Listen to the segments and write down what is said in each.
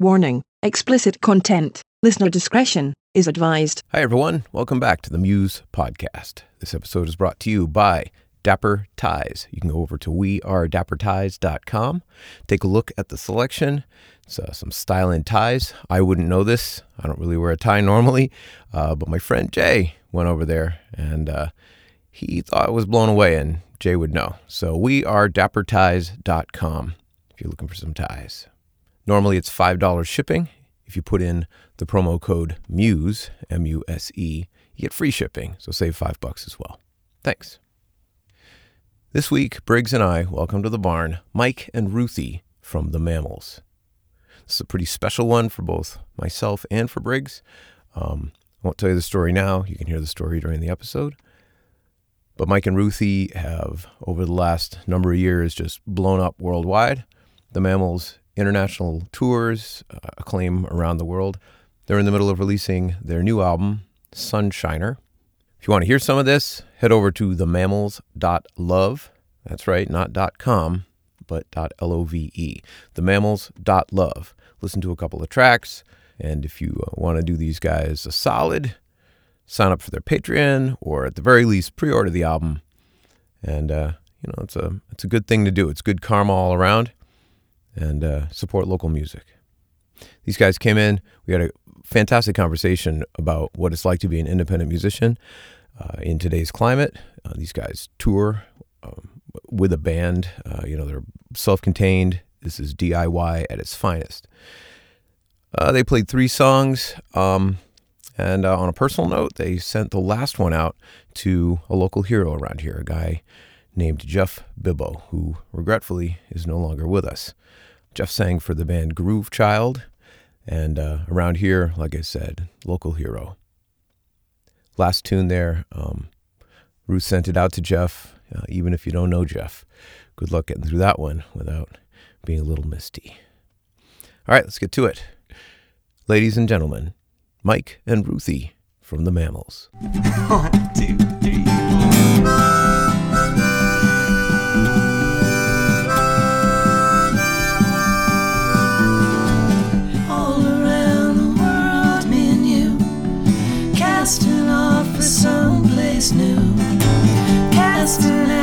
Warning explicit content. Listener discretion is advised. Hi, everyone. Welcome back to the Muse Podcast. This episode is brought to you by Dapper Ties. You can go over to wearedapperties.com, take a look at the selection. It's uh, some styling ties. I wouldn't know this. I don't really wear a tie normally, uh, but my friend Jay went over there and uh, he thought I was blown away, and Jay would know. So wearedapperties.com if you're looking for some ties. Normally it's $5 shipping. If you put in the promo code MUSE, M U S E, you get free shipping, so save 5 bucks as well. Thanks. This week, Briggs and I welcome to the barn Mike and Ruthy from the Mammals. This is a pretty special one for both myself and for Briggs. Um, I won't tell you the story now. You can hear the story during the episode. But Mike and Ruthy have, over the last number of years, just blown up worldwide. The Mammals international tours, uh, acclaim around the world. They're in the middle of releasing their new album, Sunshiner. If you want to hear some of this, head over to themammals.love. That's right, not .com, but .love. Themammals.love. Listen to a couple of tracks, and if you uh, want to do these guys a solid, sign up for their Patreon, or at the very least, pre-order the album. And uh, you know, it's a it's a good thing to do. It's good karma all around and uh, support local music. These guys came in. We had a fantastic conversation about what it's like to be an independent musician uh, in today's climate. Uh, these guys tour um, with a band. Uh, you know, they're self-contained. This is DIY at its finest. Uh, they played three songs. Um, and uh, on a personal note, they sent the last one out to a local hero around here, a guy named Jeff Bibbo, who regretfully is no longer with us. Jeff sang for the band Groove Child, and uh, around here, like I said, local hero. Last tune there, um, Ruth sent it out to Jeff, uh, even if you don't know Jeff. Good luck getting through that one without being a little misty. All right, let's get to it. Ladies and gentlemen, Mike and Ruthy from the Mammals. One, two, three, someplace new, casting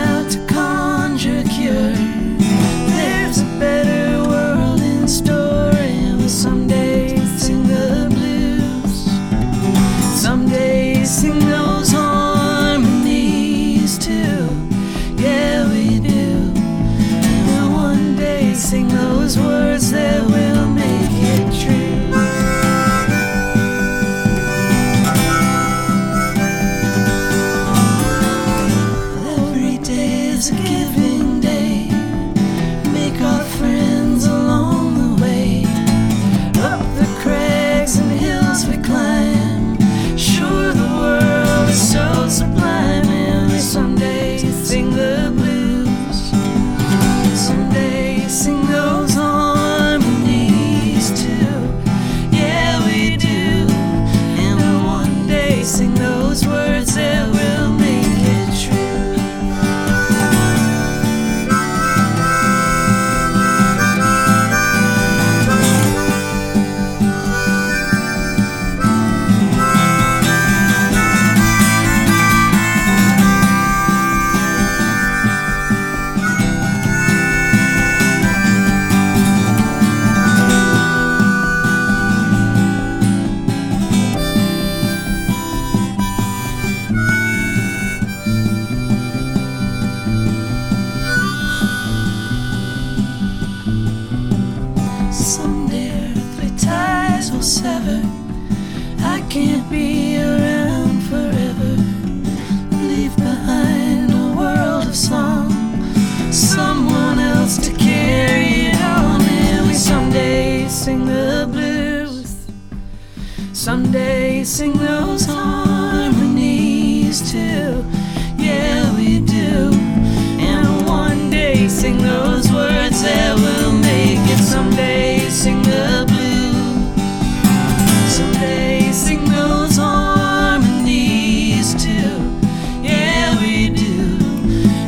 sing those harmonies too. Yeah, we do. And one day sing those words that will make it. Someday sing the blues. Someday sing those harmonies too. Yeah, we do.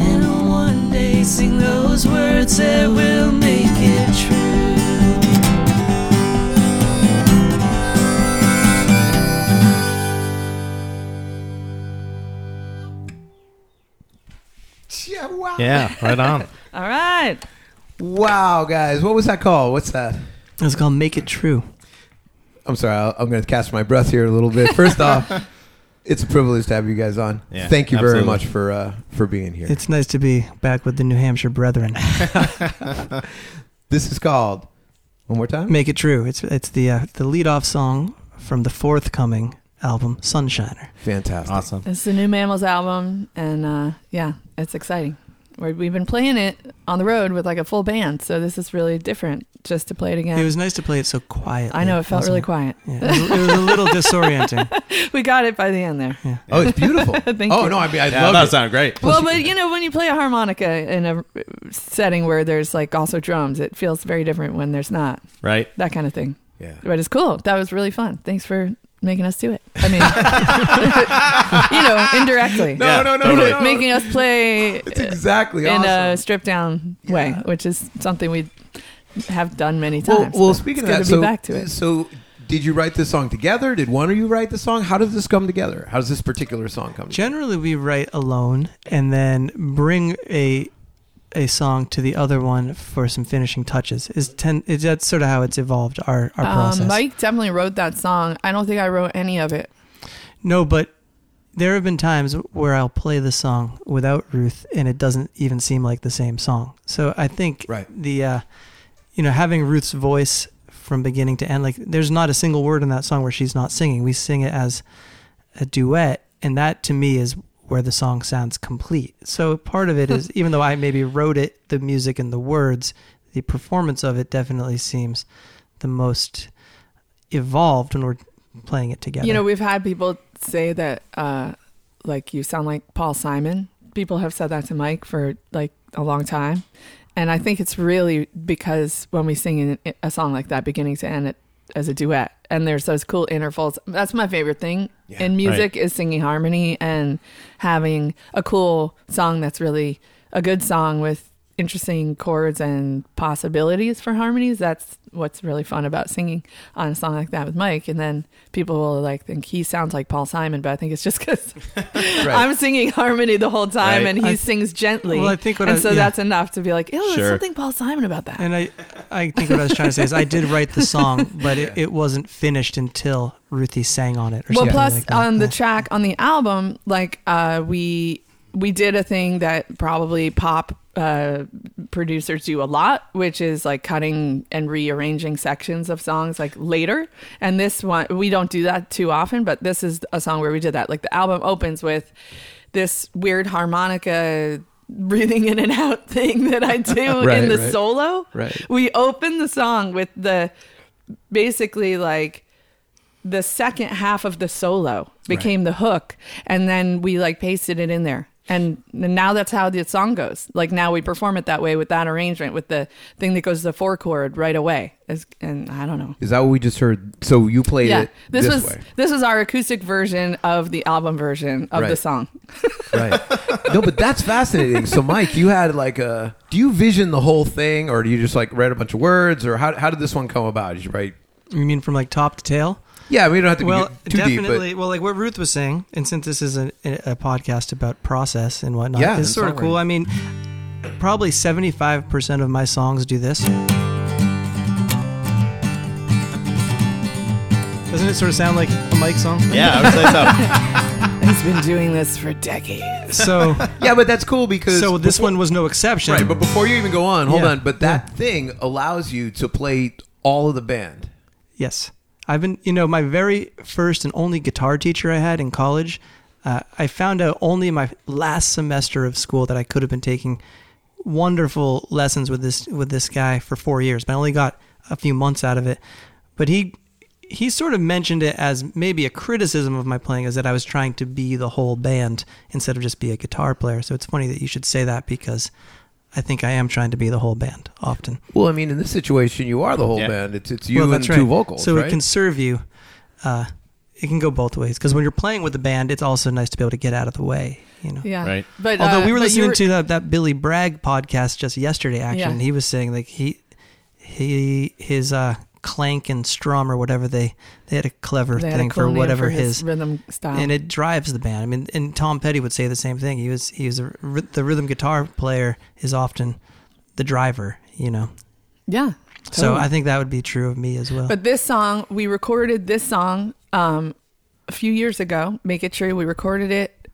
And one day sing those words that will Yeah, right on. All right. Wow, guys, what was that called? What's that? It's called Make It True. I'm sorry, I'll, I'm going to catch my breath here a little bit. First off, it's a privilege to have you guys on. Yeah, Thank you very absolutely. much for uh, for being here. It's nice to be back with the New Hampshire brethren. this is called one more time. Make It True. It's it's the uh, the lead off song from the forthcoming album Sunshiner. Fantastic. Awesome. It's the new Mammals album, and uh, yeah, it's exciting. We're, we've been playing it on the road with like a full band, so this is really different just to play it again. It was nice to play it so quiet. I know it felt wasn't really quiet. Yeah, it, was, it was a little disorienting. We got it by the end there. Yeah. Oh, it's beautiful. Thank oh you. no, I mean I Yeah, love that it. sounded great. Well, but you know, when you play a harmonica in a setting where there's like also drums, it feels very different when there's not. Right? That kind of thing. Yeah. But it's cool. That was really fun. Thanks for making us do it. I mean, you know, indirectly. No, Yeah, no, no, totally. no, no. Making us play It's exactly in awesome. a stripped down way, which is something we have done many times. well but speaking it's of that, to be so, back to it. so did you write this song together? Did one of you write the song? How does this come together? How does this particular song come together? Generally, we write alone and then bring a a song to the other one for some finishing touches. Is ten? Is that sort of how it's evolved? Our our process. Um, Mike definitely wrote that song. I don't think I wrote any of it. No, but there have been times where I'll play the song without Ruth, and it doesn't even seem like the same song. So I think Right. the, uh, you know, having Ruth's voice from beginning to end, like there's not a single word in that song where she's not singing. We sing it as a duet, and that to me is where the song sounds complete. So part of it is, even though I maybe wrote it, the music and the words, the performance of it definitely seems the most evolved when we're playing it together. You know, we've had people say that, uh, like, you sound like Paul Simon. People have said that to Mike for like a long time. And I think it's really because when we sing in a song like that, beginning to end, it as a duet, and there's those cool intervals. That's my favorite thing Yeah. in music is singing harmony and having a cool song that's really a good song with interesting chords and possibilities for harmonies. That's what's really fun about singing on a song like that with Mike. And then people will like think he sounds like Paul Simon, but I think it's just because I'm singing harmony the whole time Right. and he I- sings gently. Well, I think what and I- so yeah. that's enough to be like, oh, there's something Paul Simon about that. And I, I think what I was trying to say is I did write the song, but it, it wasn't finished until Ruthy sang on it. Or well something plus like that. on the track on the album like uh we we did a thing that probably pop uh producers do a lot which is like cutting and rearranging sections of songs like later. And this one we don't do that too often but this is a song where we did that. Like the album opens with this weird harmonica breathing in and out thing that I do Right, in the right. solo. Right. we open the song with the basically like the second half of the solo became the hook and then we like pasted it in there and now that's how the song goes like now we perform it that way with that arrangement with the thing that goes to the four chord right away It's- and i don't know Is that what we just heard? So you played yeah it this, this, was way, this was our acoustic version of the album version of the song right? no, but that's fascinating. So, Mike, you had like a. Do you vision the whole thing, or do you just like write a bunch of words, or how how did this one come about? Did you write? you mean from like top to tail? Yeah, we don't have to Well, be too deep, definitely. well, like what Ruth was saying, and since this is a, a podcast about process and whatnot, Yeah, it's sort of cool. I mean, probably seventy-five percent of my songs do this. Doesn't it sort of sound like a Mike song? Yeah, I would say so. he's been doing this for decades So, yeah, but that's cool because so this before- one was no exception. right. But before you even go on, hold Yeah, on. But that thing allows you to play all of the band. Yes. I've been, you know, my very first and only guitar teacher I had in college, uh, I found out only in my last semester of school that I could have been taking wonderful lessons with this with this guy for four years, but I only got a few months out of it. But he he sort of mentioned it as maybe a criticism of my playing is that I was trying to be the whole band instead of just be a guitar player. So it's funny that you should say that because I think I am trying to be the whole band often. Well, I mean, in this situation, you are the whole Yeah. band. It's it's you Well, and that's two right. vocals, So right? it can serve you. Uh, it can go both ways because when you're playing with the band, it's also nice to be able to get out of the way. You know. yeah Right. but Although uh, we were but you listening to that, that Billy Bragg podcast just yesterday, actually, Yeah. and he was saying like he he his uh, clank and strum or whatever they they had a clever They had a thing cool for whatever his, his rhythm style. and it drives the band. I mean, and Tom Petty would say the same thing. He was he was a, the rhythm guitar player is often the driver, you know. yeah. So. I think that would be true of me as well. But this song, we recorded this song um, a few years ago. Make it true. We recorded it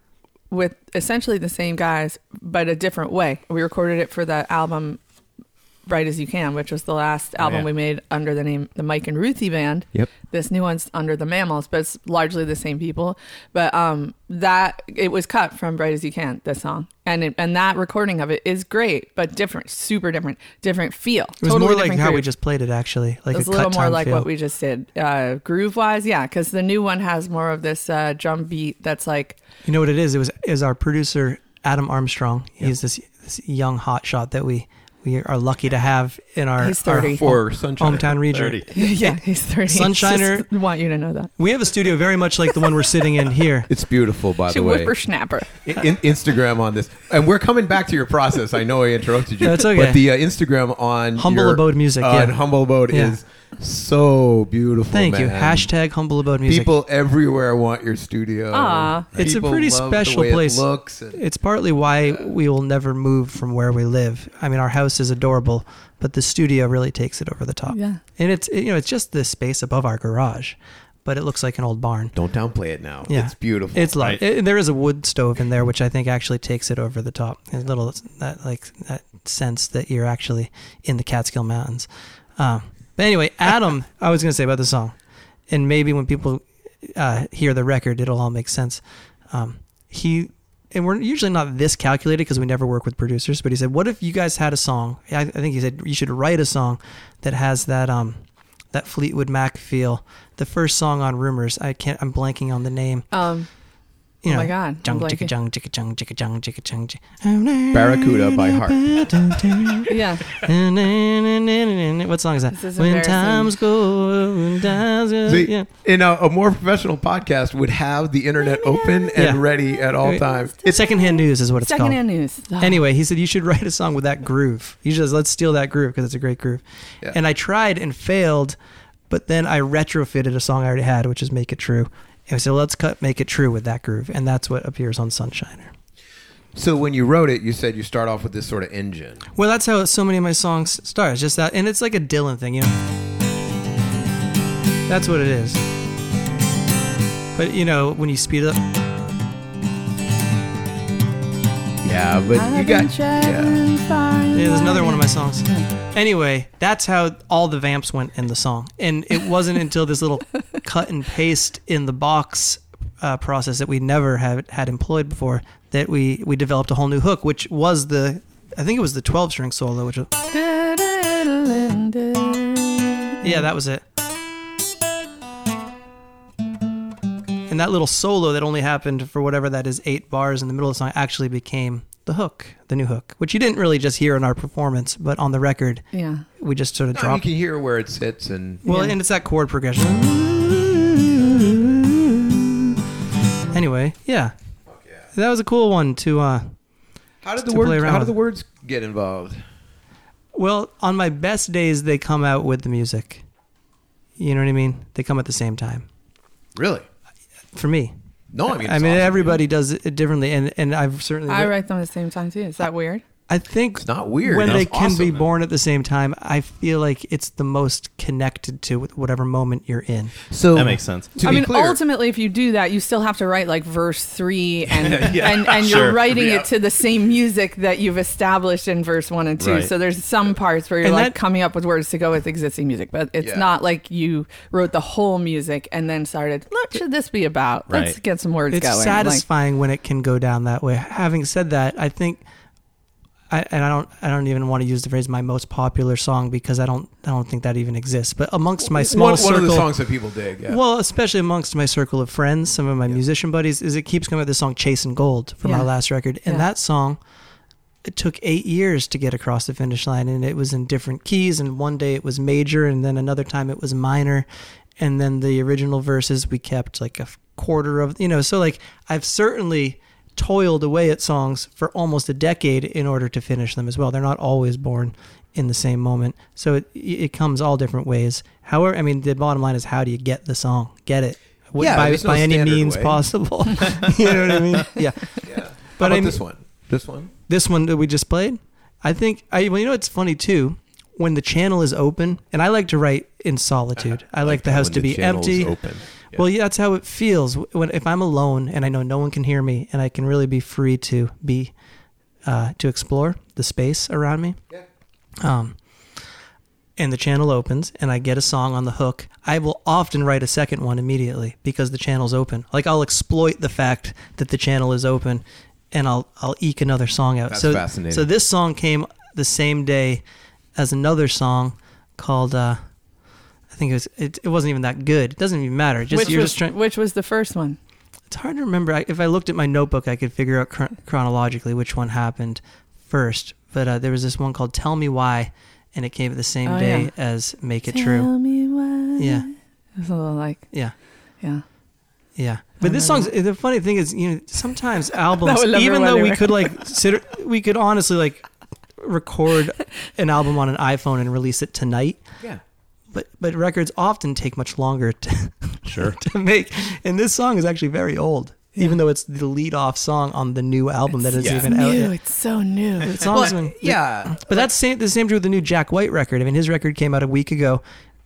with essentially the same guys, but a different way. We recorded it for the album "Bright as You Can," which was the last album yeah. we made under the name the Mike and Ruthie Band. Yep. This new one's under the Mammals, but it's largely the same people. But um, that it was cut from "Bright as You Can." This song, and it, and that recording of it is great, but different, super different, different feel. it was totally more like how we just played it actually, like It's a, a little cut more like feel. what we just did, uh, groove wise. Yeah, because the new one has more of this uh, drum beat that's like, You know what it is? It was is our producer Adam Armstrong. He's this this young hot shot that we we are lucky to have in our, He's our 30. For Sunshine. hometown region. 30. yeah, he's thirty. Sunshiner- Just want you to know that. We have a studio very much like the one we're sitting in here. It's beautiful, by She the way. whippersnapper. in, Instagram on this, and we're coming back to your process. I know I interrupted you. That's okay. But the uh, Instagram on Humble your, Abode Music, on yeah. Humble Abode Yeah. is so beautiful. Thank you. man. Hashtag Humble Abode Music. People everywhere want your studio. Aw. It's a People pretty love the special way it place. looks and- It's partly why we will never move from where we live. I mean, our house is adorable, but the studio really takes it over the top. Yeah. And it's you know it's just the space above our garage, but it looks like an old barn. Don't downplay it now. Yeah. It's beautiful. It's like Right. it- there is a wood stove in there, which I think actually takes it over the top. A little that like that sense that you're actually in the Catskill Mountains. Um, but anyway, Adam, I was going to say about the song, and maybe when people uh, hear the record, it'll all make sense. Um, he and we're usually not this calculated because we never work with producers. But he said, "What if you guys had a song? I, I think he said you should write a song that has that um that Fleetwood Mac feel. The first song on Rumours, I can't. I'm blanking on the name. Um, You Oh my God, I'm Jung blanking. jung chicka jung chicka jung chicka jung. Barracuda by heart. yeah. What song is that? This is when times go, when times go. See, yeah. in a, a more professional podcast would have the internet open and Yeah. ready at all times. It's secondhand news, is what it's Secondhand called. news. Oh. Anyway, he said you should write a song with that groove. He just let's steal that groove because it's a great groove. Yeah. And I tried and failed, but then I retrofitted a song I already had, which is "Make It True." And I said, let's cut "Make It True" with that groove, and that's what appears on Sunshiner. So when you wrote it, you said you start off with this sort of engine. Well, that's how so many of my songs start. It's just that, and it's like a Dylan thing, you know. That's what it is. But you know, when you speed it up, Yeah, but you got yeah. yeah, there's another one of my songs. Anyway, that's how all the vamps went in the song, and it wasn't until this little cut and paste in the box uh, process that we never had had employed before that we we developed a whole new hook, which was the I think it was the 12 string solo, which was, yeah, that was it. And that little solo that only happened for whatever that is, eight bars in the middle of the song, actually became the hook, the new hook, which you didn't really just hear in our performance, but on the record, Yeah. we just sort of No, you dropped. can hear where it sits and Well, Yeah. and it's that chord progression. Anyway, yeah, that was a cool one to. uh how did the words how did the words get involved? Well, on my best days, they come out with the music. You know what I mean? They come at the same time. Really? For me, No, I mean I mean awesome. everybody does it differently, and and I've certainly. I write them at the same time too. Is that weird? I think It's not weird. when That's they can be awesome. born at the same time, I feel like it's the most connected to whatever moment you're in. So That makes sense. To I be mean, clear, ultimately, if you do that, you still have to write like verse three, and Yeah, and, and sure. you're writing Yeah. it to the same music that you've established in verse one and two. Right. So there's some parts where you're And like that- coming up with words to go with existing music, but it's Yeah. not like you wrote the whole music and then started. What should this be about? Let's get some words it's going. Like, satisfying when it can go down that way. Having said that, I think, I, and I don't, I don't even want to use the phrase "my most popular song" because I don't, I don't think that even exists. But amongst my small one, circle, one of the songs that people dig. Yeah. well, especially amongst my circle of friends, some of my musician buddies, is it keeps coming up this song "Chasing Gold" from Yeah. our last record, and Yeah. that song. It took eight years to get across the finish line, and it was in different keys. And one day it was major, and then another time it was minor. And then the original verses we kept like a quarter of, you know. So like I've certainly toiled away at songs for almost a decade in order to finish them as well. They're not always born in the same moment. So it it comes all different ways. However, I mean, the bottom line is how do you get the song? Get it. Wh- Yeah, by, no by any means way. possible. you know what I mean? Yeah. Yeah. But I mean- this one? This one? This one that we just played, I think. I well, you know, it's funny too. When the channel is open, and I like to write in solitude. I, like, the house to be empty. Open. Yeah. Well, yeah, that's how it feels when if I'm alone and I know no one can hear me, and I can really be free to be uh, to explore the space around me. Um, and the channel opens, and I get a song on the hook. I will often write a second one immediately because the channel's open. Like I'll exploit the fact that the channel is open, and I'll I'll eke another song out. That's so fascinating. so this song came the same day as another song called. Uh, think it was. It, it wasn't even that good. It doesn't even matter. Just which you're was just trying. which was the first one? It's hard to remember. I, if I looked at my notebook, I could figure out chron- chronologically which one happened first. But uh, there was this one called "Tell Me Why," and it came at the same Oh, day yeah. as "Make It Tell True." me why. Yeah, It's a little like yeah, yeah. yeah. But this song's the funny thing is, you know, sometimes albums, even though we could like sit, we could honestly like record an album on an iPhone and release it tonight. yeah. But but records often take much longer to Sure. to make. And this song is actually very old, even though it's the lead off song on the new album that is yeah. even New. out. yet. It's so new. It's song's Well, been- yeah. But that's same, the same true with the new Jack White record. I mean, his record came out a week ago,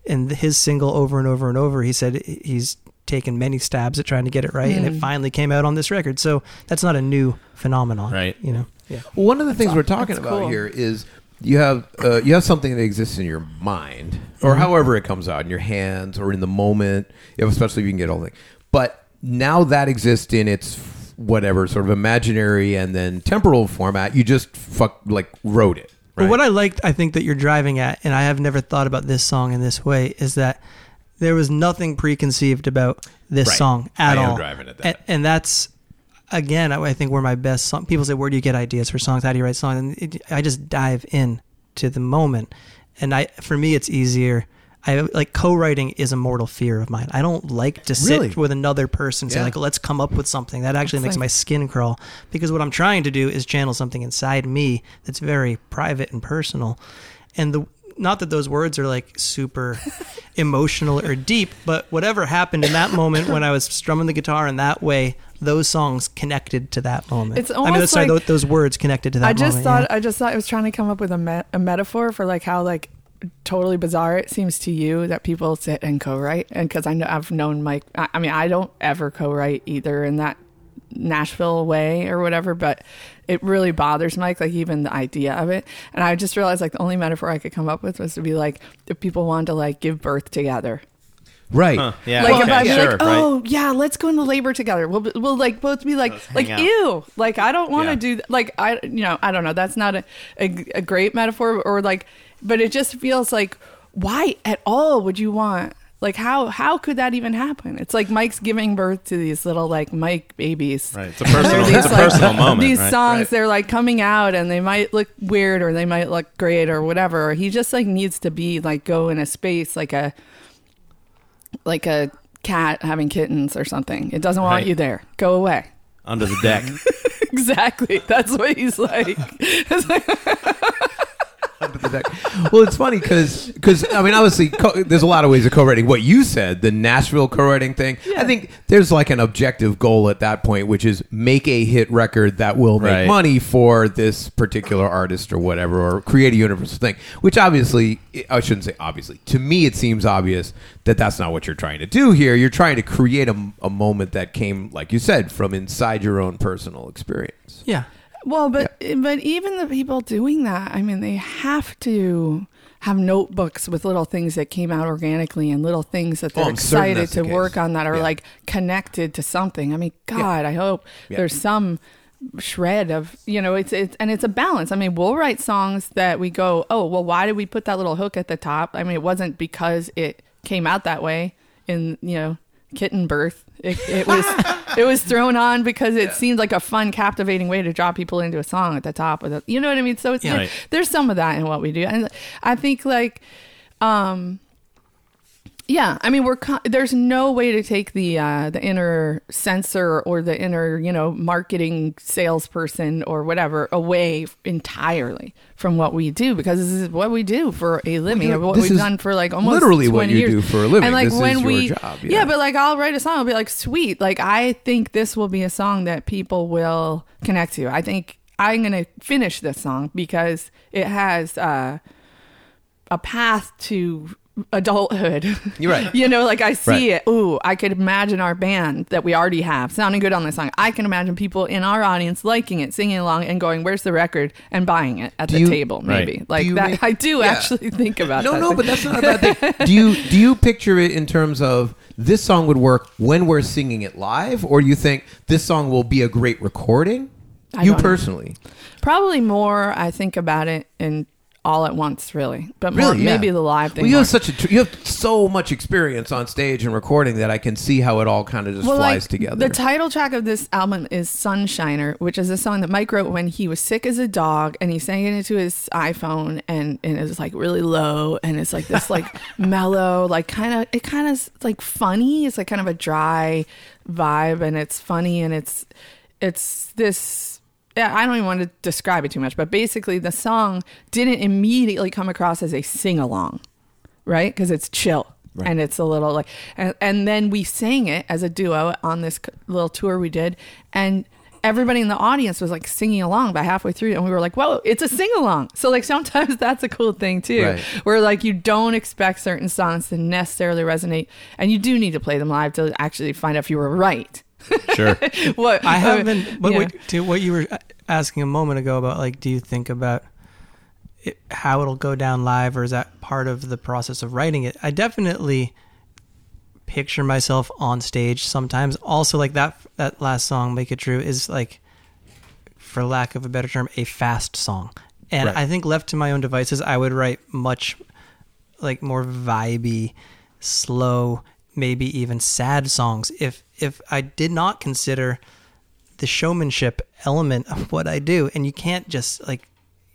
and his single over and over and over, he said he's taken many stabs at trying to get it right, and it Mm. finally came out on this record. So that's not a new phenomenon, Right. You know, yeah. Well, one of the things we're talking that's about cool. here is you have uh, you have something that exists in your mind, or Mm-hmm. however it comes out in your hands or in the moment, if, especially if you can get all the. But now that exists in its whatever sort of imaginary and then temporal format, you just fuck like wrote it. But right? what I liked, I think that you're driving at, and I have never thought about this song in this way, is that there was nothing preconceived about this Right. song at I all. driving at that. And, and that's again, I I think where my best song. People say, "Where do you get ideas for songs? How do you write songs?" And it, I just dive in to the moment, and I for me it's easier. I like co-writing is a mortal fear of mine. I don't like to sit Really? with another person saying Yeah. like, "Let's come up with something." That actually It's makes like- my skin crawl because what I'm trying to do is channel something inside me that's very private and personal, and the not that those words are like super emotional or deep, but whatever happened in that moment when I was strumming the guitar in that way, those songs connected to that moment. It's I mean, almost sorry, like- tho- those words connected to that I just moment. thought yeah. I just thought I was trying to come up with a, me- a metaphor for like how like totally bizarre it seems to you that people sit and co-write and because I know I've known Mike I, I mean I don't ever co-write either in that Nashville way or whatever but it really bothers Mike like even the idea of it and I just realized like the only metaphor I could come up with was to be like if people wanted to like give birth together right. Huh, yeah. like Well, if I'd be sure, like, right. oh yeah, let's go into labor together. We'll be- we'll like both be like Let's like hang out. ew, like I don't want to Yeah. do th- like I you know I don't know. That's not a, a a great metaphor or like, but it just feels like why at all would you want like how how could that even happen? It's like Mike's giving birth to these little like Mike babies. Right. It's a personal, these, it's a like, personal moment. These right? songs, Right. they're like coming out, and they might look weird, or they might look great, or whatever. He just like needs to be like go in a space like a like a cat having kittens or something. It doesn't want Right. you there. Go away. under the deck. exactly. That's what he's like. It's like- under the deck. Well, it's funny because because I mean, obviously, co- there's a lot of ways of co-writing. What you said, the Nashville co-writing thing, I think there's like an objective goal at that point, which is make a hit record that will make Right. money for this particular artist or whatever, or create a universal thing. Which obviously, I shouldn't say obviously. To me, it seems obvious that that's not what you're trying to do here. You're trying to create a, a moment that came, like you said, from inside your own personal experience. yeah. Well, but but even the people doing that, I mean, they have to have notebooks with little things that came out organically and little things that they're Oh, excited that's the to work on that are Yeah. like connected to something. I mean, God, I hope Yeah. there's some shred of you know it's it's and it's a balance i mean we'll write songs that we go oh well why did we put that little hook at the top i mean it wasn't because it came out that way in you know kitten birth it, it was it was thrown on because it seemed like a fun captivating way to draw people into a song at the top of the you know what i mean so it's Yeah. there- Right. there's some of that in what we do and i think like um Yeah, I mean, we're co- there's no way to take the uh, the inner censor or the inner you know marketing salesperson or whatever away entirely from what we do because this is what we do for a living. yeah, what this we've done for like almost literally what 20 you years. do for a living. And like This is when your we, job, yeah. yeah. but like I'll write a song, I'll be like, sweet, like I think this will be a song that people will connect to. I think I'm gonna finish this song because it has. uh a path to adulthood. You're right. you know, like I see Right. it. Ooh, I could imagine our band that we already have sounding good on this song. I can imagine people in our audience liking it, singing along, and going, "Where's the record?" and buying it at Do the you- table. Maybe Right. like that. make- I do yeah. actually think about No, that. no, but that's not a bad thing. do you do you picture it in terms of this song would work when we're singing it live, or you think this song will be a great recording? I you don't know. personally, probably more. I think about it in all at once, really. But more, really, yeah. maybe the live thing. Well, you more. have such a tr- you have so much experience on stage and recording that I can see how it all kind of just flies like, together. The title track of this album is Sunshiner, which is a song that Mike wrote when he was sick as a dog and he sang it into his iPhone and, and it was like really low and it's like this like mellow, like kind of it kind of like funny. It's like kind of a dry vibe and it's funny and it's it's this I don't even want to describe it too much, but basically the song didn't immediately come across as a sing along, right? Because it's chill Right. and it's a little like, and, and then we sang it as a duo on this little tour we did, and everybody in the audience was like singing along by halfway through, and we were like, "Whoa, it's a sing along!" So like sometimes that's a cool thing too, Right. where like you don't expect certain songs to necessarily resonate, and you do need to play them live to actually find out if you were right. Sure. what I uh, haven't. But yeah. what, to what you were asking a moment ago about, like, do you think about it, how it'll go down live, or is that part of the process of writing it? I definitely picture myself on stage sometimes. Also, like that that last song, "Make It True," is like, for lack of a better term, a fast song. And Right. I think left to my own devices, I would write much like more vibey, slow, maybe even sad songs if if I did not consider the showmanship element of what I do, and you can't just like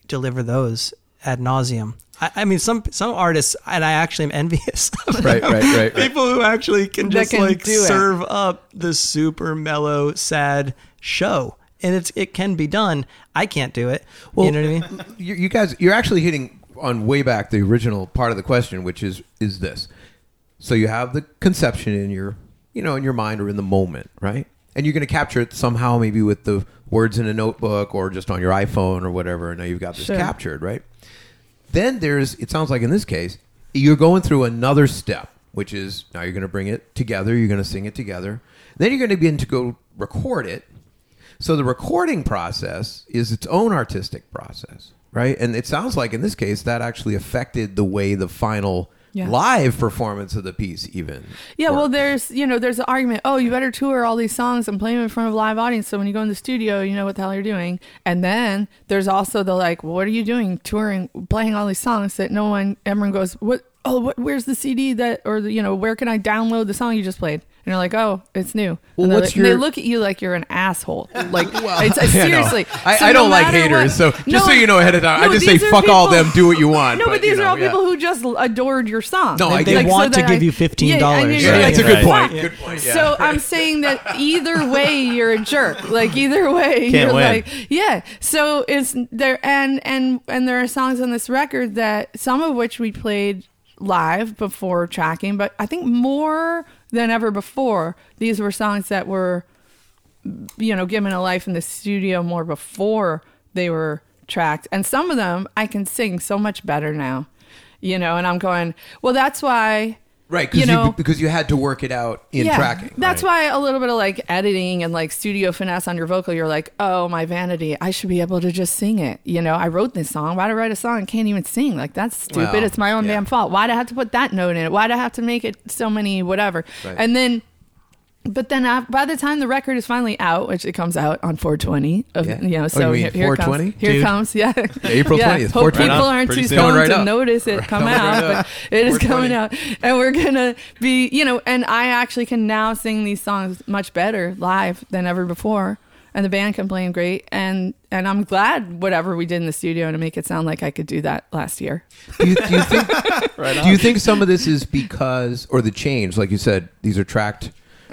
deliver those ad nauseum. I, I mean, some some artists, and I actually am envious. of Right, them. right, right, right. People who actually can That just can like do it. serve up the super mellow, sad show, and it's it can be done. I can't do it. Well, you know what I mean? you, you guys, you're actually hitting on way back the original part of the question, which is is this. So you have the conception in your, you know, in your mind or in the moment, right? And you're going to capture it somehow, maybe with the words in a notebook or just on your iPhone or whatever. And now you've got this Sure. captured, right? Then there's, it sounds like in this case, you're going through another step, which is now you're going to bring it together. You're going to sing it together. Then you're going to begin to go record it. So the recording process is its own artistic process, right? And it sounds like in this case that actually affected the way the final Yeah. live performance of the piece even. Yeah, well, there's you know there's an argument. Oh, you better tour all these songs and play them in front of a live audience. So when you go in the studio, you know what the hell you're doing. And then there's also the like, well, what are you doing touring, playing all these songs that no one, everyone goes, what? Oh, what, where's the CD that, or the, you know, where can I download the song you just played? And you're like, oh, it's new. Well, and they're what's like- and they look at you like you're an asshole. Like, it's, I know. seriously. I, So I don't like haters, what- so just so you know ahead of time, I just say these are fuck all them, do what you want. No, but, these you are all yeah. people who just adored your song. No, I They get it. want to that give you $15. Yeah, and you're Right, that's a good "Fuck." point. Good point. Yeah. So I'm saying that either way, you're a jerk. Like either way, Can't you're win. like, yeah. So it's there, and and and there are songs on this record that some of which we played live before tracking, but I think more than ever before, these were songs that were, you know, given a life in the studio more before they were tracked, and some of them I can sing so much better now. You know, and I'm going, well, that's why right, because you know- you, because you had to work it out in tracking. that's right? why a little bit of like editing and like studio finesse on your vocal, you're like, oh, my vanity, I should be able to just sing it. You know, I wrote this song. Why'd I write a song and can't even sing? Like, that's stupid. Well, it's my own yeah. damn fault. Why'd I have to put that note in it? Why'd I have to make it so many whatever? Right. And then. But then, uh, by the time the record is finally out, which it comes out on 420, of, Yeah. you know, Oh, so you here, here it 420? comes. Here it Dude. comes, yeah. April yeah. 20th, Hope 420. people aren't Pretty too soon. Stoned right to up. notice it come Coming right out, up. but it is coming out, and we're gonna be, you know, and I actually can now sing these songs much better live than ever before. and the band can play them great. And and I'm glad whatever we did in the studio to make it sound like I could do that last year. Do you, do you think? do you think some of this is because, or the change, like you said, these are tracked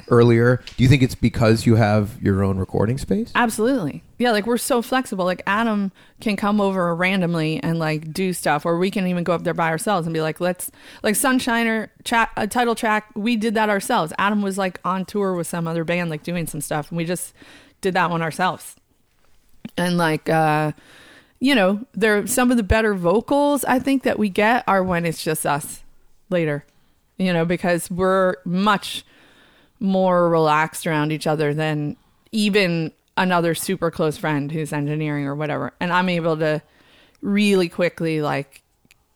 earlier? Do you think it's because you have your own recording space? Absolutely. Yeah, like we're so flexible. Like Adam can come over randomly and like do stuff, or we can even go up there by ourselves and be like, let's like Sunshiner chat a title track. We did that ourselves. Adam was like on tour with some other band, like doing some stuff, and we just did that one ourselves. And like, uh, you know, there some of the better vocals I think that we get are when it's just us later, you know, because we're much more relaxed around each other than even another super close friend who's engineering or whatever. And I'm able to really quickly like,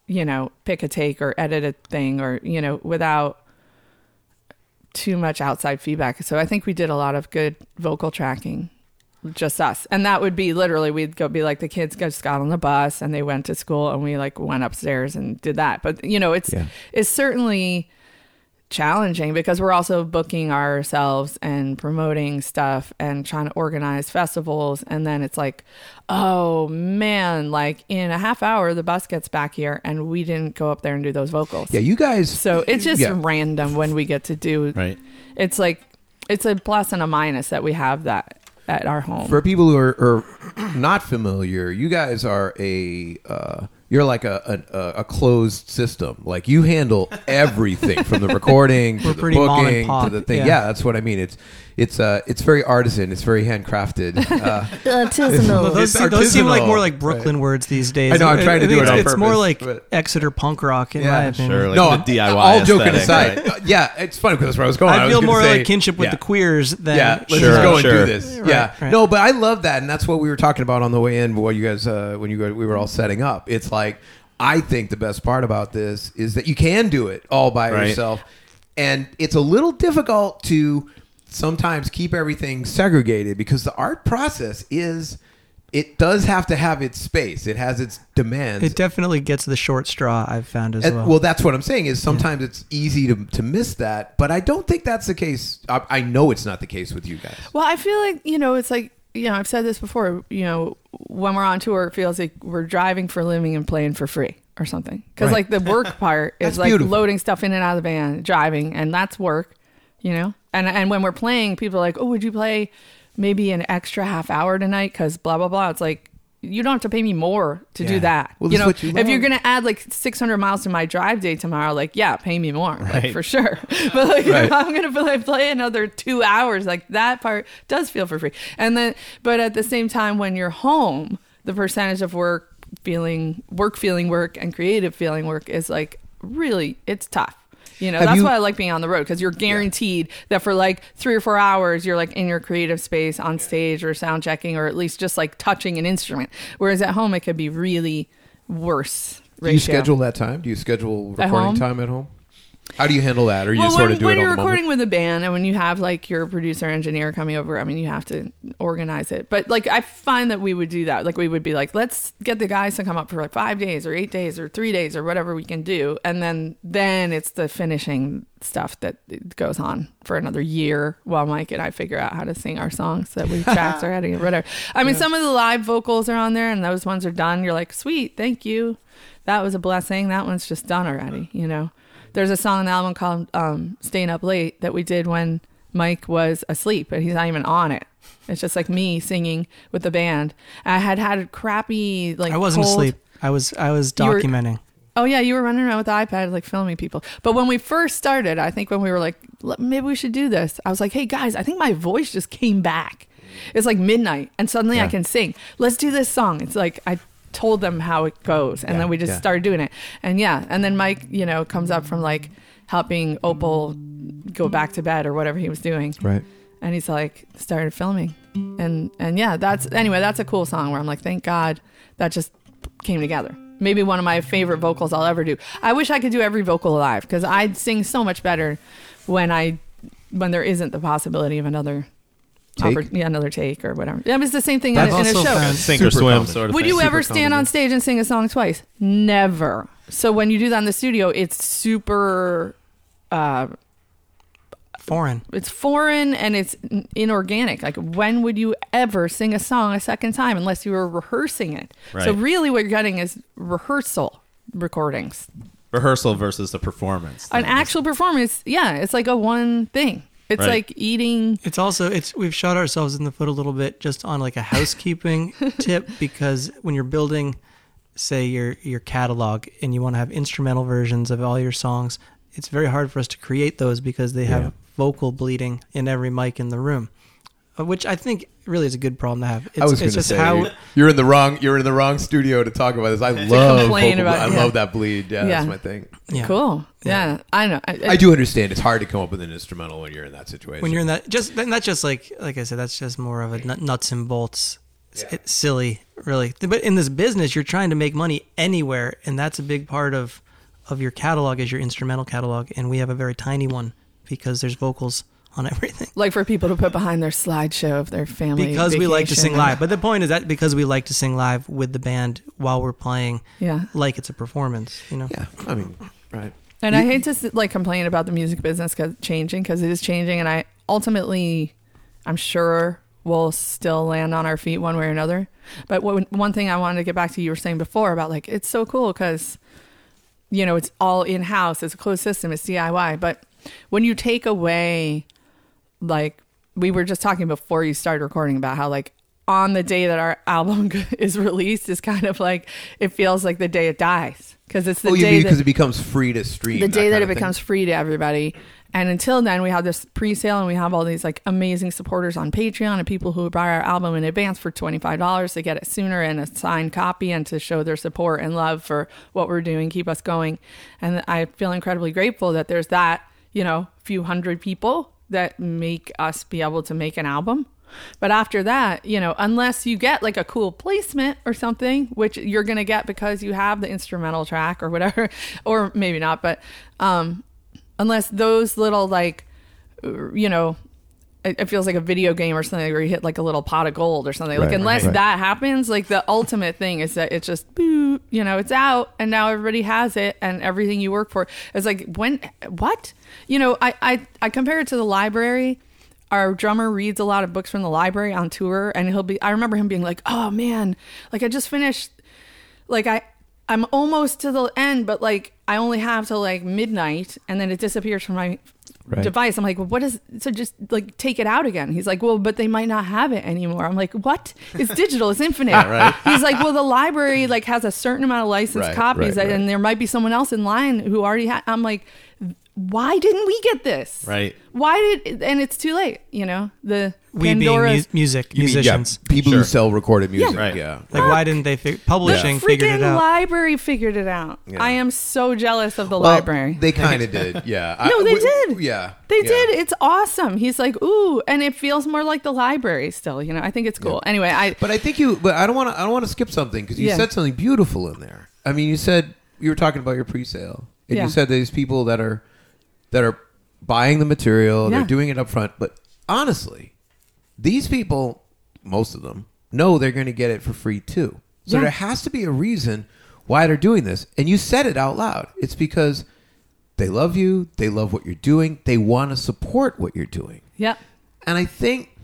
you know, pick a take or edit a thing or, you know, without too much outside feedback. So I think we did a lot of good vocal tracking. Just us. And that would be literally we'd go be like the kids just got on the bus and they went to school and we like went upstairs and did that. But you know, it's Yeah. it's certainly challenging because we're also booking ourselves and promoting stuff and trying to organize festivals and then it's like oh man like in a half hour the bus gets back here and we didn't go up there and do those vocals Yeah, you guys. so it's just Yeah. random when we get to do Right. it's like it's a plus and a minus that we have that at our home For people who are, are not familiar, you guys are a uh, you're like a, a a closed system. Like you handle everything from the recording to We're the pretty mom and booking to pop, the thing. yeah. Yeah. that's what I mean. It's it's uh it's very artisan. It's very handcrafted. Uh, Well, Artisanal. those, It's those seem like more like Brooklyn words these days. I know, I'm trying to do think it on it's, It's more like but- Exeter punk rock, in Yeah, my opinion. Sure. Like no, the DIY. all joking aside, right? uh, yeah, it's funny because that's where I was going. I was feel more say- like kinship with yeah. the queers than Yeah, let's Sure, just go and do this. Right, yeah, right. no, but I love that, and that's what we were talking about on the way in. While you guys, uh, when you guys, we were all setting up, it's like I think the best part about this is that you can do it all by Right. yourself, and it's a little difficult to sometimes keep everything segregated because the art process is. It does have to have its space. It has its demands. It definitely gets the short straw. I've found as And- well. well, that's what I'm saying. Is sometimes it's easy to to miss that, but I don't think that's the case. I, I know it's not the case with you guys. Well, I feel like, you know, it's like, you know, I've said this before, you know, when we're on tour, it feels like we're driving for a living and playing for free or something. Because, Right. like, the work part is like beautiful. loading stuff in and out of the van, driving, and that's work, you know? And, and when we're playing, people are like, oh, would you play maybe an extra half hour tonight? Because blah, blah, blah. It's like, you don't have to pay me more to Yeah. do that. Well, you that's know, what you if you're to add like 600 miles to my drive day tomorrow, like, yeah, pay me more, like, Right. for sure. But like, Right. if I'm gonna play, play another two hours, like that part does feel for free. And then, but at the same time, when you're home, the percentage of work feeling work feeling work and creative feeling work is like really it's tough. You know, Have that's you- why I like being on the road because you're guaranteed that for like three or four hours, you're like in your creative space on stage or sound checking or at least just like touching an instrument. Whereas at home, it could be really worse. Do you schedule that time? Do you schedule recording home? time at home? How do you handle that, or you well, just when, sort of do when it you're recording moment? with a band and when you have like your producer engineer coming over, I mean, you have to organize it. But like, I find that we would do that. Like, we would be like, let's get the guys to come up for like five days or eight days or three days or whatever we can do, and then then it's the finishing stuff that goes on for another year while Mike and I figure out how to sing our songs that we tracks already or whatever. I mean, some of the live vocals are on there, and those ones are done. You're like, sweet, thank you. That was a blessing. That one's just done already, you know there's a song on the album called um, "Staying Up Late" that we did when Mike was asleep, and he's not even on it. It's just like me singing with the band. I had had a crappy like. I wasn't cold- asleep. I was I was documenting. Oh yeah, you were running around with the iPad like filming people. But when we first started, I think when we were like, maybe we should do this, I was like, hey guys, I think my voice just came back. It's like midnight, and suddenly I can sing. Let's do this song. It's like I told them how it goes, and Yeah, then we just yeah. started doing it. And yeah, and then Mike, you know, comes up from like helping Opal go back to bed or whatever he was doing, Right. and he's like started filming, and and yeah, that's anyway, that's a cool song where I'm like, thank God that just came together. Maybe one of my favorite vocals I'll ever do. I wish I could do every vocal live because I'd sing so much better when I when there isn't the possibility of another Take? oppor- yeah, another take or whatever. Yeah, it's the same thing in, a- in a show. Sink or swim common. sort of Would thing. you Super ever stand comedy. on stage and sing a song twice? Never. So when you do that in the studio, it's super uh, foreign. it's foreign and it's inorganic. Like when would you ever sing a song a second time unless you were rehearsing it? So really, what you're getting is rehearsal recordings. Rehearsal versus the performance. An thing. actual performance, yeah, it's like a one thing. It's Right. like eating. It's also it's we've shot ourselves in the foot a little bit just on like a housekeeping tip because when you're building say your your catalog and you want to have instrumental versions of all your songs, it's very hard for us to create those because they have vocal bleeding in every mic in the room. Uh, Which I think really is a good problem to have. It's, I was it's going to just say how you're in the wrong you're in the wrong studio to talk about this. I love complain vocal- about- I yeah. love that bleed. Yeah, Yeah. that's my thing. yeah. Cool. Yeah, I know. I, I do understand it's hard to come up with an instrumental when you're in that situation. when you're in that just then that's just like like I said that's just more of a nuts and bolts It's- it's silly really but in this business you're trying to make money anywhere and that's a big part of of your catalog is your instrumental catalog and we have a very tiny one because there's vocals on everything like for people to put behind their slideshow of their family because we like to sing live but the point is that because we like to sing live with the band while we're playing Yeah. like it's a performance you know yeah, I mean, right. And I hate to like complain about the music business cause changing because it is changing, and I ultimately, I'm sure we'll still land on our feet one way or another. But one one thing I wanted to get back to you were saying before about like it's so cool because, you know, it's all in house, it's a closed system, it's DIY. But when you take away, like we were just talking before you started recording about how like on the day that our album is released is kind of like it feels like the day it dies because it's the oh, day because it becomes free to stream? the day kind that it of thing? becomes free to everybody. And until then, we have this pre-sale, and we have all these like amazing supporters on Patreon and people who buy our album in advance for twenty five dollars to get it sooner and a signed copy and to show their support and love for what we're doing, keep us going. And I feel incredibly grateful that there's that you know few hundred people that make us be able to make an album. But after that, you know, unless you get like a cool placement or something, which you're going to get because you have the instrumental track or whatever, or maybe not, but um, unless those little like, you know, it, feels like a video game or something where you hit like a little pot of gold or something. like unless right. that happens, like the ultimate thing is that it's just boo, you know, it's out and now everybody has it and everything you work for. It's like when what? You know, I I, I compare it to the library. Our drummer reads a lot of books from the library on tour and he'll be I remember him being like, "Oh man, like I just finished like I I'm almost to the end, but like I only have till like midnight, and then it disappears from my Right. device. I'm like, well, what is so? Just like take it out again. He's like, well, but they might not have it anymore. I'm like, what? It's digital. It's infinite. right. He's like, well, the library like has a certain amount of licensed Right, copies, and there might be someone else in line who already had. I'm like, why didn't we get this? Right. Why did? And it's too late. You know the we being mu- music You mean, yeah, musicians people Sure. who sell recorded music. Right. Yeah. like why didn't they fig- publishing the figured it freaking out library figured it out. Yeah. I am so jealous of the Well, library. They kind of did. Yeah. I- No, they w- did. Yeah. They yeah. did. It's awesome. He's like, ooh, and it feels more like the library still. You know, I think it's cool. Anyway, I But I think you. But I don't want to. I don't want to skip something because you Yeah. said something beautiful in there. I mean, you said you were talking about your pre-sale, and Yeah. you said these people that are that are buying the material, Yeah. they're doing it up front. But honestly, these people, most of them, know they're going to get it for free too. So Yeah. there has to be a reason why they're doing this, and you said it out loud. It's because they love you, they love what you're doing, they want to support what you're doing. Yeah. And I think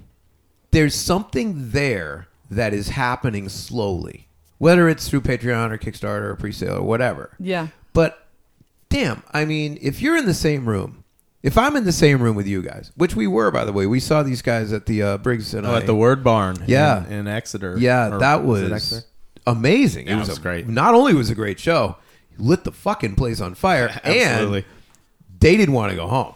there's something there that is happening slowly, whether it's through Patreon or Kickstarter or pre-sale or whatever. Yeah. But damn, I mean, if you're in the same room, if I'm in the same room with you guys, which we were, by the way, we saw these guys at the uh, Briggs and Oh, I- at the Word Barn. Yeah. in, in Exeter. Yeah, Or- that was Exeter? amazing. Yeah, it it was, was a- great. Not only was it a great show, lit the fucking place on fire, Absolutely. and they didn't want to go home.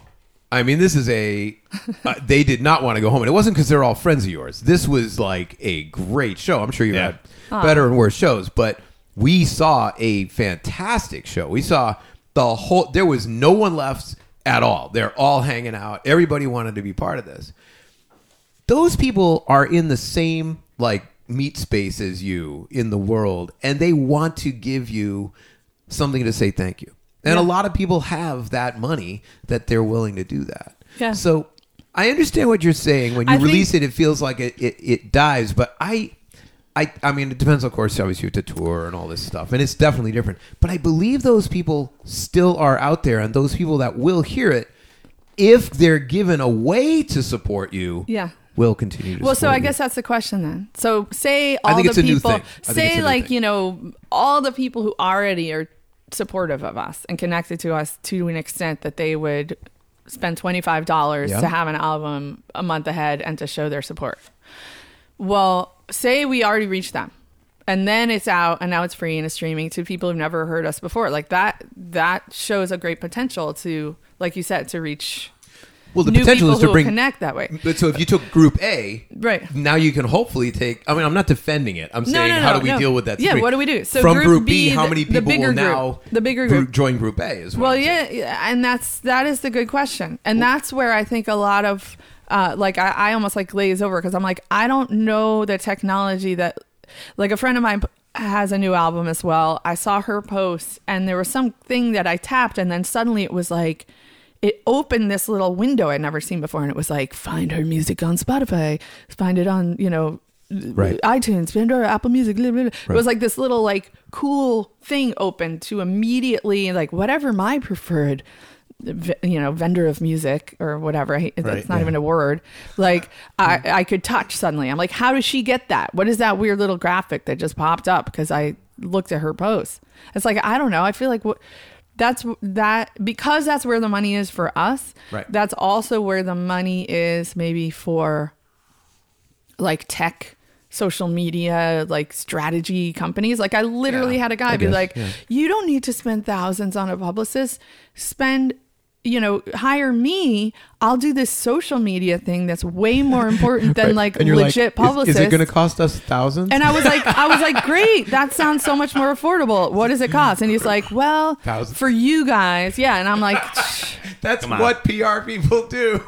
I mean, this is a. Uh, they did not want to go home, and it wasn't because they're all friends of yours. This was like a great show. I'm sure you Yeah. had better and worse shows, but we saw a fantastic show. We saw the whole. There was no one left at all. They're all hanging out. Everybody wanted to be part of this those people are in the same like meat space as you in the world and they want to give you something to say thank you and a lot of people have that money that they're willing to do that Yeah. so i understand what you're saying when you I think- release it it feels like it, it, it dies but i I, I mean, it depends, of course, obviously, with the tour and all this stuff, and it's definitely different. But I believe those people still are out there, and those people that will hear it, if they're given a way to support you, Yeah. will continue to Well, so support I you. guess that's the question then. So say all think the it's a new people, thing. I think it's a say new like thing. you know all the people who already are supportive of us and connected to us to an extent that they would spend twenty five dollars Yeah. to have an album a month ahead and to show their support. Well, say we already reached them. And then it's out and now it's free and it's streaming to people who've never heard us before. Like that that shows a great potential to like you said to reach well, the new potential is to bring. connect that way. But so if you took Group A, Right. now you can hopefully take. I mean, I'm not defending it. I'm No, saying no, how do we no. deal with that? Yeah, what do we do? So from Group Group B, how many the people will group. now The bigger group- join Group A? Is what Well, yeah, yeah, and that's that is the good question, and that's where I think a lot of uh, like I, I almost like glaze over because I'm like I don't know the technology that like a friend of mine has a new album as well. I saw her post, and there was something that I tapped, and then suddenly it was like. It opened this little window I'd never seen before, and it was like, find her music on Spotify, find it on, you know, Right. iTunes, Pandora, Apple Music. Blah, blah, blah. It was like this little like cool thing open to immediately like whatever my preferred you know vendor of music or whatever. Right, not yeah. even a word. Like I, mm. I could touch suddenly. I'm like how does she get that? What is that weird little graphic that just popped up? Because i looked at her post. It's like i don't know. I feel like what that's that because that's where the money is for us Right. that's also where the money is maybe for like tech social media like strategy companies. Like i literally Yeah, had a guy I be guess, like yeah. you don't need to spend thousands on a publicist. Spend you know hire me i'll do this social media thing that's way more important than Right. like And you're legit publicists Is, it going to cost us thousands? and I was like, I was like, great. That sounds so much more affordable. What does it mm. cost? And he's like, well, Thousands. for you guys, yeah. And I'm like, That's what PR people do.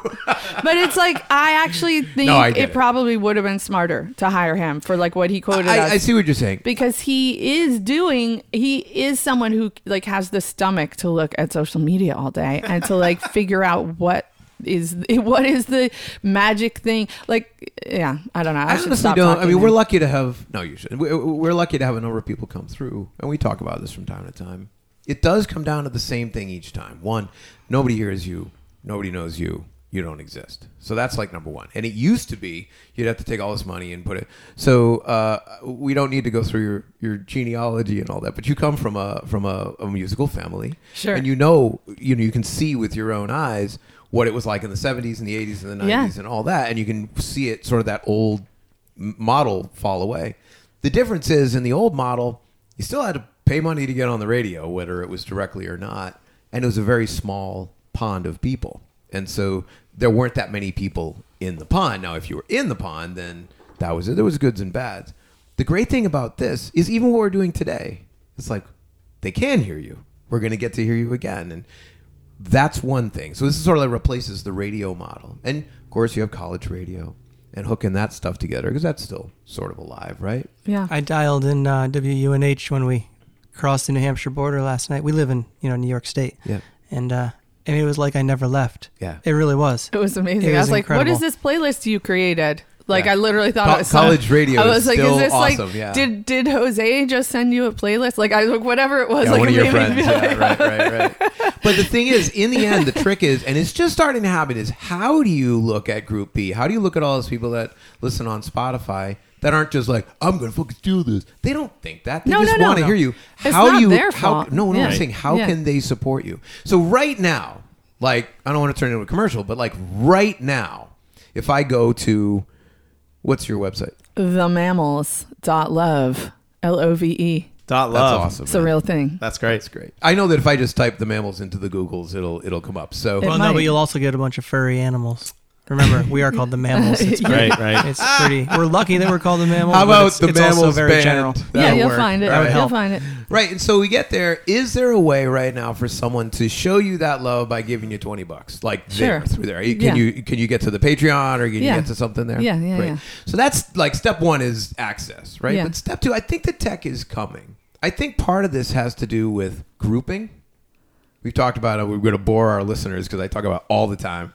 but it's like I actually think No, I it, it. probably would have been smarter to hire him for like what he quoted us. I, I see what you're saying. because he is doing he is someone who like has the stomach to look at social media all day and to like figure out what is what is the magic thing like yeah i don't know i, I should honestly stop don't. I mean, we're lucky to have. No, you should. We're, we're lucky to have a number of people come through, and we talk about this from time to time. It does come down to the same thing each time. One, nobody hears you. Nobody knows you. You don't exist. So that's like number one. And it used to be you'd have to take all this money and put it. So uh, we don't need to go through your, your genealogy and all that. But you come from a from a, a musical family, Sure. and you know you know you can see with your own eyes what it was like in the 70s and the 80s and the 90s Yeah. and all that and you can see it sort of that old model fall away. The difference is in the old model you still had to pay money to get on the radio whether it was directly or not and it was a very small pond of people. And so there weren't that many people in the pond. Now if you were in the pond then that was it. There was goods and bads. The great thing about this is even what we're doing today it's like they can hear you. We're going to get to hear you again. And that's one thing. So this is sort of like replaces the radio model. And of course, you have college radio and hooking that stuff together because that's still sort of alive, right? yeah I dialed in uh, WUNH when we crossed the New Hampshire border last night. We live in you know New York State, Yeah. and uh, I mean, it was like I never left. Yeah. it really was. It was amazing. It I was was like, "What is this playlist you created?" Like, Yeah. I literally thought Co- it was college radio I is was like, still "Is this awesome, like yeah. did did Jose just send you a playlist?" Like, I like whatever it was. Yeah, like, one of your friends. Yeah, like- right, right, right. But the thing is, in the end, the trick is, and it's just starting to happen, is how do you look at Group B? How do you look at all those people that listen on Spotify that aren't just like, I'm going to fucking do this? They don't think that. They No, just no, no, want to no. hear you. It's how not do you? their how, fault. No, no, I'm saying, how can they support you? So right now, like, I don't want to turn it into a commercial, but like right now, if I go to, what's your website? The mammals dot love L O V E. Dot That's love. awesome. It's a real thing. That's great. That's great. I know that if I just type the mammals into the Googles, it'll it'll come up. So It well, no, might. but you'll also get a bunch of furry animals. Remember, we are called the mammals. It's pretty, Right, right. It's pretty. We're lucky that we're called the mammals. How about it's, the it's also mammals very band? general. That yeah, you'll work. find it. Right. You'll find it. Right, and so we get there. Is there a way right now for someone to show you that love by giving you twenty bucks, like there, through there? Can Yeah. you can you get to the Patreon or can Yeah. you get to something there? Yeah, yeah, Great. yeah. So that's like step one is access, right? Yeah. But step two, I think the tech is coming. I think part of this has to do with grouping. We've talked about it. We're going to bore our listeners because I talk about it all the time.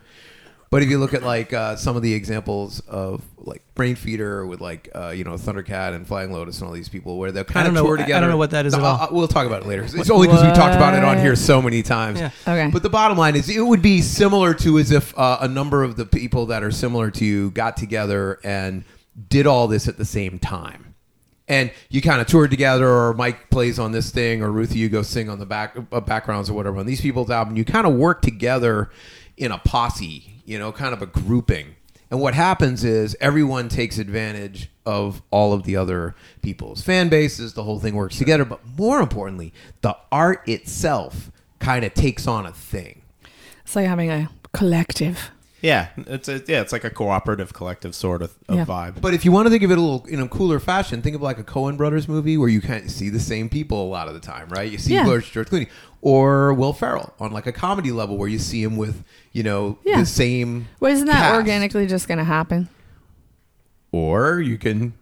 But if you look at like uh, some of the examples of like Brainfeeder with like uh, you know Thundercat and Flying Lotus and all these people where they're kind of know- tour I- I don't know what that is No, at all. I'll- we'll talk about it later. It's only because we talked about it on here so many times. Yeah. Okay. But the bottom line is, it would be similar to as if uh, a number of the people that are similar to you got together and did all this at the same time. And you kind of toured together, or Mike plays on this thing, or Ruthy, you go sing on the back uh, backgrounds or whatever on these people's album. You kind of work together in a posse, you know, kind of a grouping. And what happens is everyone takes advantage of all of the other people's fan bases. The whole thing works together. But more importantly, the art itself kind of takes on a thing. It's like having a collective. Yeah, it's a, yeah, it's like a cooperative, collective sort of, of Yeah. vibe. But if you want to think of it a little in a cooler fashion, think of like a Coen Brothers movie where you kind of see the same people a lot of the time, right? You see Yeah. George, George Clooney or Will Ferrell on like a comedy level where you see him with you know Yeah. the same. Well, isn't that cast. organically just going to happen? Or you can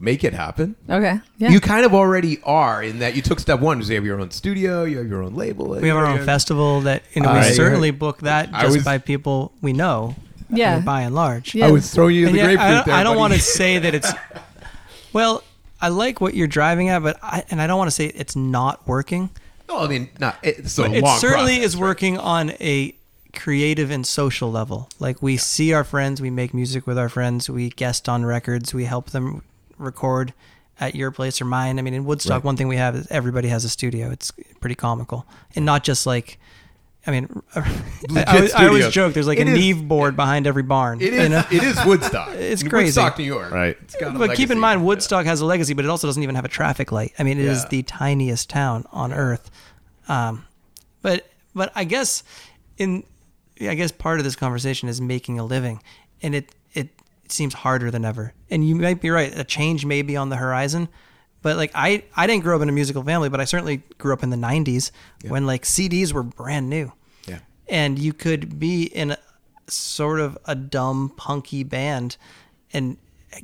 make it happen. Okay. Yeah. You kind of already are in that you took step one. is You have your own studio, you have your own label. We have our own festival that you know, we I- certainly book that just was- by people we know. Yeah. uh, by and large. Yeah. I was throwing you And the yeah, grapefruit I don't, there. I don't want to say that it's. Well, I like what you're driving at, but I and I don't want to say it's not working. No, I mean not. It's a But it certainly process, is right? working on a creative and social level. Like we see our friends, we make music with our friends, we guest on records, we help them record at your place or mine. I mean, in Woodstock, Right. one thing we have is everybody has a studio. It's pretty comical, and not just like. I mean, I, I, always- I always joke. There's like It a is- Neve board behind every barn. It you is. know? It is Woodstock. It's In crazy. Woodstock, New York. Right. It's got a But keep in mind, Woodstock has a legacy, but it also doesn't even have a traffic light. I mean, it is Yeah. the tiniest town on earth. Um, but but I guess in I guess part of this conversation is making a living, and it it, it seems harder than ever. And you might be right; a change may be on the horizon. But like I I didn't grow up in a musical family, but I certainly grew up in the '90s when like CDs were brand new Yeah. and you could be in a, sort of a dumb punky band and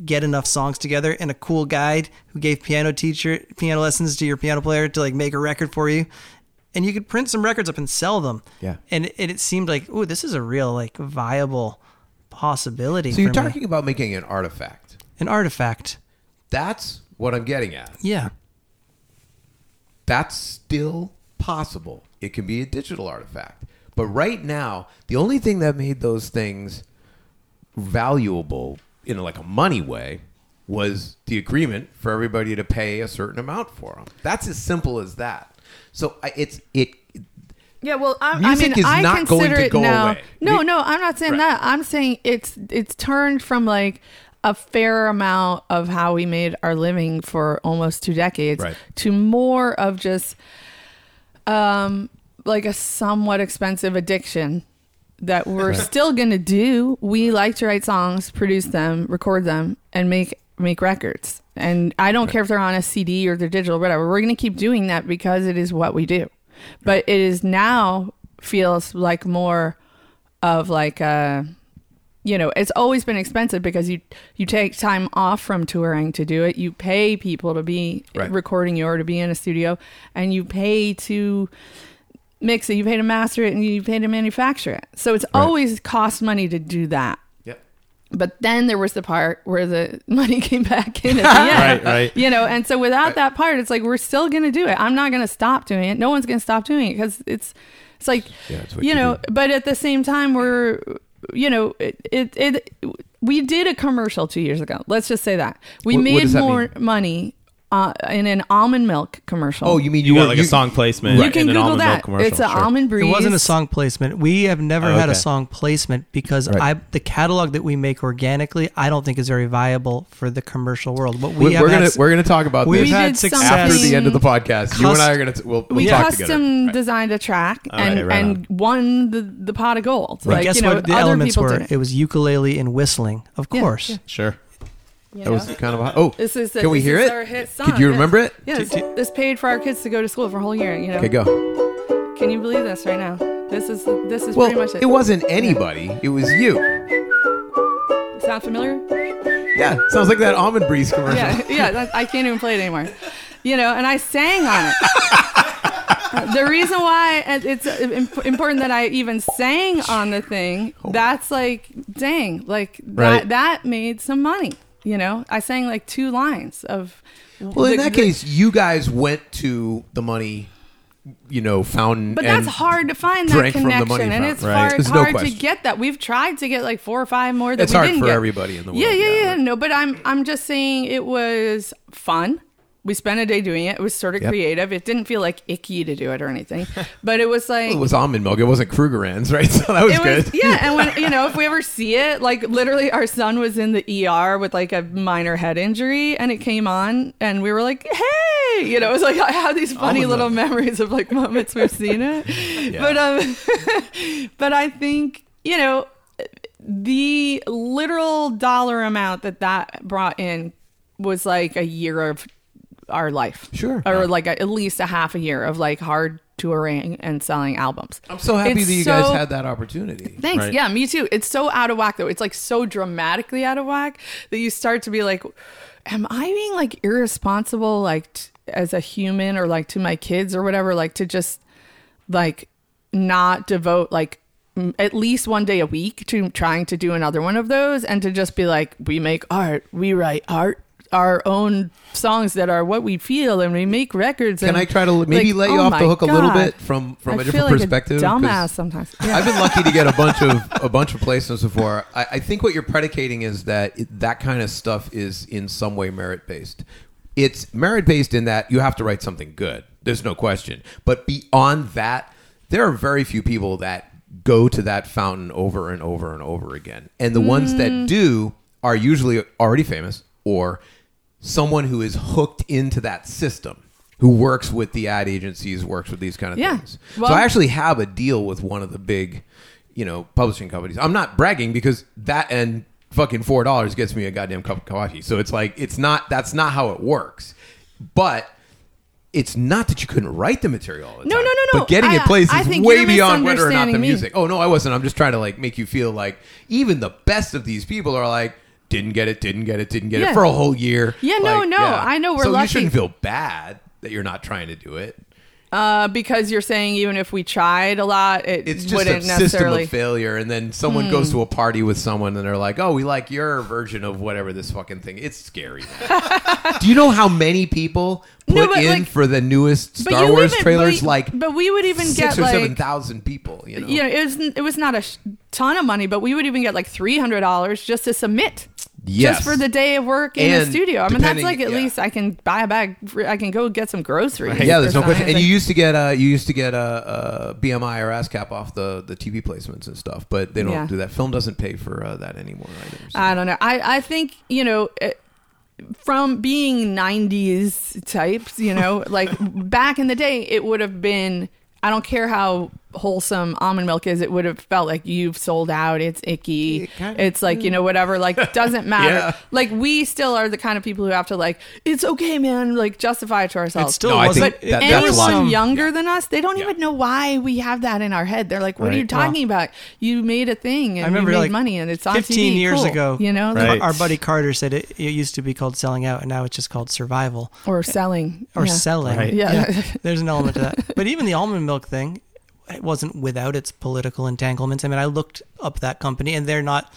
get enough songs together and a cool guide who gave piano teacher piano lessons to your piano player to like make a record for you and you could print some records up and sell them Yeah. and it, it seemed like oh this is a real like viable possibility So you're for me. talking about making an artifact. an artifact That's what I'm getting at. yeah That's still possible. It can be a digital artifact. But right now, the only thing that made those things valuable in like a money way was the agreement for everybody to pay a certain amount for them. That's as simple as that. So it's it Yeah, well, I, Music I mean, is I not going consider to it go now. away. No, no, I'm not saying Right. that. I'm saying it's it's turned from like a fair amount of how we made our living for almost two decades Right. to more of just um like a somewhat expensive addiction that we're still going to do. We like to write songs, produce them, record them and make make records. And I don't care if they're on a CD or they're digital, whatever. We're going to keep doing that because it is what we do. But it is now feels like more of like a you know, it's always been expensive because you you take time off from touring to do it. You pay people to be Right. recording you or to be in a studio, and you pay to mix it. You pay to master it, and you pay to manufacture it. So it's always cost money to do that. But then there was the part where the money came back in at the end. Right, right. You know, and so without that part, it's like we're still going to do it. I'm not going to stop doing it. No one's going to stop doing it because it's it's like Yeah, it's you you know. do. But at the same time, we're you know it, it it we did a commercial two years ago. Let's just say that we What- what made that more mean? money uh, in an almond milk commercial. Oh, you mean You, you, got were like a song placement. you can in Google almond that. It's an Sure. almond breeze. It wasn't a song placement. We have never Oh, had a song placement because Right. I the catalog that we make organically, I don't think is very viable for the commercial world. But we we're gonna s- we're gonna talk about we've this had success something- after the end of the podcast. you and I are gonna t- we'll, we'll we talk custom together. Right. designed a track All right, and right and won the the pot of gold. But Like guess you know, what the other elements people were? did It was ukulele and whistling, of course. Sure. You That was kind of a, oh. This is the, can we this hear is it? Our hit song. Could you remember it? Yes, this paid for our kids to go to school for a whole year. You know, Okay, go. can you believe this right now? This is this is Well, pretty much it. it wasn't anybody. It was you. Sound familiar? Yeah, sounds like that almond breeze commercial. Yeah, yeah. That, I can't even play it anymore. You know, and I sang on it. the reason why it's uh, important that I even sang on the thing, that's like, dang, like Right. that, that made some money. You know, I sang like two lines of. Well, in that the- case, you guys went to the money, you know, fountain. But that's hard to find that the connection, and fountain, it's right? hard, There's no hard to get that. We've tried to get like four or five more that It's we hard didn't for get. everybody in the Yeah, world, yeah, yeah, yeah. right. No, but I'm I'm just saying it was fun. We spent a day doing it. It was sort of Yep. creative. It didn't feel like icky to do it or anything, but it was like It was almond milk. It wasn't Krugerrands, right? So that was it good. yeah and when you know if we ever see it like literally our son was in the er with like a minor head injury and it came on and we were like hey you know it was like i have these funny Almond little milk. memories of like moments we've seen it but um but i think you know the literal dollar amount that that brought in was like a year of our life Sure. or like a, at least a half a year of like hard touring and selling albums I'm so happy It's that you guys had that opportunity. Thanks. Right. Yeah, me too. It's so out of whack though. It's like so dramatically out of whack that you start to be like, am I being like irresponsible like t- as a human or like to my kids or whatever like to just like not devote like at least one day a week to trying to do another one of those and to just be like we make art, we write art our own songs that are what we feel and we make records Can I try to maybe like, let you oh off the hook a little bit from from I a feel different like perspective? a dumbass sometimes Yeah. I've been lucky to get a bunch of a bunch of placements before. I, I think what you're predicating is that it, that kind of stuff is in some way merit based. It's merit based in that you have to write something good. There's no question. But beyond that, there are very few people that go to that fountain over and over and over again. And the ones Mm. that do are usually already famous or someone who is hooked into that system. Who works with the ad agencies, works with these kind of Yeah. things. Well- so I actually have a deal with one of the big, you know, publishing companies. I'm not bragging because that and fucking four dollars gets me a goddamn cup of coffee. So it's like it's not that's not how it works. But it's not that you couldn't write the material all the No, time. no, no, no. But getting I- it placed I is way beyond whether or not the me. music. Oh no, I wasn't. I'm just trying to like make you feel like even the best of these people are like didn't get it, didn't get it, didn't get Yeah. it for a whole year. Yeah, no, Like, no, I know we're so lucky. you shouldn't feel bad that you're not trying to do it. Uh, because you're saying even if we tried a lot, it it's just wouldn't a system necessarily. Hmm. of failure and then someone goes to a party with someone and they're like oh we like your version of whatever this fucking thing it's scary man. do you know how many people put No, but, in like- for the newest But star you wars even- trailers but- like but we would even six get or like seven thousand people you know you know it was it was not a sh- ton of money, but we would even get like three hundred dollars just to submit. Yes. Just for the day of work in And the studio. I mean, that's like at yeah. least I can buy a bag. I can go get some groceries. yeah, there's no question. And you used to get uh, you used to get a, BMI or ASCAP off the, the TV placements and stuff, but they don't Yeah. do that. Film doesn't pay for uh, that anymore either. so. I don't know. I, I think, you know, it, from being 90s types, you know, like back in the day, it would have been, I don't care how wholesome almond milk is, it would have felt like you've sold out. It's icky. It kinda- it's like, you know, mm. whatever, like doesn't matter. Yeah. Like we still are the kind of people who have to like, it's okay, man, like justify it to ourselves. It still No, I wasn't. think that- it- that's there was a lot. Anyone some- younger than us, they don't Yeah. even know why we have that in our head. They're like, "What are you talking about? You made a thing and I remember you made like money and it's on 15 TV. years Cool." ago. You know, Right. Our buddy Carter said it, it used to be called selling out, and now it's just called survival or selling or yeah. selling. Right. Yeah. There's an element to that. But even the almond milk thing, it wasn't without its political entanglements. I mean, I looked up that company, and they're not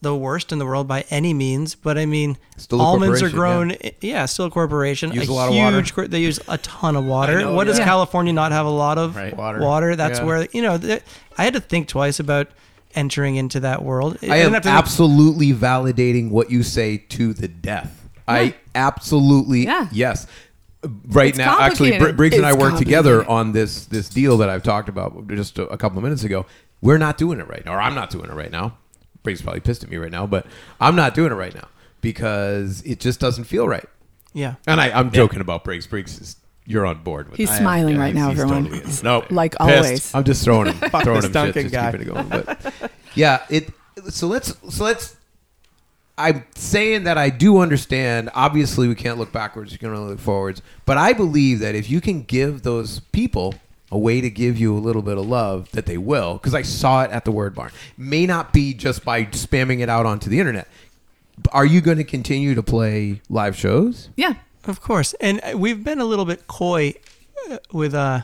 the worst in the world by any means. But I mean, Still almonds are grown. Yeah. still a corporation. Use a, a lot of huge. water. cor- They use a ton of water. Know, what does. California not have a lot of Right. Water. That's Yeah. where you know. th- I had to think twice about entering into that world. I am have to think- absolutely validating what you say to the death. I absolutely Yeah. yes. Right It's now, actually, Br- complicated. Briggs and I work together on this this deal that I've talked about just a, a couple of minutes ago. We're not doing it right now, or I'm not doing it right now. Briggs is probably pissed at me right now, but I'm not doing it right now because it just doesn't feel right. Yeah. And I, I'm joking about Briggs. Briggs is you're on board with. He's that. smiling right he's- now, he's everyone. totally is. Nope. Like Pissed. always. I'm just throwing him, throwing this him shit, just guy. keeping it going. But yeah, it. So let's so let's. I'm saying that I do understand. Obviously, we can't look backwards. You can only look forwards. But I believe that if you can give those people a way to give you a little bit of love, that they will. Because I saw it at the Word Barn. May not be just by spamming it out onto the internet. Are you going to continue to play live shows? Yeah. Of course, and uh, we've been a little bit coy uh, with uh,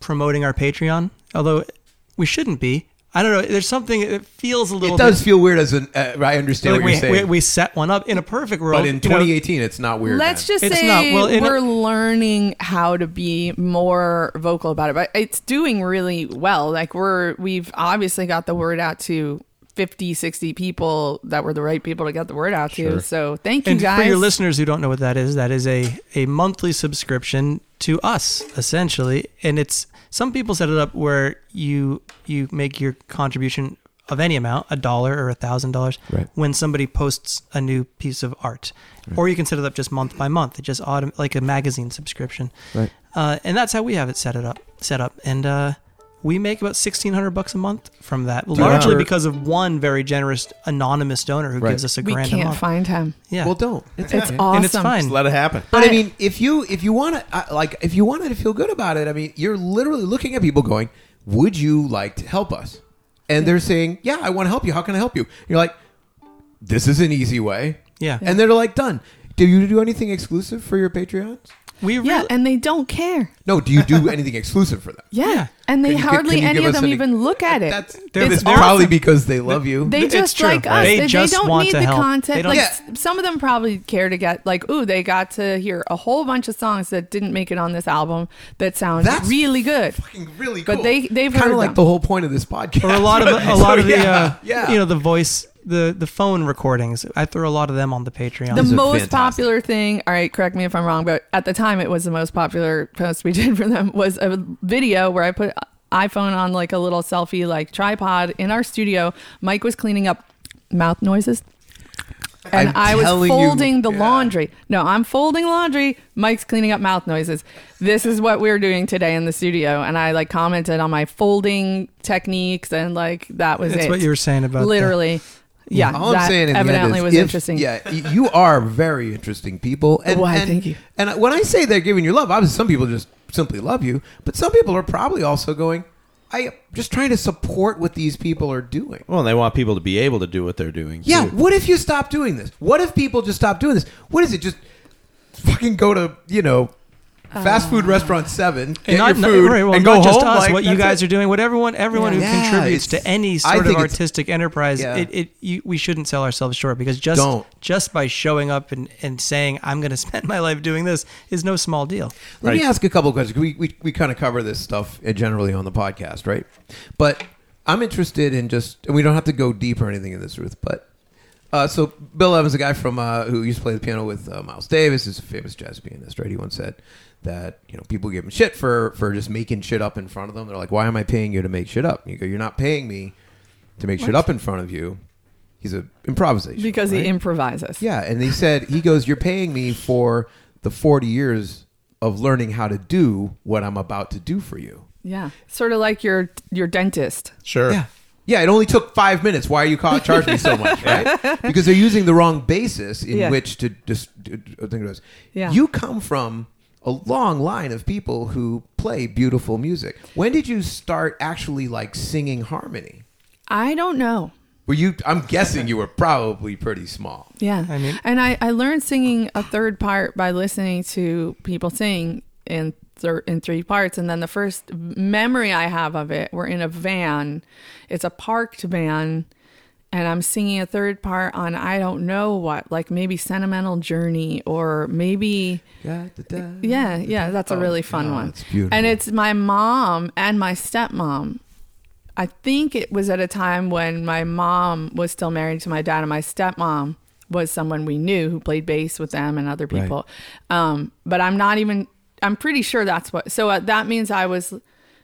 promoting our Patreon, although we shouldn't be. I don't know. There's something that feels a little. It does bit, feel weird as an. Uh, I understand like what we, you're saying, we, we set one up in a perfect world. but in you know, 2018, it's not weird. Let's man. just It's say not. Well, we're learning how to be more vocal about it, but it's doing really well. Like we're we've obviously got the word out to 50, 60 people that were the right people to get the word out to. So thank you and guys. for your listeners who don't know what that is, that is a, a monthly subscription to us, essentially. And it's some people set it up where you you make your contribution of any amount, a dollar or a thousand dollars, Right. when somebody posts a new piece of art. Or you can set it up just month by month. It just autom- like a magazine subscription. Right. Uh, and that's how we have it set it up set up. And uh, we make about sixteen hundred bucks a month from that, largely Wow. because of one very generous anonymous donor who Right. gives us a we grand a can't month. find him. yeah. Well, don't. It's, It's okay. awesome. And it's fine. Just let it happen. But I, I- mean, if you if you want to like if you wanted to feel good about it, I mean, you're literally looking at people going, "Would you like to help us?" And they're saying, "Yeah, I want to help you. How can I help you?" You're like, "This is an easy way." Yeah. And they're like, "Done." Do you do anything exclusive for your Patreons? We Yeah, and they don't care. No. Do you do anything exclusive for them? Yeah, Yeah. and they Can you- can- hardly can you any give of us them an- even look at it. That's They're- it's they're probably awesome. because they love you. They It's just true. like us. They They, they just don't want need to the help. content. They don't- like Yeah. s- some of them probably care to get like, ooh, they got to hear a whole bunch of songs that didn't make it on this album that sound That's really good. fucking really But they- they've kind heard of like them. the whole point of this podcast. or a lot of the, a lot of the yeah, uh, yeah. you know the voice the the phone recordings. I throw a lot of them on the Patreon. The These most fantastic. popular thing, all right, correct me if I'm wrong, but at the time it was the most popular post we did for them was a video where I put iPhone on like a little selfie like tripod in our studio. Mike was cleaning up mouth noises. And I'm I was telling you- folding the yeah. laundry. No, I'm folding laundry. Mike's cleaning up mouth noises. This is what we're doing today in the studio. And I like commented on my folding techniques and like that was That's it. what you were saying about the- literally. Yeah, All I'm that saying in the end evidently is was if- interesting. Yeah, you are very interesting people. And, Why, and, thank you. And when I say they're giving you love, obviously some people just simply love you, but some people are probably also going, I am just trying to support what these people are doing. Well, they want people to be able to do what they're doing. Yeah, too. what if you stop doing this? What if people just stop doing this? What is it? Just fucking go to, you know, fast food restaurant seven, get and not, your food, right, well, and not go just home. us. like, what you guys it. are doing, what everyone, everyone who Yeah, contributes to any sort of artistic enterprise, Yeah. it, it you, we shouldn't sell ourselves short because just Don't. just by showing up and, and saying I'm going to spend my life doing this is no small deal. Let me ask a couple of questions. We, we, we kind of cover this stuff uh, generally on the podcast, right? But I'm interested in just, and we don't have to go deep or anything in this, Ruth, but uh, so Bill Evans, a guy from uh, who used to play the piano with uh, Miles Davis, is a famous jazz pianist, right? He once said that you know people give him shit for for just making shit up in front of them. They're like, "Why am I paying you to make shit up?" And you go, "You're not paying me to make shit up in front of you." He's a improvisation because right? he improvises. Yeah, and he said he goes, "You're paying me for the 40 years of learning how to do what I'm about to do for you." Yeah. Sort of like your your dentist. Sure. Yeah. Yeah, it only took five minutes. Why are you ca- charging me so much, right? Because they're using the wrong basis in Yeah. which to just. I think it was. Yeah. You come from a long line of people who play beautiful music. When did you start actually like singing harmony? I don't know. Were you? I'm guessing you were probably pretty small. Yeah. I mean- and I, I learned singing a third part by listening to people sing in thir- in three parts. And then the first memory I have of it, we're in a van. It's a parked van. And I'm singing a third part on I don't know what, like maybe Sentimental Journey or maybe Yeah, yeah, that's a Oh, really fun God, one. And it's my mom and my stepmom. I think it was at a time when my mom was still married to my dad, and my stepmom was someone we knew who played bass with them and other Right. people. Um, but I'm not even. I'm pretty sure that's what. So uh, that means I was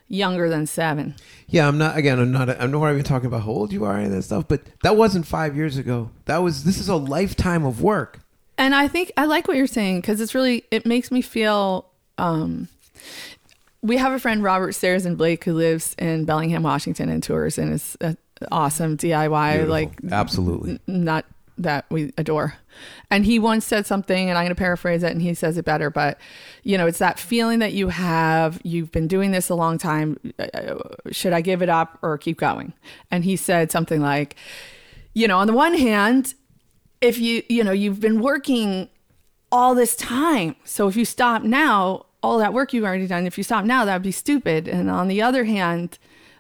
younger than seven. Yeah, I'm not. Again, I'm not. I'm not even talking about how old you are and that stuff. But that wasn't five years ago. That was. This is a lifetime of work. And I think I like what you're saying because it's really it makes me feel. Um, we have a friend Robert Sarazin Blake who lives in Bellingham, Washington, and tours and is an awesome DIY Beautiful. like absolutely. n- not that we adore. And he once said something, and I'm going to paraphrase it, and he says it better. But you know, it's that feeling that you have. You've been doing this a long time. Uh, Should I give it up or keep going? And he said something like, you know, on the one hand, if you you know you've been working all this time, so if you stop now, all that work you've already done. If you stop now, that'd be stupid. And on the other hand,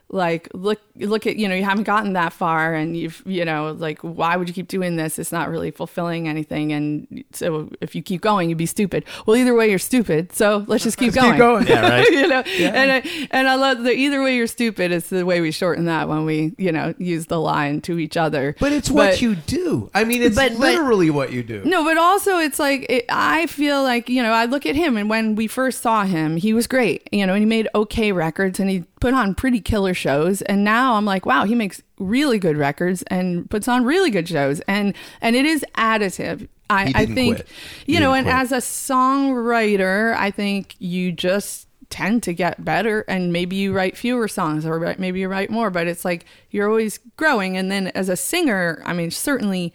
like look look at you know you haven't gotten that far and you've you know like why would you keep doing this it's not really fulfilling anything and so if you keep going you'd be stupid well either way you're stupid so let's just keep going keep going. Yeah, right. you know and I, and I love the either way you're stupid is the way we shorten that when we you know use the line to each other But it's what you do. I mean, it's But- but- literally what you do. no, but also it's like it, I feel like you know I look at him and when we first saw him, he was great. You know, and he made okay records and he put on pretty killer shows. And now I'm like, wow, he makes really good records and puts on really good shows. And and it is additive. I, I think quit. He you know, and quit. as a songwriter, I think you just tend to get better and maybe you write fewer songs or maybe you write more but it's like you're always growing and then as a singer i mean certainly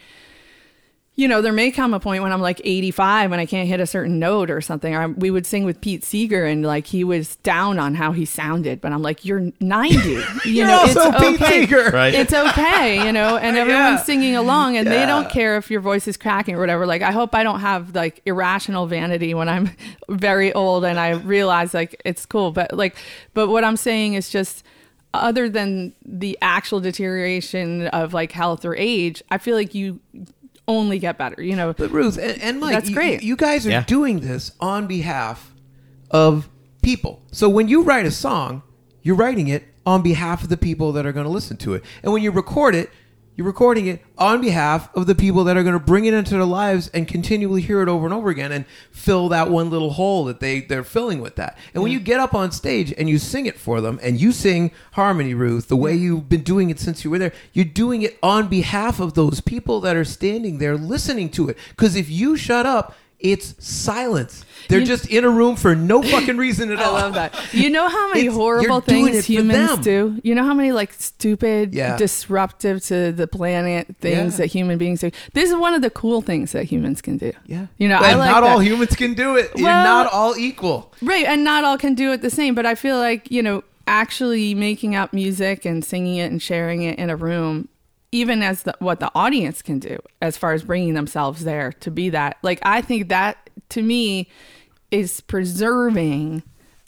you know, there may come a point when I'm like 85 and I can't hit a certain note or something. Or we would sing with Pete Seeger and like he was down on how he sounded, but I'm like, you're 90. You You're know, also it's Pete okay. Seeger. Right. It's okay, you know, and everyone's Yeah. singing along and they don't care if your voice is cracking or whatever. Like, I hope I don't have like irrational vanity when I'm very old and I realize like it's cool. But like, but what I'm saying is just, other than the actual deterioration of like health or age, I feel like you only get better. You know, But Ruth and, and Mike, That's you- great. You, guys are Yeah. doing this on behalf of people. So when you write a song, you're writing it on behalf of the people that are going to listen to it. And when you record it, you're recording it on behalf of the people that are going to bring it into their lives and continually hear it over and over again and fill that one little hole that they they're filling with that. And when you get up on stage and you sing it for them and you sing harmony Ruth the way you've been doing it since you were there, you're doing it on behalf of those people that are standing there listening to it. Cuz if you shut up, it's silence. They're You- just in a room for no fucking reason at I all. love that. You know how many It's- horrible things humans do? You know how many like stupid, Yeah. disruptive to the planet things Yeah. that human beings do? This is one of the cool things that humans can do. Yeah. You know, I like not that. all humans can do it. You're not all equal. Right, and not all can do it the same, but I feel like, you know, actually making up music and singing it and sharing it in a room, even as the, what the audience can do as far as bringing themselves there to be that. Like I think that to me is preserving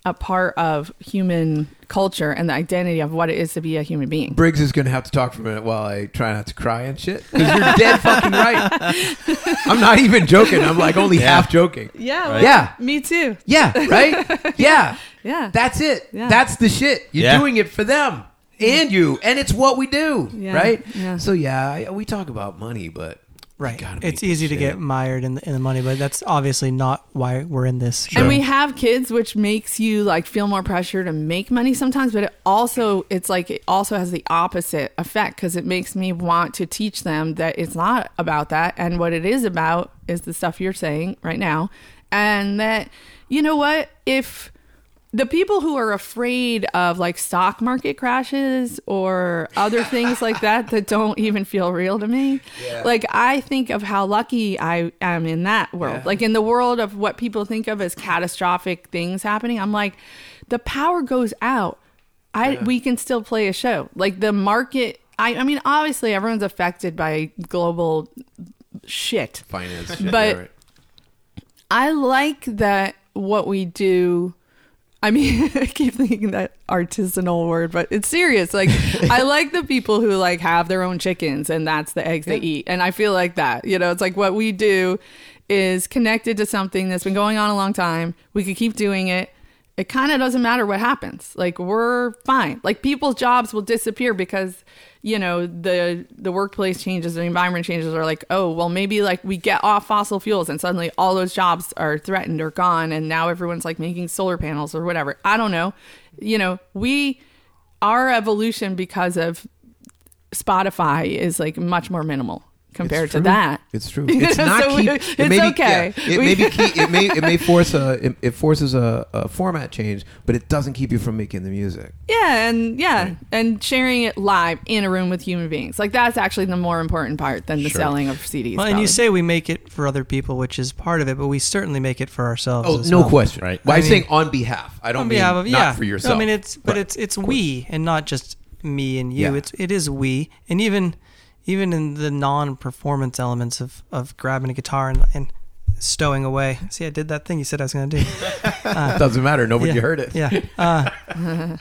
a part of human culture and the identity of what it is to be a human being. Briggs is going to have to talk for a minute while I try not to cry and shit. Because you're dead fucking right. I'm not even joking. I'm like only Yeah. half joking. Yeah, Right. Yeah. me too. Yeah, right? Yeah. Yeah. That's it. Yeah. That's the shit. You're Yeah. doing it for them and you. And it's what we do. Yeah. Right? Yeah. So, yeah, I- we talk about money, but. we Right. gotta It's make easy to shit. get mired in the, in the money, but that's obviously not why we're in this show. And we have kids, which makes you like feel more pressure to make money sometimes, but it also it's like it also has the opposite effect because it makes me want to teach them that it's not about that, and what it is about is the stuff you're saying right now, and that you know what if the people who are afraid of like stock market crashes or other things like that that don't even feel real to me Yeah. like i think of how lucky i am in that world Yeah. like in the world of what people think of as catastrophic things happening i'm like the power goes out i we can still play a show like the market i i mean obviously everyone's affected by global shit Finance. But- yeah, right. I like that what we do. I mean, I keep thinking that artisanal word, but it's serious. Like, I like the people who like have their own chickens and that's the eggs they eat. And I feel like that, you know, it's like what we do is connected to something that's been going on a long time. We could keep doing it. It kind of doesn't matter what happens. Like we're fine. Like people's jobs will disappear because you know the the workplace changes, the environment changes. Are like, oh well, maybe like we get off fossil fuels and suddenly all those jobs are threatened or gone, and now everyone's like making solar panels or whatever. I don't know. You know, we our evolution because of Spotify is like much more minimal compared to that. It's true. It's not So keep. we- it it's may be- okay. yeah, it We- may be key, it may it may force a it, it forces a, a format change, but it doesn't keep you from making the music. Yeah, and yeah, and sharing it live in a room with human beings. Like that's actually the more important part than the Sure. selling of CDs. well, and you say we make it for other people, which is part of it, but we certainly make it for ourselves. Oh, as no well. question. Right. Well, I I'm mean- saying on behalf. I don't on mean behalf of not yeah for No, yourself. I mean it's but Right. it's it's we and not just me and you. Yeah. It's it is we and even even in the non-performance elements of of grabbing a guitar and, and stowing away. See, I did that thing you said I was going to do. It doesn't matter. Nobody yeah. heard it. Yeah. Uh,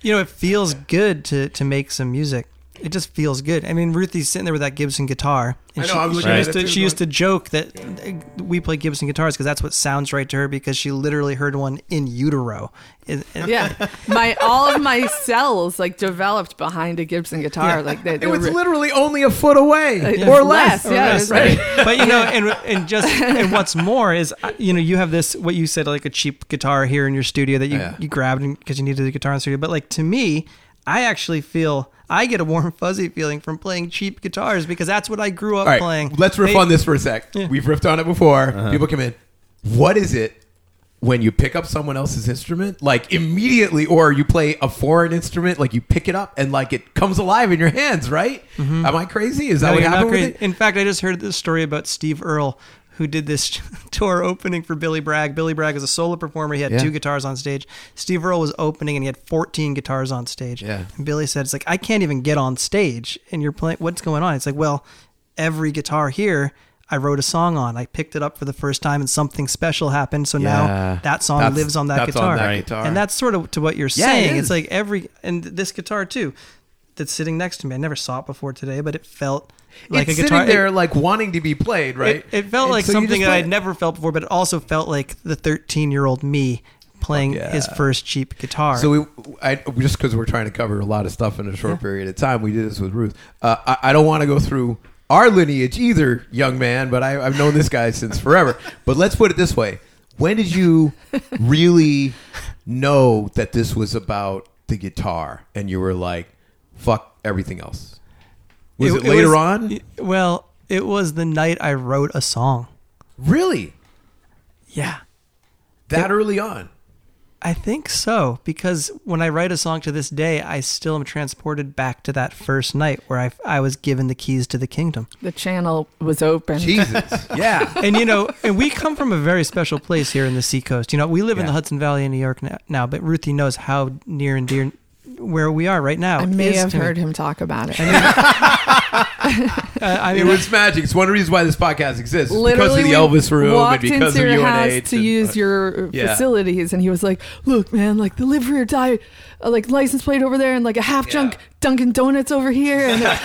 you know, it feels good to to make some music. It just feels good. I mean, Ruthy's sitting there with that Gibson guitar. And I know, she, I was she looking at used to she used to joke that uh, we play Gibson guitars because that's what sounds right to her because she literally heard one in utero. It- it- Yeah, my all of my cells like developed behind a Gibson guitar. Like they, It was literally only a foot away or less. Yeah, it's right. but you know, and and just and what's more is, uh, you know, you have this what you said like a cheap guitar here in your studio that you Yeah. you grabbed because you needed a guitar in the studio. But like to me, I actually feel I get a warm fuzzy feeling from playing cheap guitars because that's what I grew up All right, playing. let's riff They- on this for a sec. Yeah. We've riffed on it before. Uh-huh. People come in. What is it when you pick up someone else's instrument, like immediately, or you play a foreign instrument, like you pick it up and like it comes alive in your hands, right? Mm-hmm. Am I crazy? Is that No, what you're not happened with crazy. it? In fact, I just heard this story about Steve Earle, who did this tour opening for Billy Bragg. Billy Bragg is a solo performer. He had Yeah. two guitars on stage. Steve Earle was opening, and he had 14 guitars on stage. Yeah. And Billy said, "It's like I can't even get on stage, and you're playing. What's going on?" It's like, well, every guitar here. I wrote a song on. I picked it up for the first time, and something special happened. So Yeah. now that song That's- lives on that that's on guitar. that guitar. and that's sort of to what you're Yeah, it saying. is. It's like every and this guitar too, that's sitting next to me. I never saw it before today, but it felt like it's a guitar. sitting there, It- like wanting to be played, right? It, it felt And like so something that I'd never felt before, but it also felt like the 13 year old me playing yeah. his first cheap guitar. So we, I, just because we're trying to cover a lot of stuff in a short period of time, we did this with Ruth. Uh, I, I don't want to go through our lineage either, young man, but I, I've known this guy since forever. But let's put it this way: When did you really know that this was about the guitar, and you were like, "Fuck everything else"? Was it, later was- on? Well, it was the night I wrote a song. Really? Yeah. That early on? I think so because when I write a song to this day, I still am transported back to that first night where I, I was given the keys to the kingdom. The channel was open. Jesus, yeah. and you know, and we come from a very special place here in the seacoast. You know, we live in the Hudson Valley in New York now, now, but Ruthy knows how near and dear where we are right now. I may have to heard him talk about it. Uh, I It was magic. It's one of the reasons why this podcast exists. Literally, because of the Elvis room and walked because into of your UNH. house to and- use your Yeah. facilities, and he was like, "Look, man, like the live or die, uh, like license plate over there, and like a half junk Dunkin' Donuts over here." And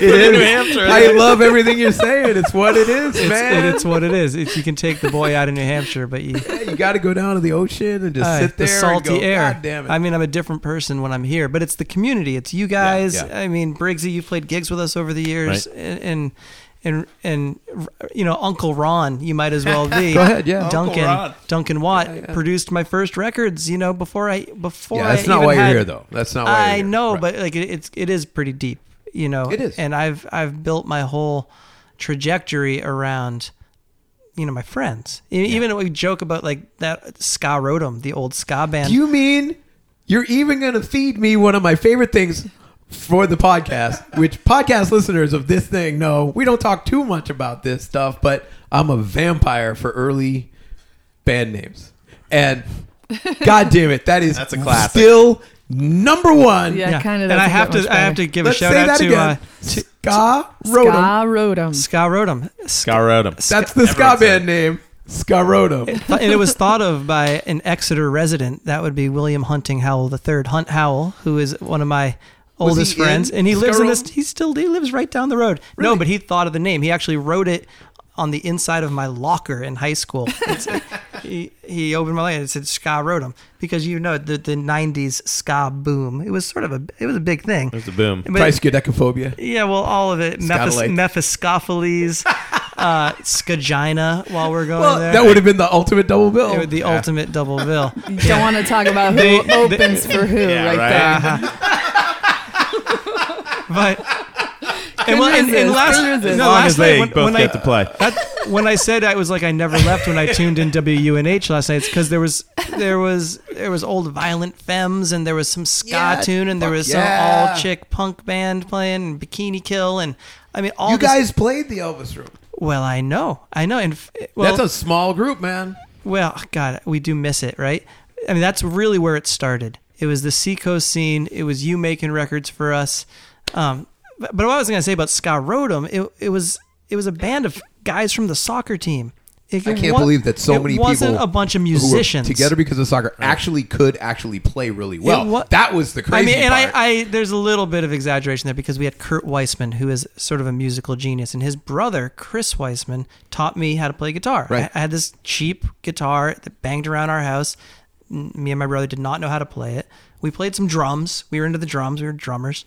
It is. I love everything you're saying. It's what it is, it's, man. it- it's what it is. It's, you can take the boy out of New Hampshire, but you you got to go down to the ocean and just uh, sit there the salty and go, air. God damn it. I mean, I'm a different person when I'm here, but it's the community. It's you guys. yeah. I mean, Briggsy, you played gigs with us over the years, and, and and and you know, Uncle Ron, you might as well be. Go ahead, yeah. Uncle Duncan Ron. Duncan Watt produced my first records. You know, before I before yeah, that's I not why you're had- here, though. That's not why you're I here. know, Right. but like it, it's it is pretty deep, you know. It is. and I've I've built my whole trajectory around, you know, my friends. Even we joke about like that ska Rotom, the old ska band. Do you mean you're even going to feed me one of my favorite things for the podcast, which podcast listeners of this thing know we don't talk too much about this stuff, but I'm a vampire for early band names. And God damn it, that is That's a classic. still number one. yeah, kind of. and I have to I have to give Let's a shout say out that to again. uh, to Ska Rotom. Ska Rotom. ska Rotom. Scar wrote. That's the ska Everyone said band name. Ska Rotom. and it was thought of by an Exeter resident. That would be William Hunting Howell III, Hunt Howell, who is one of my Was oldest friends, and he lives in this. He still he lives right down the road. No, but he thought of the name. He actually wrote it on the inside of my locker in high school. It's- he he opened my locker and it said ska Rotom because you know the the '90s ska boom. It was sort of a it was a big thing. It was a boom. But- Triskaidekaphobia. yeah, well, all of it. Mephis- Scatolite. Uh, Skagina. While we're going Well, there, that would have been the ultimate double bill. It would- the ultimate double bill. You don't want to talk about who They- they- opens for who Yeah, right, right. there. But and, well, and, and last, no, As long last as they night when, both when get I, to play. that, when I said I was like I never left when I tuned in WUNH last night, it's because there was there was there was old violent femmes and there was some ska Yeah, tune and there was yeah. some all chick punk band playing and Bikini Kill and I mean all you this- guys played the Elvis room. Well, I know, I know, and well, That's a small group, man. Well, God, we do miss it, right? I mean, that's really where it started. It was the Seacoast scene. It was you making records for us. Um, but, but what I was going to say about Ska Rotom, it, it was it was a band of guys from the soccer team. It I can't believe that so it many wasn't people a bunch of musicians together because of soccer actually could actually play really well. wa- that was the I crazy mean, and part. I, I, there's a little bit of exaggeration there because we had Kurt Weissman, who is sort of a musical genius, and his brother Chris Weissman taught me how to play guitar. Right. I, I had this cheap guitar that banged around our house. Me and my brother did not know how to play it. We played some drums. We were into the drums. We were drummers,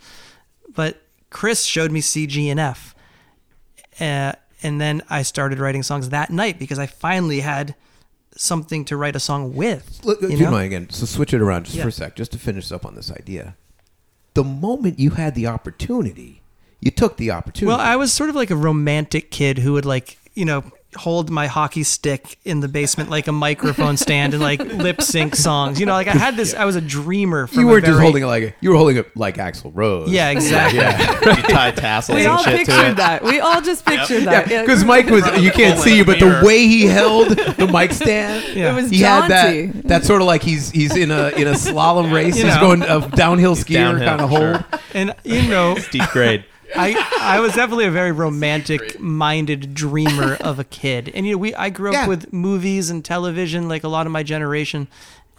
but Chris showed me C, G, and F. Uh, and then I started writing songs that night because I finally had something to write a song with. Look, you know? mind again, so switch it around just Yeah. for a sec, just to finish up on this idea. The moment you had the opportunity, you took the opportunity. Well, I was sort of like a romantic kid who would like, you know, hold my hockey stick in the basement like a microphone stand and like lip sync songs. You know, like I had this. I was a dreamer. From you weren't just holding it like you were holding it like Axl Rose. Yeah, exactly. You tie tassels We and all shit to pictured it. that. We all just pictured that. Yeah, Yeah, because Mike was you can't see you, but the way he held the mic stand, Yeah. It was he had that that sort of like he's he's in a in a slalom race. You he's know. going a downhill skier downhill, kind of sure. hold. And you know, Steep grade. I I was definitely a very romantic minded dreamer of a kid. And you know, we I grew up Yeah. with movies and television like a lot of my generation.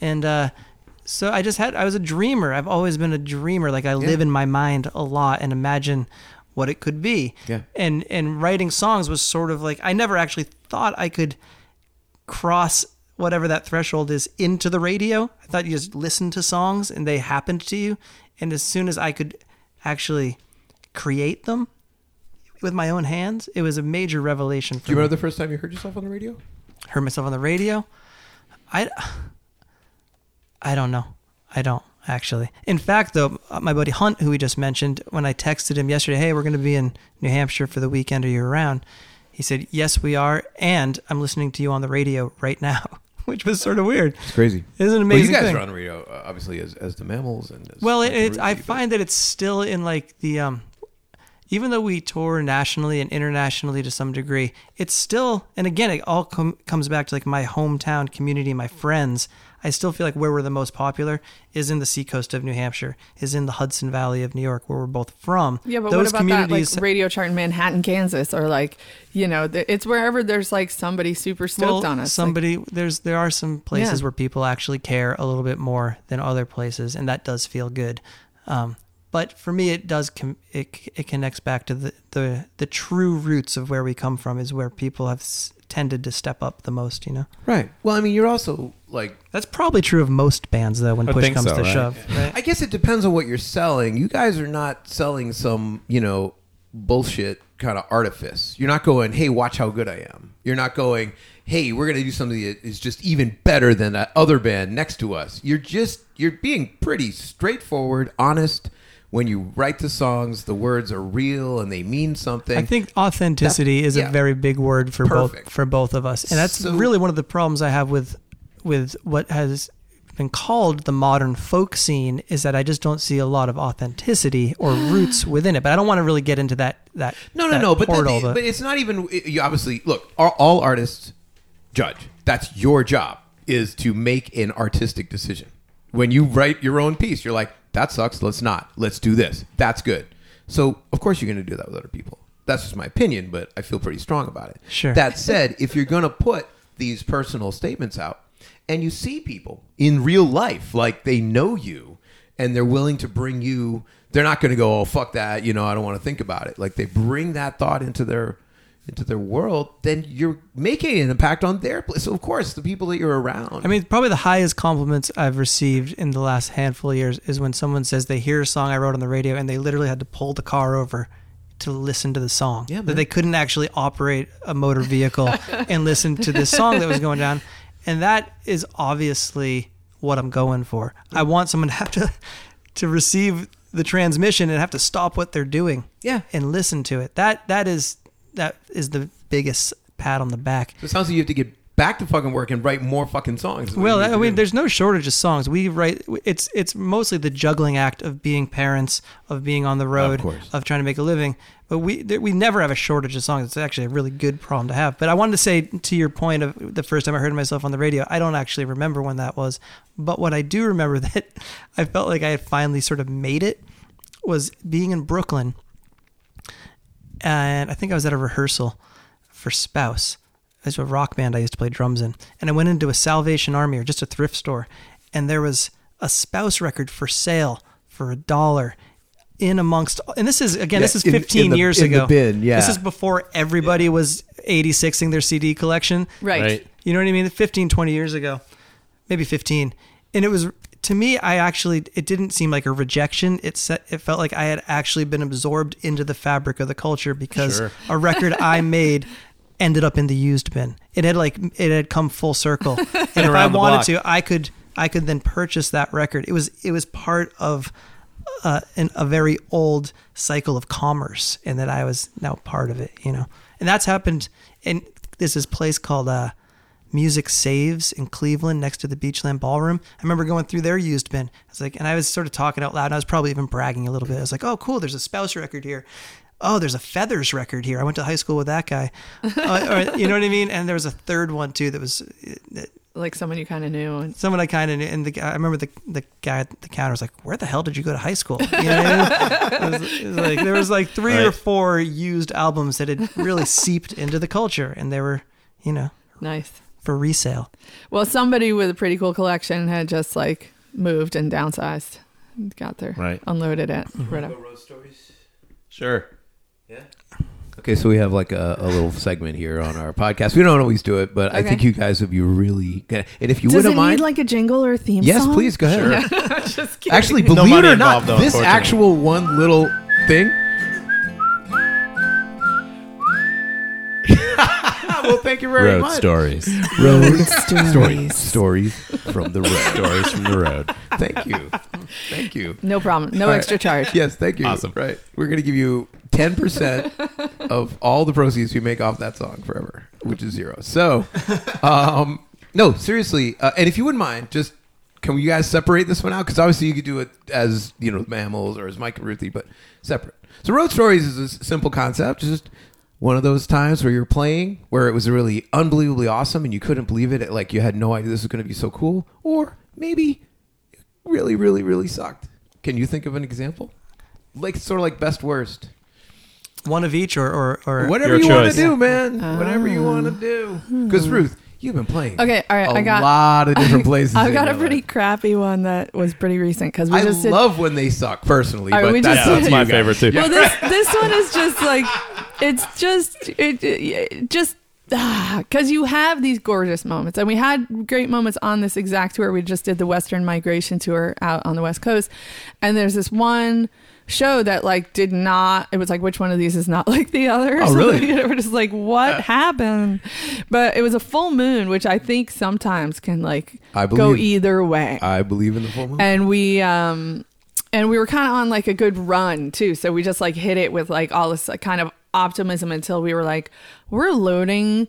And uh so I just had I was a dreamer. I've always been a dreamer. Like I live in my mind a lot and imagine what it could be. Yeah. And and writing songs was sort of like I never actually thought I could cross whatever that threshold is into the radio. I thought you just listened to songs and they happened to you. And as soon as I could actually create them with my own hands, it was a major revelation for Do you me. remember the first time you heard yourself on the radio? Heard myself on the radio. I, I don't know. I don't actually. In fact, though, my buddy Hunt, who we just mentioned, when I texted him yesterday, hey, we're going to be in New Hampshire for the weekend. Are you around? He said, yes, we are, and I'm listening to you on the radio right now, which was sort of weird. It's crazy. It's an Well, amazing you guys thing. are on the radio, uh, obviously, as, as the mammals and. As Well, it, as it's, I find that it's still in like the um, even though we tour nationally and internationally to some degree, it's still and again it all com- comes back to like my hometown community, my friends. I still feel like where we're the most popular is in the seacoast of New Hampshire, is in the Hudson Valley of New York, where we're both from. Yeah, but Those what about that like communities- radio chart in Manhattan, Kansas, or like you know, it's wherever there's like somebody super stoked well, on us. Like, Somebody there's there are some places Yeah. where people actually care a little bit more than other places, and that does feel good. Um, but for me, it does com- it it connects back to the, the the true roots of where we come from is where people have s- tended to step up the most. You know, Right. Well, I mean, you're also like that's probably true of most bands though. When I push comes so, to right? shove, right? I guess it depends on what you're selling. You guys are not selling some, you know, bullshit kind of artifice. You're not going, "Hey, watch how good I am." You're not going, "Hey, we're going to do something that is just even better than that other band next to us." You're just you're being pretty straightforward, honest. When you write the songs, the words are real and they mean something. I think authenticity is yeah. a very big word for Perfect. both for both of us, and that's So- really one of the problems I have with with what has been called the modern folk scene is that I just don't see a lot of authenticity or roots within it. But I don't want to really get into that that No, no, that no. But, that- portal, but it's not even. You obviously look. All, all artists judge. That's your job is to make an artistic decision. When you write your own piece, you're like, "That sucks. Let's not. Let's do this. That's good." So of course you're going to do that with other people. That's just my opinion, but I feel pretty strong about it. Sure. That said, if you're going to put these personal statements out, and you see people in real life, like they know you, and they're willing to bring you they're not going to go oh fuck that you know i don't want to think about it like they bring that thought into their into their world then you're making an impact on their place so of course the people that you're around I mean, probably the highest compliments I've received in the last handful of years is when someone says they hear a song I wrote on the radio and they literally had to pull the car over to listen to the song. Yeah, man. that they couldn't actually operate a motor vehicle and listen to this song that was going down. And that is obviously what I'm going for. I want someone to have to to receive the transmission and have to stop what they're doing. Yeah. And listen to it. That that is that is the biggest pat on the back. so it sounds like you have to get back to fucking work and write more fucking songs Well, I mean, do. there's no shortage of songs. We write. It's it's mostly the juggling act of being parents, of being on the road, of trying to make a living. But we we never have a shortage of songs. It's actually a really good problem to have. But I wanted to say to your point of the first time I heard myself on the radio, I don't actually remember when that was. But what I do remember that I felt like I had finally sort of made it was being in Brooklyn, and I think I was at a rehearsal for Spouse. It's a rock band I used to play drums in. And I went into a Salvation Army or just a thrift store, and there was a Spouse record for sale for a dollar in amongst and this is again this is 15 in the- years in the ago bin, yeah. this is before everybody was 86ing their cd collection Right. Right. you know what I mean? 15, 20 years ago, maybe 15. And it was, to me, I actually, it didn't seem like a rejection. It, se- it felt like I had actually been absorbed into the fabric of the culture because Sure. a record I made ended up in the used bin. It had like, it had come full circle. and if I wanted block. to, I could, I could then purchase that record. It was, it was part of uh, an, a very old cycle of commerce and that I was now part of it, you know. And that's happened in there's this place called uh, Music Saves in Cleveland next to the Beachland Ballroom. I remember going through their used bin. I was like, and I was sort of talking out loud. And I was probably even bragging a little bit. I was like, oh, cool, there's a spouse record here. Oh, there's a Feathers record here. I went to high school with that guy. uh, or, you know what I mean? And there was a third one too that was Like someone you kind of knew. And someone I kind of knew, and the guy, I remember the the guy at the counter was like, "Where the hell did you go to high school?" You know what I mean? it, was, it was like there was like three or four used albums that had really seeped into the culture, and they were, you know, nice. For resale. Well, somebody with a pretty cool collection had just like moved and downsized, got there, Right. unloaded it, Mm-hmm. whatever. Sure. Yeah. Okay, so we have like a, a little segment here on our podcast. We don't always do it, but I think you guys would be really good. And if you Does wouldn't mind, need like a jingle or a theme yes, song? please go ahead. just kidding. Actually, believe money it or not, though, this actual one little thing. well, thank you very Road much. stories. Road stories. Stories from the road. stories from the road. Thank you. Thank you. no problem. No All right. extra charge. Yes, thank you. Awesome. Right. We're going to give you 10% of all the proceeds we make off that song forever, which is zero. So, um, no, seriously. Uh, and if you wouldn't mind, just can you guys separate this one out? Because obviously you could do it as, you know, mammals or as Mike and Ruthy, but separate. So, Road Stories is a simple concept. It's just one of those times where you're playing where it was really unbelievably awesome and you couldn't believe it. Like you had no idea this was going to be so cool. Or maybe really, really, really sucked. Can you think of an example? Like sort of like best worst. One of each, or or, or Whatever Your you want to do, man. Whatever you ah. want to do. Because Ruth, you've been playing. Ah. Okay, all right, a I got- a lot of different places. I've got a pretty life. crappy one that was pretty recent because we I just did. love when they suck personally, All right, but we that's just- Yeah, that's my favorite too. well, this this one is just like it's just it, it just because you have these gorgeous moments, and we had great moments on this exact tour. We just did the Western Migration tour out on the West Coast, and there's this one show that like did not it was like which one of these is not like the other? Oh, really? you know, we're just like what happened? But it was a full moon which i think sometimes can like I believe, go either way. I believe in the full moon. and we um and we were kind of on like a good run too. So we just like hit it with like all this like, kind of optimism until we were like we're loading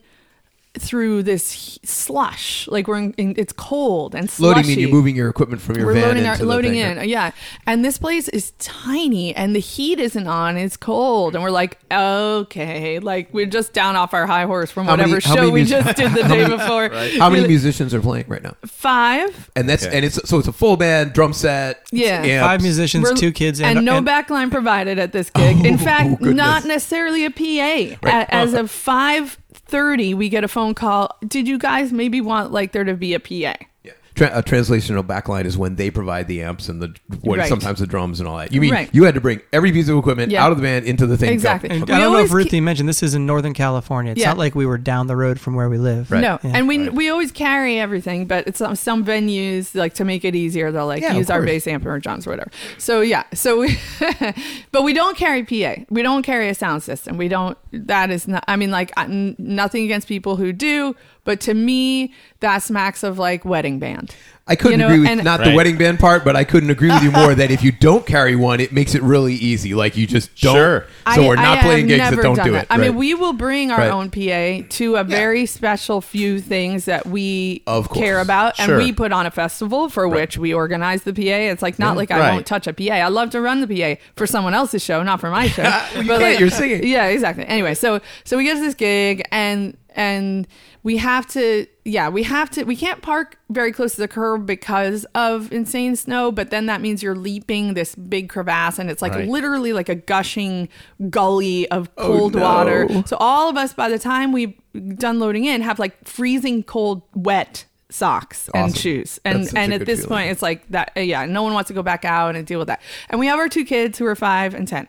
through this slush like we're in, in it's cold and slushy Loading mean you're moving your equipment from your we're van loading into our, the loading thing. in yeah and this place is tiny and the heat isn't on it's cold and we're like okay like we're just down off our high horse from How whatever how show many we mus- just did the day many- before How many musicians are playing right now? five And that's Okay. and it's so it's a full band, drum set, Yeah. amps. five musicians, We're- two kids, and, and, no and- backline provided at this gig. In Oh, fact, goodness. not necessarily a PA. A- As of five thirty, we get a phone call. Did you guys maybe want like there to be a PA? Yeah. Tra- a translational backline is when they provide the amps and the what, Right. sometimes the drums and all that. You mean Right. you had to bring every piece of equipment Yeah. out of the band into the thing. Exactly. and We I don't know always if Ruthy keep- mentioned this is in Northern California. It's Yeah. not like we were down the road from where we live. Right. No, Yeah. and we Right. we always carry everything, but it's some, some venues like to make it easier. They'll like Yeah, use our bass amp or John's or whatever. So yeah, so we, but we don't carry PA. We don't carry a sound system. We don't. That is not. I mean, like I- n- nothing against people who do, but to me, that smacks of like wedding band. I couldn't You know, agree with and- not the wedding band part, but I couldn't agree with you more that if you don't carry one, it makes it really easy. Like you just don't. Sure. So we're not I playing gigs that don't do that. it. I mean, we will bring our Right. own PA to a very special few things that we Of course. care about, and we put on a festival for which we organize the PA. It's like not like I Right. won't touch a PA. I love to run the PA for someone else's show, not for my show. Well, you can't, you're singing. Yeah, exactly. Anyway, so so we get to this gig and and we have to yeah we have to we can't park very close to the curb because of insane snow but then that means you're leaping this big crevasse and it's like Right. literally like a gushing gully of cold no. water so all of us by the time we've done loading in have like freezing cold wet socks and shoes and and at this feeling. point it's like that uh, yeah no one wants to go back out and deal with that and we have our two kids who are five and ten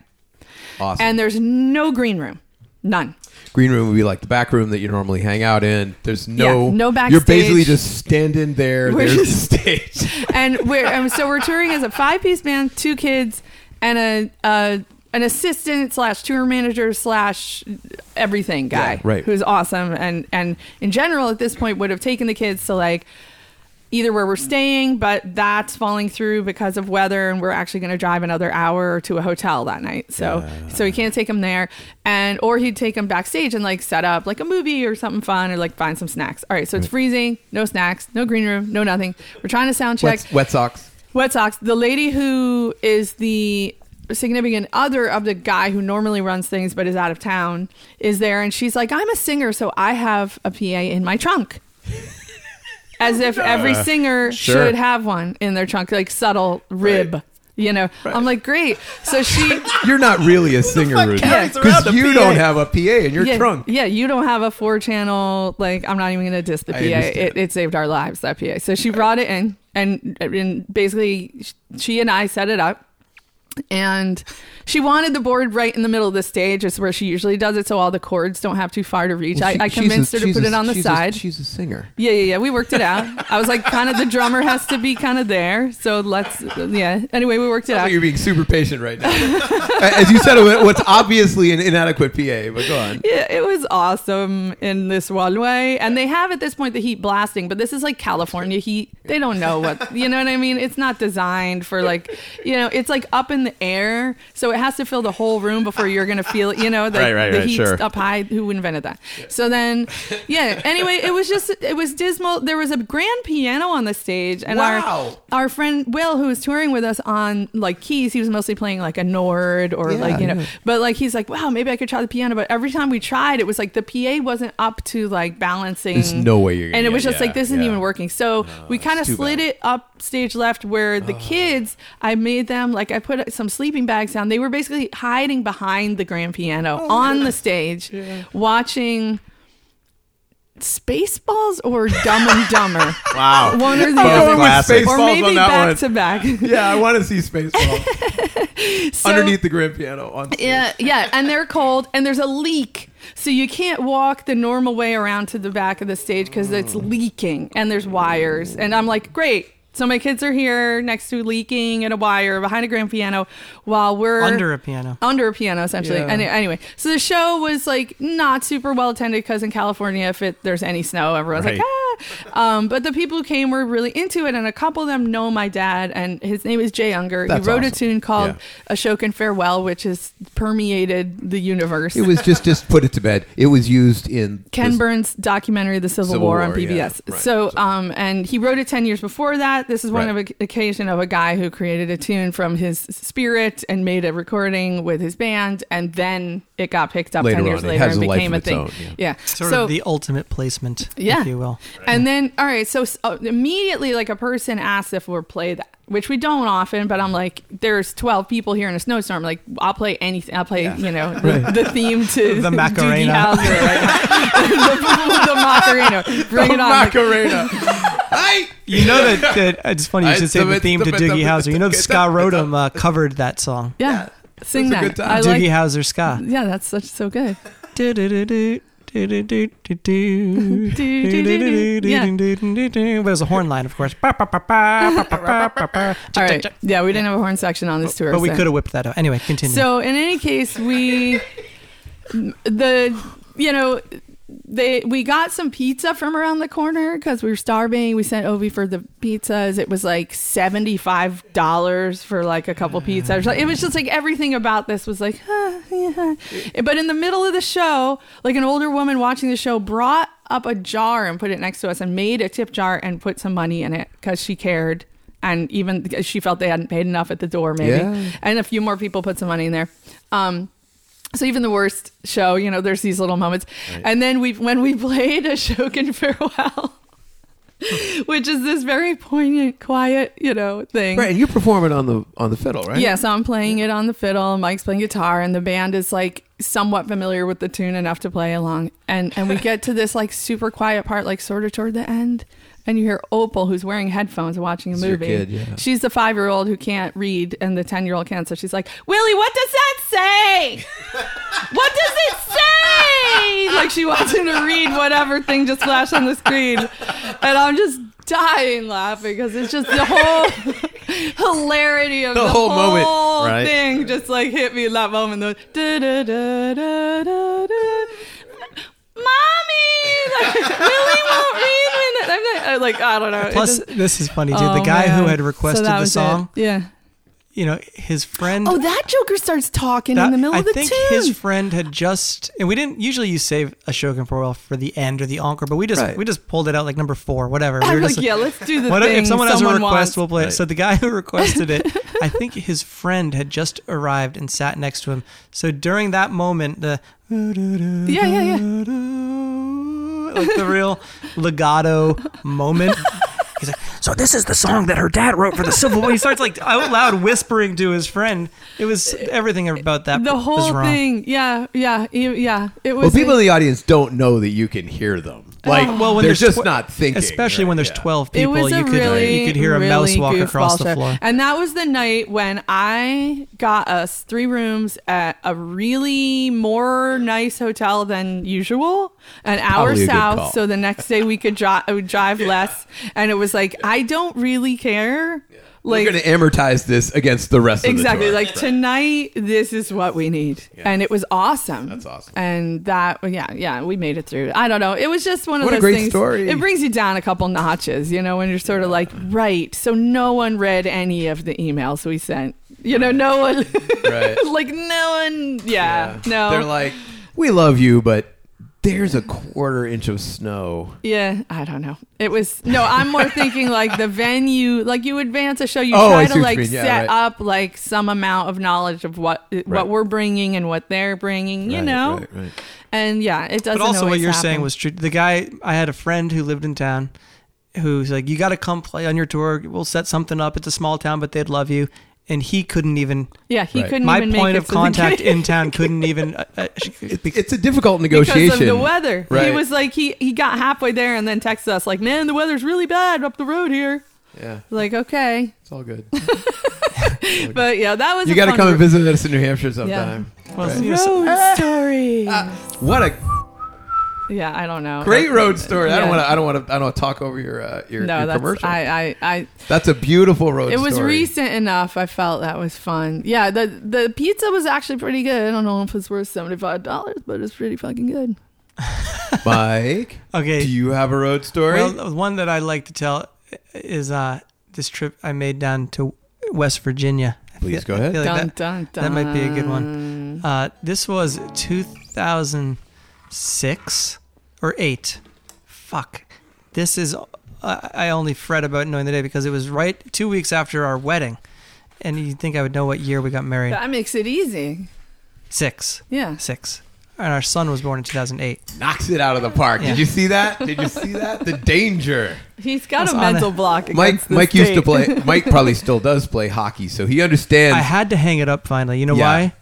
Awesome. and there's no green room none Green room would be like the back room that you normally hang out in. There's no Yeah, no You're basically just standing there. We're There's just- the stage. and we're and so we're touring as a five piece band, two kids, and a, a an assistant slash tour manager slash everything guy, Yeah, right. Who's awesome and and in general at this point would have taken the kids to like either where we're staying, but that's falling through because of weather, and we're actually going to drive another hour to a hotel that night. So so he can't take him there, and or he'd take him backstage and like set up like a movie or something fun, or like find some snacks. All right, so it's mm. freezing, no snacks, no green room, no nothing. We're trying to sound check. Wet, wet socks. Wet socks. The lady who is the significant other of the guy who normally runs things but is out of town is there, and she's like, "I'm a singer, so I have a PA in my trunk." As if every uh, singer Sure. should have one in their trunk, like subtle rib. You know, I'm like, great. So she, You're not really a singer, Rudy, carries because around a you PA? don't have a PA in your yeah, trunk. yeah, you don't have a four channel. Like, I'm not even going to diss the PA. I understand. It, it saved our lives, that PA. So she brought it in, and, and basically, she and I set it up. And she wanted the board right in the middle of the stage. It's where she usually does it, so all the chords don't have too far to reach. Well, she- I, I she's a- convinced her to put a- it on the she's a- side. she's a singer. Yeah, yeah, yeah. We worked it out. I was like, kind of the drummer has to be kind of there. So let's, yeah. Anyway, we worked it Sounds out. like you're being super patient right now. As you said, what's obviously an inadequate PA, but go on. Yeah, it was awesome in this one way. And they have at this point the heat blasting, but this is like California heat. They don't know what, you know what I mean? It's not designed for like, you know, it's like up in the air. So it has to fill the whole room before you're going to feel it, you know, the, Right, right, the right, heat's sure. up high. Who invented that? So then, yeah, anyway, it was just, it was dismal. There was a grand piano on the stage. And Wow. our, our friend Will, who was touring with us on like keys, he was mostly playing like a Nord or like, you know, yeah. but like he's like, wow, maybe I could try the piano. But every time we tried, it was like the PA wasn't up to like balancing. There's no way you're And it was get- just like yeah, this isn't even working. So we kind of slid bad. it up stage left where the oh. kids, I made them like I put some sleeping bags down. They were basically hiding behind the grand piano Oh, on the stage, watching. Spaceballs or Dumb and Dumber, Wow. one or the I'm other, going with or Spaceballs maybe on that back one. to back. Yeah, I want to see Spaceballs So- underneath the grand piano. On stage. Yeah, yeah, and they're cold, and there's a leak, so you can't walk the normal way around to the back of the stage because it's mm. leaking, and there's wires. And I'm like, great. So my kids are here next to leaking and a wire behind a grand piano, while we're Under a piano. under a piano essentially. Yeah. And anyway, so the show was like not super well attended because in California, if it, there's any snow, everyone's Right. like ah. Um, but the people who came were really into it, and a couple of them know my dad, and his name is Jay Ungar. That's he wrote a tune called Yeah. "Ashokan Farewell," which has permeated the universe. It was just just put it to bed. It was used in Ken this- Burns' documentary, The Civil, Civil War, on War, yeah, PBS. right. So, So- um, and he wrote it 10 years before that. This is one Right. of a, occasion of a guy who created a tune from his spirit and made a recording with his band. And then it got picked up Later 10 years on, it later and a became a thing. own, yeah. yeah. Sort so, of the ultimate placement, Yeah. if you will. and then, all right, so uh, immediately, like a person asks if we'll play that, which we don't often, but I'm like, there's 12 people here in a snowstorm. Like, I'll play anything. I'll play, you know, the, the theme to The Doogie Macarena. Howser, right? the, the Macarena. Bring it on. Like, Hey! You know that, that it's funny. You should say the theme to Doogie Howser. You know that Ska Rotom uh, covered that song. Yeah, sing that. Good time. I like, Doogie Howser Scott. Yeah, that's such so good. Do But it a horn line, of course. All right. Yeah, we didn't have a horn section on this tour. But we so. could have whipped that out Anyway, continue. So, in any case, we. The you know, they we got some pizza from around the corner because we were starving. We sent Ovi for the pizzas. It was like seventy five dollars for like a couple pizzas. It was just like everything about this was like, ah, yeah. But in the middle of the show, like an older woman watching the show brought up a jar and put it next to us and made a tip jar and put some money in it because she cared. And even she felt they hadn't paid enough at the door, maybe Yeah. and a few more people put some money in there. Um, So even the worst show, you know, there's these little moments. And then we when we played Ashokan Farewell, which is this very poignant, quiet, you know, thing. Right, and you perform it on the on the fiddle, right? Yeah, so I'm playing it on the fiddle, Mike's playing guitar, and the band is like somewhat familiar with the tune enough to play along. And and we get to this like super quiet part, like sort of toward the end, and you hear Opal, who's wearing headphones watching a It's movie. kid, yeah. She's the five year old who can't read, and the ten year old can't. So she's like, Willie, what does that say? what does it say? Like she wants him to read whatever thing just flashed on the screen, and I'm just dying laughing because it's just the whole hilarity of the, The whole moment, right? thing just like hit me in that moment. The da da da da da da. Mommy, like, Willie won't read when I'm like, I- don't know. Plus, just- this is funny dude. Oh, the guy who had requested that the was it. song, yeah. you know, his friend. Oh, that Joker starts talking that- in the middle I of the tune. I think his friend had just, and we didn't usually you save Ashokan for for the end or the encore, but we just Right. we just pulled it out like number four, whatever. We I'm were like, just yeah, let's do the What thing. if someone has a request? wants. We'll play it. So the guy who requested it, I think his friend had just arrived and sat next to him. So during that moment, the Yeah, yeah, yeah. like the real legato moment. He's like, so this is the song that her dad wrote for the Civil War. He starts like out loud whispering to his friend. It was everything about that. The was whole wrong. thing. Yeah, yeah, yeah. It was. Well, people in the audience don't know that you can hear them. Like, Well, when they're there's just tw- not thinking. especially right? when there's Yeah. twelve it people. you could really, you could hear a really mouse walk across goofball the show. floor. And that was the night when I got us three rooms at a really more nice hotel than usual, an hour Probably a good south. So the next day we could dri- would drive less. And it was like, I don't really care. We're Like, we're going to amortize this against the rest exactly of the tour. like tonight this is what we need. And it was awesome. That's awesome. and that yeah yeah we made it through. I don't know. It was just one of What a those great things. story. it brings you down a couple notches you know when you're sort of like right. So no one read any of the emails we sent. You know no one Right. like no one yeah, no. They're like, we love you, but there's a quarter inch of snow. yeah i don't know it was no i'm more thinking like the venue like you advance a show you Oh, I try see to what you like mean. Yeah, set right. up like some amount of knowledge of what uh, Right. what we're bringing and what they're bringing you Right, know right, right. and yeah it doesn't But also, what always you're happen. saying was true. The guy, I had a friend who lived in town, who's like, "You got to come play on your tour. We'll set something up. It's a small town, but they'd love you." And he couldn't even. yeah he Right. couldn't My even point make of it to contact in town couldn't even. Uh, uh, It, it's a difficult negotiation because of the weather Right. he was like he he got halfway there and then texted us like man the weather's really bad up the road here Yeah, like okay it's all good. but yeah that was You got to fun come and visit us in New Hampshire sometime. well, Right. you know, so- road story What a yeah i don't know great road story! I don't want to. I don't want to. I don't want to talk over your uh, your, no your that's commercial. I, I i that's a beautiful road. it was story. recent enough i felt that was fun yeah the the pizza was actually pretty good i don't know if it's worth $75 but it's pretty fucking good Mike, okay. do you have a road story? Well, one that I'd like to tell is uh, this trip I made down to West Virginia. Please feel- go ahead. Like dun, that- dun, dun. that might be a good one. Uh, this was 2006 or 8. Fuck. This is. I I only fret about knowing the day because it was right two weeks after our wedding. And you'd think I would know what year we got married. that makes it easy Six. yeah Six. And our son was born in 2008. Knocks it out of the park. Yeah. Did you see that? Did you see that? The danger. He's got It's a mental a- block. Mike against this Mike used to play. Mike probably still does play hockey, so he understands. I had to hang it up finally. You know Yeah. why?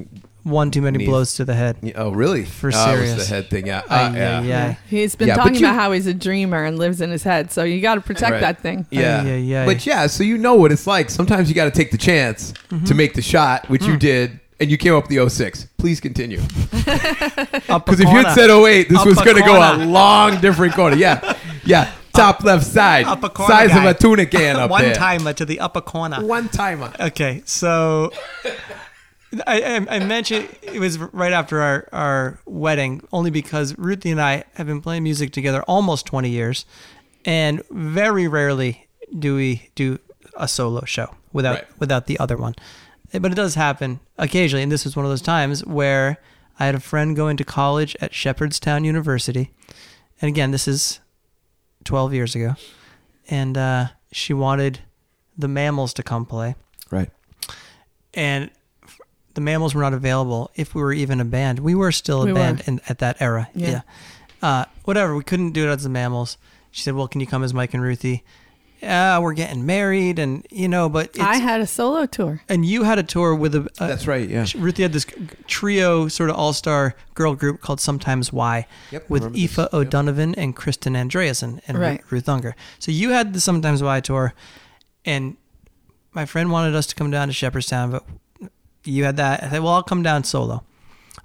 One too many Neat. blows to the head. Yeah, oh, really? For oh, it was serious. the head thing. Yeah. Ay, Uh, yeah. ay, Yeah. ay. He's been Yeah, but talking you- about how he's a dreamer and lives in his head. So you got to protect Right. that thing. Yeah. Ay, ay, ay. But yeah, so you know what it's like. Sometimes you got to take the chance Mm-hmm. to make the shot, which Mm. you did, and you came up with the 06. Please continue. Up Because if you had said 08, this Up was a going to go a corner. long different corner. Yeah. Yeah. Top left side. Up a corner Size guy. of a tuna can up one there. timer to the upper corner. One timer. Okay, so I, I, I mentioned it was right after our, our wedding, only because Ruthy and I have been playing music together almost 20 years, and very rarely do we do a solo show without Right. without the other one. But it does happen occasionally, and this was one of those times where I had a friend going to college at Shepherdstown University, and again, this is 12 years ago, and uh, she wanted the Mammals to come play Right. and the Mammals were not available. If we were even a band, we were still a We band in, at that era. Yeah. Yeah. Uh, whatever. We couldn't do it as the Mammals. She said, "Well, can you come as Mike and Ruthy?" Yeah, we're getting married, and you know, but it's, I had a solo tour. and you had a tour with a, a That's right. Yeah. Ruthy had this trio, sort of all star girl group called Sometimes Why, Yep, with remember Aoife this, yep. O'Donovan and Kristin Andreassen and Right. Ruth Ungar. So you had the Sometimes Why tour, and my friend wanted us to come down to Shepherdstown, but you had that. I said, well, I'll come down solo.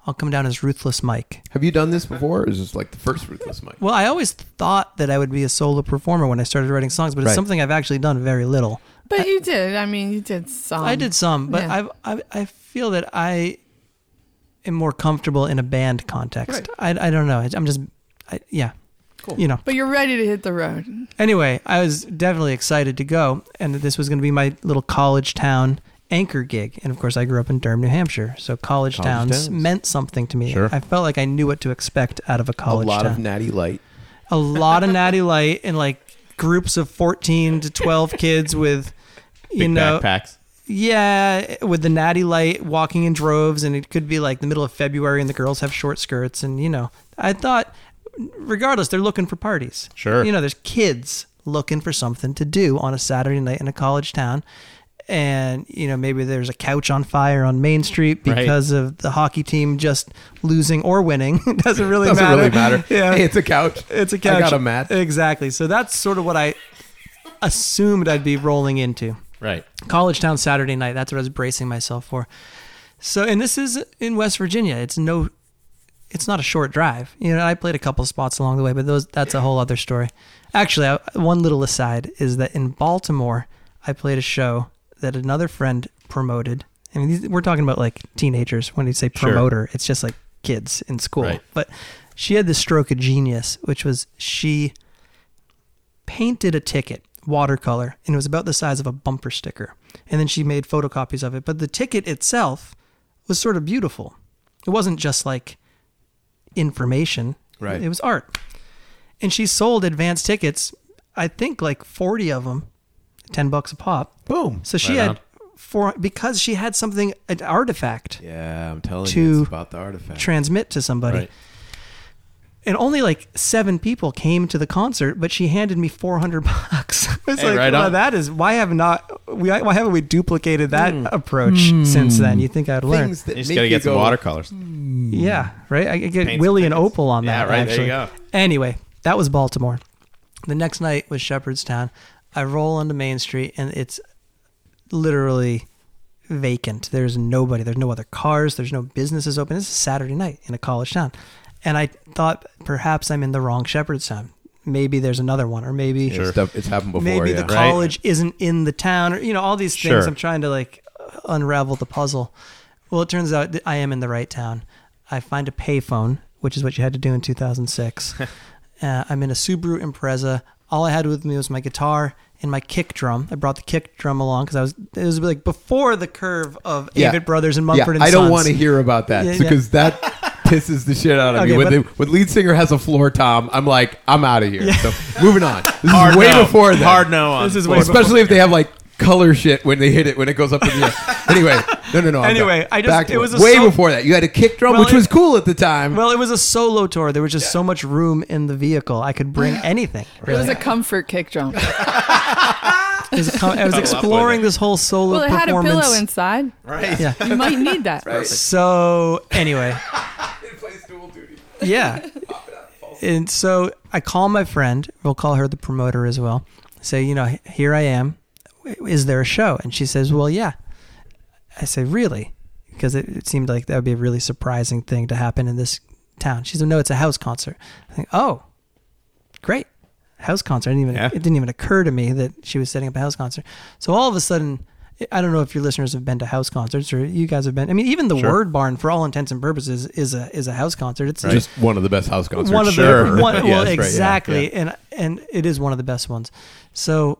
I'll come down as Ruthless Mike. Have you done this before? Or is this like the first Ruthless Mike? Well, I always thought that I would be a solo performer when I started writing songs, but it's Right. something I've actually done very little. But you did. I mean, you did some. I did some, but yeah. I've, I I feel that I am more comfortable in a band context. I, I don't know. I'm just I, yeah. Cool. You know. But you're ready to hit the road. Anyway, I was definitely excited to go, and this was going to be my little college town anchor gig. And of course, I grew up in Durham, New Hampshire, so college, College towns, towns. meant something to me. Sure. I felt like I knew what to expect out of a college town. A lot town. of natty light. a lot of natty light and like groups of 14 to 12 kids with you Big know backpacks. yeah with the natty light walking in droves and it could be like the middle of february and the girls have short skirts and you know i thought regardless they're looking for parties Sure. you know there's kids looking for something to do on a saturday night in a college town and you know maybe there's a couch on fire on main street Right. because of the hockey team just losing or winning it doesn't really Doesn't matter really matter. yeah Hey, it's a couch. it's a couch. I got a mat. Exactly. So that's sort of what I assumed I'd be rolling into. Right. College Town Saturday night. That's what I was bracing myself for. So, and this is in West Virginia. It's no, it's not a short drive. You know, I played a couple spots along the way, but those that's a whole other story. Actually, I, one little aside is that in Baltimore, I played a show that another friend promoted. I mean, these, we're talking about like teenagers. When you say Sure. promoter, it's just like kids in school. Right. But she had this stroke of genius, which was she painted a ticket watercolor and it was about the size of a bumper sticker and then she made photocopies of it but the ticket itself was sort of beautiful it wasn't just like information Right. it was art and she sold advance tickets i think like 40 of them 10 bucks a pop Boom. so she Right had four because she had something an artifact Yeah, I'm telling To you, it's about the artifact. transmit to somebody Right. and only like seven people came to the concert, but she handed me four hundred bucks. It's Hey, like, right well, on. that is why have not we why haven't we duplicated that hmm. approach since then? Hmm. You think I'd learn? Things that You just make got to you get some go, watercolors. Hmm. Yeah, right. I could get Paint some Willie and. Opal on Yeah, that. right, there Actually. you go. Anyway, that was Baltimore. The next night was Shepherdstown. I roll onto Main Street and it's literally vacant. There's nobody. There's no other cars. There's no businesses open. It's a Saturday night in a college town. And I thought perhaps I'm in the wrong Shepherdstown. Maybe there's another one, or maybe It's, stuff, it's happened before. maybe yeah. the college isn't in the town, or you know all these things. Sure. I'm trying to like unravel the puzzle. Well, it turns out that I am in the right town. I find a payphone, which is what you had to do in 2006. uh, I'm in a Subaru Impreza. All I had with me was my guitar and my kick drum. I brought the kick drum along because I was it was like before the curve of Yeah. Avett Brothers and yeah, Mumford and I don't want to hear about that Yeah, yeah. because that pisses the shit out of Okay, me. When, but- the, when lead singer has a floor tom, I'm like, I'm out of here. So moving on. This Hard is way no. before that. Hard no on This is floor. way especially if they have like color shit when they hit it when it goes up in the air. anyway, no, no, no. I'm Anyway, back- I just- back to it was a way so- before that. You had a kick drum, Well, which it- was cool at the time. Well, it was a solo tour. There was just so much room in the vehicle. I could bring anything. It was a comfort kick drum. It was com- I was Cuddle exploring it. this whole solo Well, it had a performance. pillow inside. right. Yeah. You might need that. So anyway, It plays dual duty. yeah. And so I call my friend. We'll call her the promoter as well. Say, you know, here I am. Is there a show? And she says, well, yeah. I say, really? Because it, it seemed like that would be a really surprising thing to happen in this town. She said, no, it's a house concert. I think, oh, great. House concert. I didn't even, Yeah. It didn't even occur to me that she was setting up a house concert. So all of a sudden, I don't know if your listeners have been to house concerts or you guys have been. I mean, even the Sure. Word Barn, for all intents and purposes, is a is a house concert. It's Just one of the best house concerts. one of Sure. the one, Yeah, well that's right, yeah, exactly, yeah. and and it is one of the best ones. So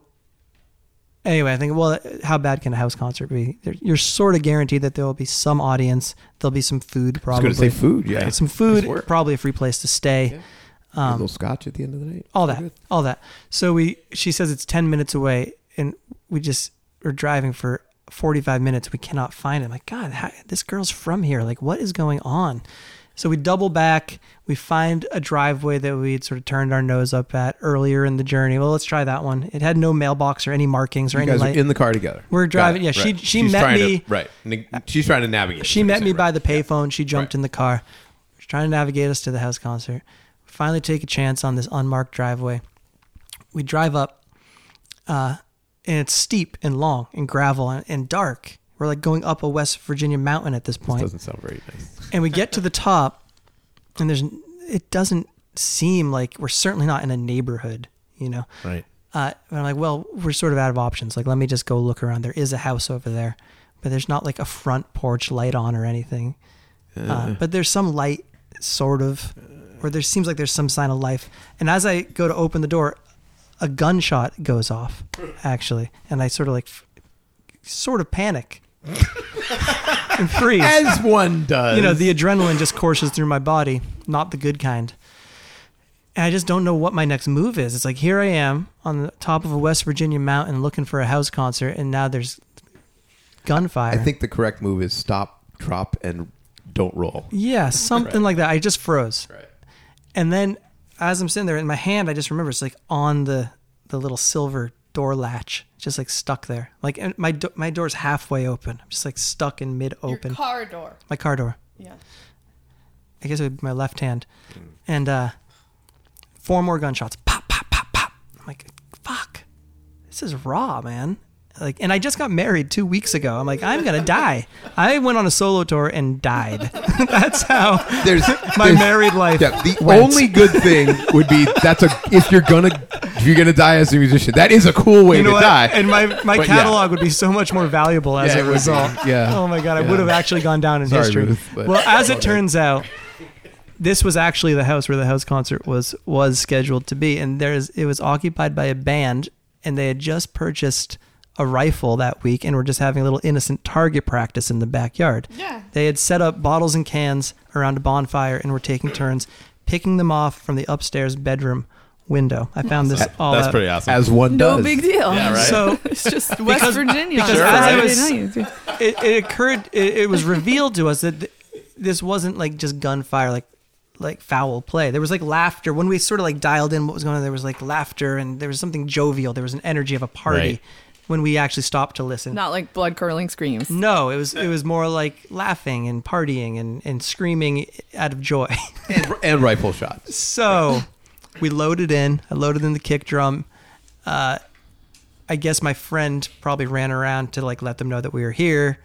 anyway, I think well, how bad can a house concert be? You're sort of guaranteed that there will be some audience. There'll be some food, I was probably going to say food. Yeah, some food, Nice probably a free place to stay. a Um, little scotch at the end of the night. all that, good. all that. So we, she says it's ten minutes away, and we just are driving for 45 minutes. We cannot find it. I'm like, God, how, this girl's from here. Like, what is going on? So we double back. We find a driveway that we had sort of turned our nose up at earlier in the journey. Well, let's try that one. It had no mailbox or any markings or You any guys are in the car together. We're driving- yeah, she- Right. she She's met trying to- me- right. She's trying to navigate. She met me saying, by the payphone. She jumped Right. in the car. She's trying to navigate us to the house concert. Finally take a chance on this unmarked driveway. We drive up, uh, and it's steep and long and gravel and, and dark. We're like going up a West Virginia mountain at this This point. doesn't sound very nice. and we get to the top, and there's it doesn't seem like we're certainly not in a neighborhood, you know. Right. Uh, and I'm like, well, we're sort of out of options. Like, let me just go look around. There is a house over there, but there's not like a front porch light on or anything. Uh, but there's some light, sort of, or there seems like there's some sign of life. And as I go to open the door, a gunshot goes off, actually, and I sort of like, sort of panic and freeze As one does. you know, the adrenaline just courses through my body, not the good kind. And I just don't know what my next move is. It's like here I am on the top of a West Virginia mountain looking for a house concert, and now there's gunfire. I think the correct move is stop, drop, and don't roll. yeah, something like that. I just froze. Right. And then as I'm sitting there in my hand, I just remember it's like on the the little silver door latch, just like stuck there. Like and my do- my door's halfway open. I'm just like stuck in mid open. car door. my car door. Yeah. I guess it would be my left hand. And uh, four more gunshots. Pop, pop, pop, pop. I'm like, fuck. This is raw, man. Like, and I just got married two weeks ago. I'm like, I'm gonna die. I went on a solo tour and died. That's how There's my there's- married life. Yeah, the went. only good thing would be that's a if you're gonna if you're gonna die as a musician, that is a cool way You know to what? die. And my, my But yeah. catalog would be so much more valuable as Yeah, a would be. result. Yeah. Oh my god, I would have actually gone down in Sorry, history. Ruth, well, as it turns out, this was actually the house where the house concert was was scheduled to be, and there's it was occupied by a band, and they had just purchased a rifle that week, and we were just having a little innocent target practice in the backyard. Yeah. They had set up bottles and cans around a bonfire and were taking turns picking them off from the upstairs bedroom window. I found this all That's out. pretty awesome. as one does. No big deal. Yeah, right. So It's just West Because- Virginia. because on as I was- it, it occurred it, it was revealed to us that th- this wasn't like just gunfire like like foul play there was like laughter when we sort of like dialed in what was going on there was like laughter and there was something jovial there was an energy of a party Right. When we actually stopped to listen Not like blood curdling screams. no it was it was more like laughing and partying and, and screaming out of joy and, and rifle shots. so we loaded in. I loaded in the kick drum. Uh, I guess my friend probably ran around to like let them know that we were here.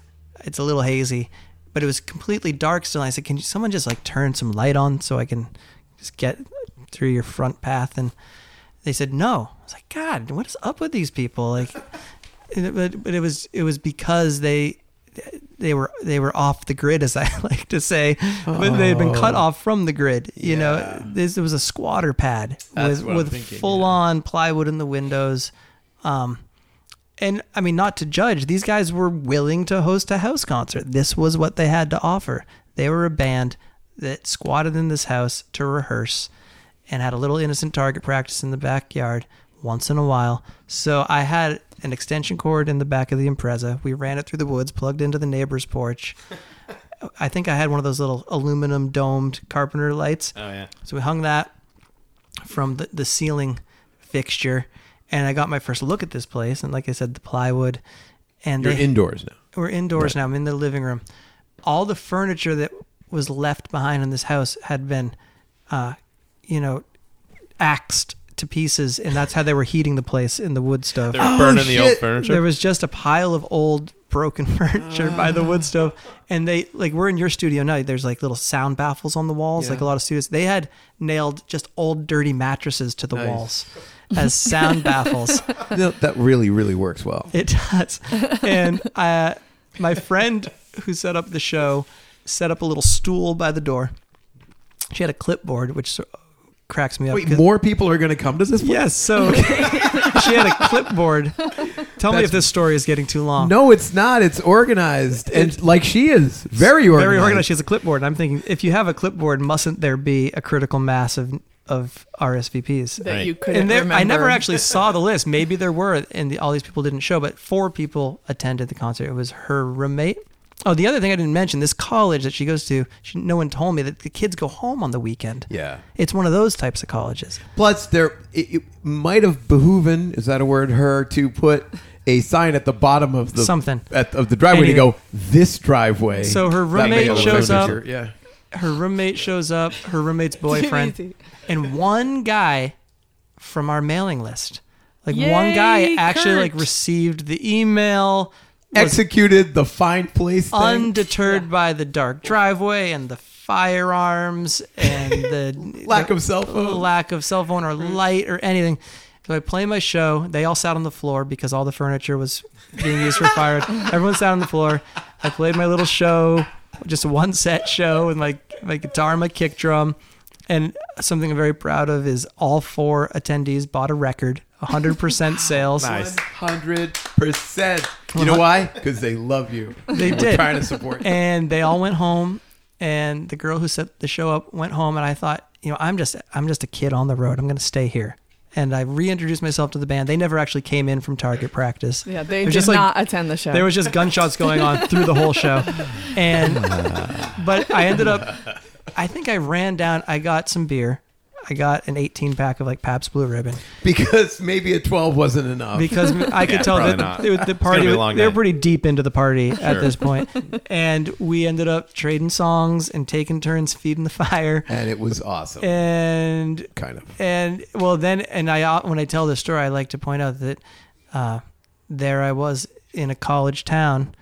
It's a little hazy, but it was completely dark still. I said, "Can you, someone just like turn some light on so I can just get through your front path?" And they said no. I was like, "God, what is up with these people?" Like, but, but it was it was because they they were they were off the grid, as I like to say, but they had been cut off from the grid. You know, this it was a squatter pad That's with with thinking, full on plywood in the windows. Um, and I mean, not to judge, these guys were willing to host a house concert. This was what they had to offer. They were a band that squatted in this house to rehearse and had a little innocent target practice in the backyard once in a while. So I had an extension cord in the back of the Impreza. We ran it through the woods, plugged into the neighbor's porch. I think I had one of those little aluminum domed carpenter lights. oh yeah. So we hung that from the, the ceiling fixture, and I got my first look at this place. And like I said, the plywood, and You're they, indoors now. we're indoors now. I'm in the living room. All the furniture that was left behind in this house had been, uh, you know, axed to pieces, and that's how they were heating the place in the wood stove. They were burning the old furniture. There was just a pile of old broken furniture by the wood stove, and they like we're in your studio now. There's like little sound baffles on the walls, like a lot of studios. They had nailed just old dirty mattresses to the Nice. walls as sound baffles. No, that really, really works well. It does. And uh, my friend who set up the show set up a little stool by the door. She had a clipboard, which so- cracks me up. Wait, 'cause- more people are going to come to this? place? Yes. So she had a clipboard. Tell me if this story is getting too long. No, it's not. It's organized, and like she is very organized. Very organized. She has a clipboard. And I'm thinking, if you have a clipboard, mustn't there be a critical mass of of RSVPs. that Right. you couldn't and there, remember. I never actually saw the list. Maybe there were, and the, all these people didn't show, but four people attended the concert. It was her roommate. Oh, the other thing I didn't mention: this college that she goes to, she, no one told me that the kids go home on the weekend. Yeah. It's one of those types of colleges. Plus, there it, it might have behooven is that a word? Her to put a sign at the bottom of the Something. at, of the driveway Anyway. to go this driveway. So her roommate shows up. Yeah. Her roommate shows up. Her roommate's boyfriend, and one guy from our mailing list. Like one guy Yay, actually like received the email. Was Executed the find place thing. undeterred by the dark driveway and the firearms and the Lack the of cell phone. lack of cell phone or mm. light or anything. So I play my show. They all sat on the floor because all the furniture was being used for fire. Everyone sat on the floor. I played my little show, just a one set show with my my guitar and my kick drum. And something I'm very proud of is all four attendees bought a record, 100% sales. Nice. Hundred percent. You know why? Because they love you. They We're did. trying to support you. and they all went home and the girl who set the show up went home and i thought you know i'm just i'm just a kid on the road i'm going to stay here and i reintroduced myself to the band they never actually came in from target practice Yeah, they did just like- not attend the show. there was just gunshots going on through the whole show and but i ended up i think i ran down i got some beer i got an 18 pack of like Pabst blue ribbon Because maybe a twelve wasn't enough. because I could Yeah, tell that the, the party be a they were pretty deep into the party at this point, and we ended up trading songs and taking turns feeding the fire, and it was awesome. and kind of. and well then and I uh, when I tell the story, I like to point out that uh, there I was in a college town.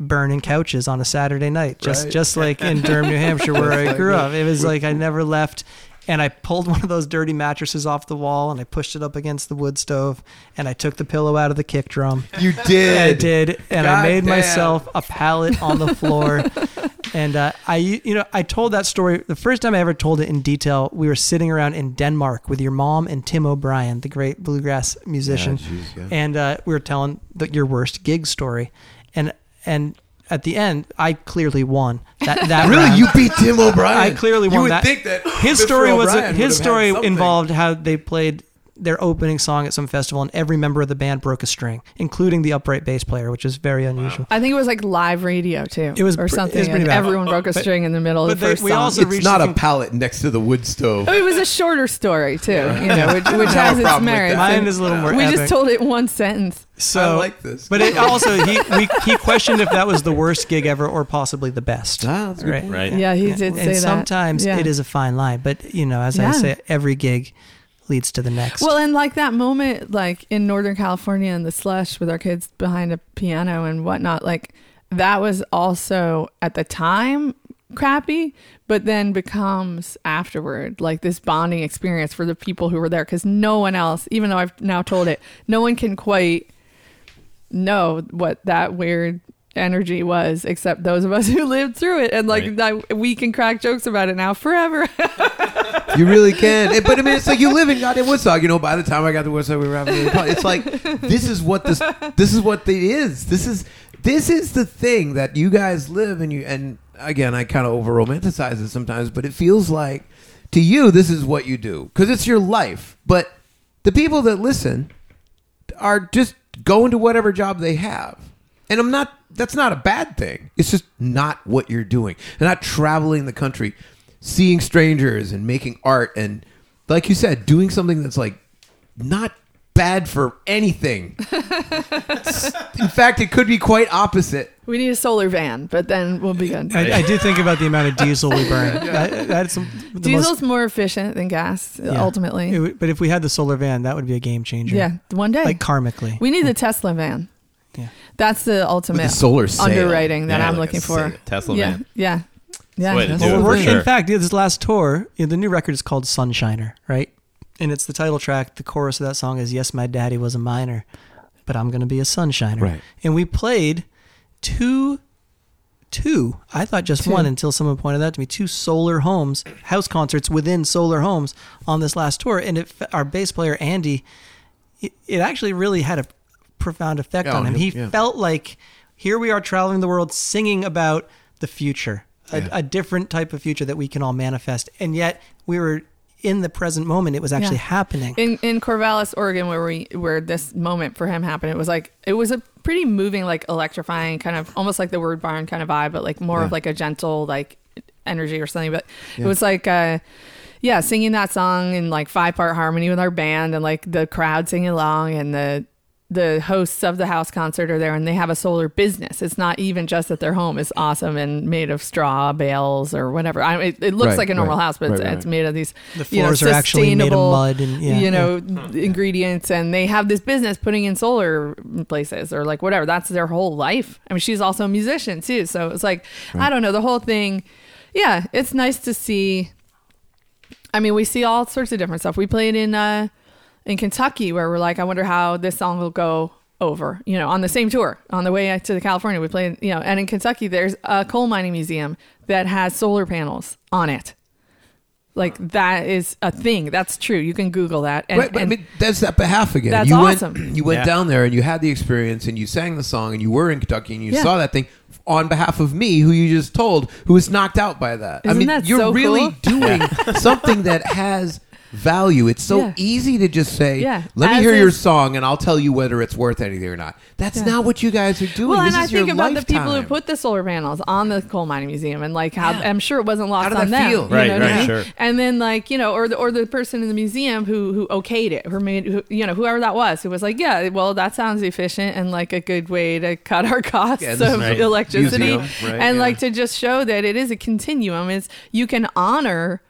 Burning couches on a Saturday night, just Right. just like in Durham, New Hampshire, where I grew up. It was like I never left, and I pulled one of those dirty mattresses off the wall and I pushed it up against the wood stove, and I took the pillow out of the kick drum, You did. I did, and I made damn. myself a pallet on the floor. and uh, I, you know, I told that story the first time I ever told it in detail. We were sitting around in Denmark with your mom and Tim O'Brien, the great bluegrass musician, Yeah, jeez, yeah. and uh, we were telling the, your worst gig story, and and at the end, I clearly won that. That Really, round. you beat Tim O'Brien. I clearly won. You won would that. think that his Mr. story was O'Brien would his story involved how they played their opening song at some festival and every member of the band broke a string, including the upright bass player, which is very unusual. I think it was like live radio too. It was or pre- something. was and bad. everyone broke a But- string in the middle of but the they- first we song. also- It's not a con- pallet next to the wood stove. Oh, it was a shorter story too, you know, which, which I has a its problem with merits. Mine is a little more We epic. just told it one sentence. So I like this. But it also he we, he questioned if that was the worst gig ever or possibly the best. Ah, that's a good Right. Right. Yeah, he did and say that. sometimes Yeah. it is a fine line, but you know, as I say, every gig leads to the next. Well, and like that moment, like in Northern California in the slush with our kids behind a piano and whatnot, like that was also at the time crappy, but then becomes afterward like this bonding experience for the people who were there because no one else, even though I've now told it, no one can quite know what that weird energy was except those of us who lived through it and like Right. that we can crack jokes about it now forever You really can. Eh, But I mean, it's like you live in goddamn Woodstock. You know, by the time I got to Woodstock, we were having. It's like this is what this. This is what it is. This is this is the thing that you guys live and you. And again, I kind of over romanticize it sometimes, but it feels like to you this is what you do because it's your life. But the people that listen are just going to whatever job they have. And I'm not that's not a bad thing. It's just not what you're doing. They're not traveling the country, seeing strangers and making art and like you said, doing something that's like not bad for anything. In fact, it could be quite opposite. We need a solar van but then we'll be good I, I do think about the amount of diesel we burn. That- that's the most- Diesel's more efficient than gas, Yeah. ultimately. It would- but if we had the solar van, that would be a game changer. yeah, one day. like karmically. we need the Tesla van. Yeah. That's the ultimate the solar sail. underwriting that Yeah, I'm like looking for. sail. Tesla yeah, man. yeah, yeah. Way to That's do Well, we're sure. In fact, yeah, this last tour, you know, the new record is called Sunshiner, right? And it's the title track. The chorus of that song is "Yes, my daddy was a miner, but I'm gonna be a sunshiner." Right. And we played two, two. I thought just Two. one until someone pointed out to me two solar homes, house concerts within solar homes on this last tour. And it, our bass player Andy, it, it actually really had a profound effect Yeah, on him. He yeah. felt like here we are traveling the world singing about the future, a, Yeah. a different type of future that we can all manifest. And yet we were in the present moment, it was actually Yeah. happening. in in Corvallis, Oregon, where we where this moment for him happened, it was like it was a pretty moving, like electrifying, kind of almost like the word barn kind of vibe, but like more Yeah. of like a gentle like energy or something. But it was like uh yeah, singing that song in like five part harmony with our band and like the crowd singing along and the the hosts of the house concert are there and they have a solar business. It's not even just that their home is awesome and made of straw bales or whatever. I, it, it looks Right, like a normal right, house, but it's, right, right. it's made of these The you know, floors are actually made of sustainable, mud and- yeah, you know ingredients and they have this business putting in solar places or like whatever. That's their whole life. I mean she's also a musician too. So it's like i don't know. The whole thing yeah it's nice to see. I mean we see all sorts of different stuff. We played in uh in kentucky where we're like i wonder how this song will go over you know on the same tour on the way to the california we played you know and in kentucky there's a coal mining museum that has solar panels on it like that is a thing that's true you can google that and, right, but I and- mean, that's that behalf again. That's you awesome. Went, you went Yeah. down there and you had the experience and you sang the song and you were in Kentucky and you Yeah. saw that thing on behalf of me, who you just told, who was knocked out by that. I mean, that you're so really cool? doing something that has value. It's so Yeah. easy to just say, Yeah. "Let me As hear your song and I'll tell you whether it's worth anything or not." That's Yeah. not what you guys are doing. Well, this and I is your think about the people who put the solar panels on the coal mining museum, and like how I'm sure it wasn't lost How on that them. feel? you Right, know what I right, mean? sure. And then like you know, or the or the person in the museum who who okayed it, who made who, you know whoever that was, who was like, yeah, well that sounds efficient and like a good way to cut our costs Yeah, of Right. electricity, museum, right, and yeah. like to just show that it is a continuum. Is you can honor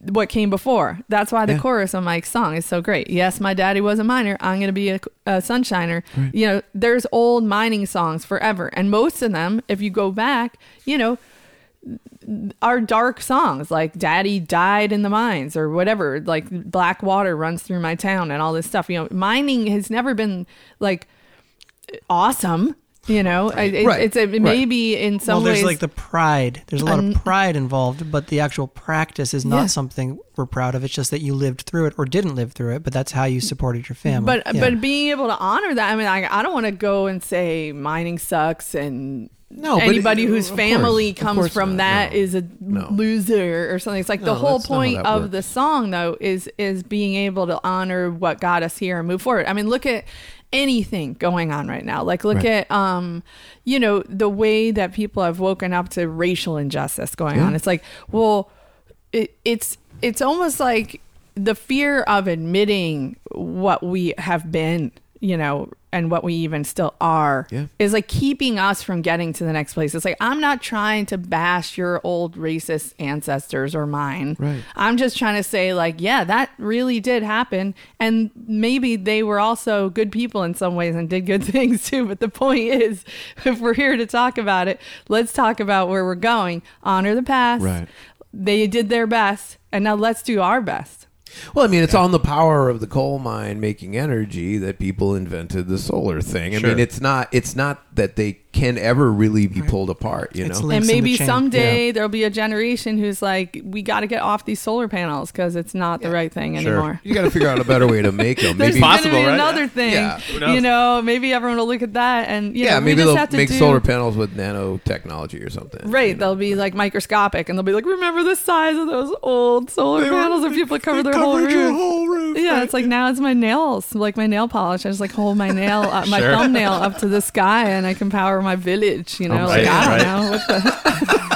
what came before. That's why the Yeah. chorus of Mike's song is so great. Yes, my daddy was a miner. I'm going to be a, a sunshiner. You know, there's old mining songs forever. And most of them, if you go back, you know, are dark songs like Daddy died in the mines or whatever. Like black water runs through my town and all this stuff. You know, mining has never been like awesome. You know, I- it, Right, it's a, right. maybe in some well, there's ways like the pride. There's a lot Un- of pride involved, but the actual practice is not Yeah. something we're proud of. It's just that you lived through it or didn't live through it, but that's how you supported your family. But Yeah. but being able to honor that, I mean, I, I don't want to go and say mining sucks and No, anybody it- whose family course, comes from not. that No. is a No. loser or something. It's like No, the whole that's not how point of works. the song though is is being able to honor what got us here and move forward. I mean, look at anything going on right now. Like look Right. at um you know the way that people have woken up to racial injustice going Yeah. on. It's like, well, it, it's it's almost like the fear of admitting what we have been, you know, and what we even still are Yeah. is like keeping us from getting to the next place. It's like I'm not trying to bash your old racist ancestors or mine. Right. I'm just trying to say like, yeah, that really did happen and maybe they were also good people in some ways and did good things too, but the point is if we're here to talk about it, let's talk about where we're going. Honor the past. Right. They did their best and now let's do our best. Well, I mean, it's on the power of the coal mine making energy that people invented the solar thing. I Sure. mean, it's not it's not that they can ever really be pulled apart. You know, and links the maybe chain. someday there'll be a generation who's like, we got to get off these solar panels because it's not the right thing Sure. anymore. you got to figure out a better way to make them. There's Maybe, going Possible, be right? another thing. Yeah. You know, maybe everyone will look at that and you yeah, know, maybe just they'll have to make do, solar panels with nanotechnology or something. Right, you know? they'll be like microscopic, and they'll be like, "Remember the size of those old solar panels?" And people cover their whole roof. Yeah, it's like now it's my nails, like my nail polish. I just like hold my nail, up, my Sure. thumbnail up to the sky, and I can power my village. You know, like right, I don't right. know what the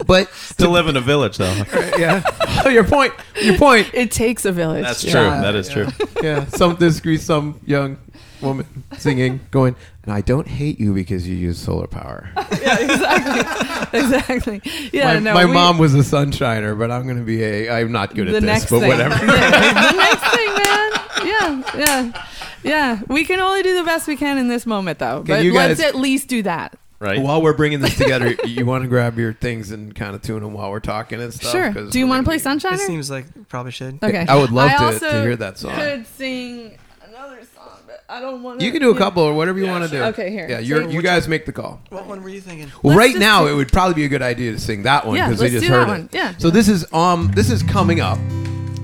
But Still live in a village though. yeah, oh, your point. Your point. it takes a village. That's Yeah. true. That is true. Yeah, some disagree. Some young woman singing, going, "And I don't hate you because you use solar power." Yeah, exactly, exactly. Yeah, my no, my we- mom was a sunshiner, but I'm going to be a. I'm not good at this, next but thing. whatever. Yeah, the next thing, man. Yeah, yeah, yeah. We can only do the best we can in this moment, though. but you let's at least do that. Right. While we're bringing this together, you want to grab your things and kind of tune them while we're talking and stuff. Sure. 'cause Do you we're want to gonna play be- Sunshiner? it seems like probably should. Okay. I would love to- to also hear that song. I could sing another song, but I don't want to. You can do a couple or whatever you want to do. Okay, here. Yeah, you're, you which guys make the call. What one were you thinking? Well, Let's right just now do- it would probably be a good idea to sing that one Yeah, because we let's just do that heard one. it. Yeah. So this is um this is coming up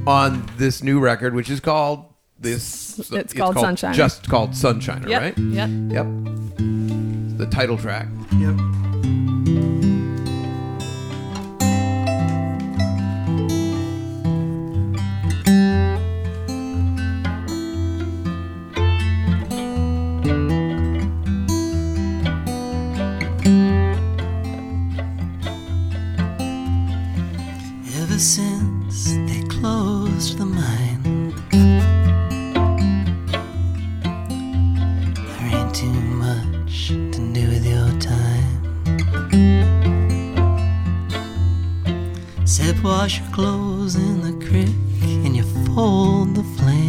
on this new record, which is called this it's, it's called, called, Sunshine. Just called Sunshiner, yep. right? Yep. Yep. The title track. Yep. Ever since wash your clothes in the creek and you fold the flannel.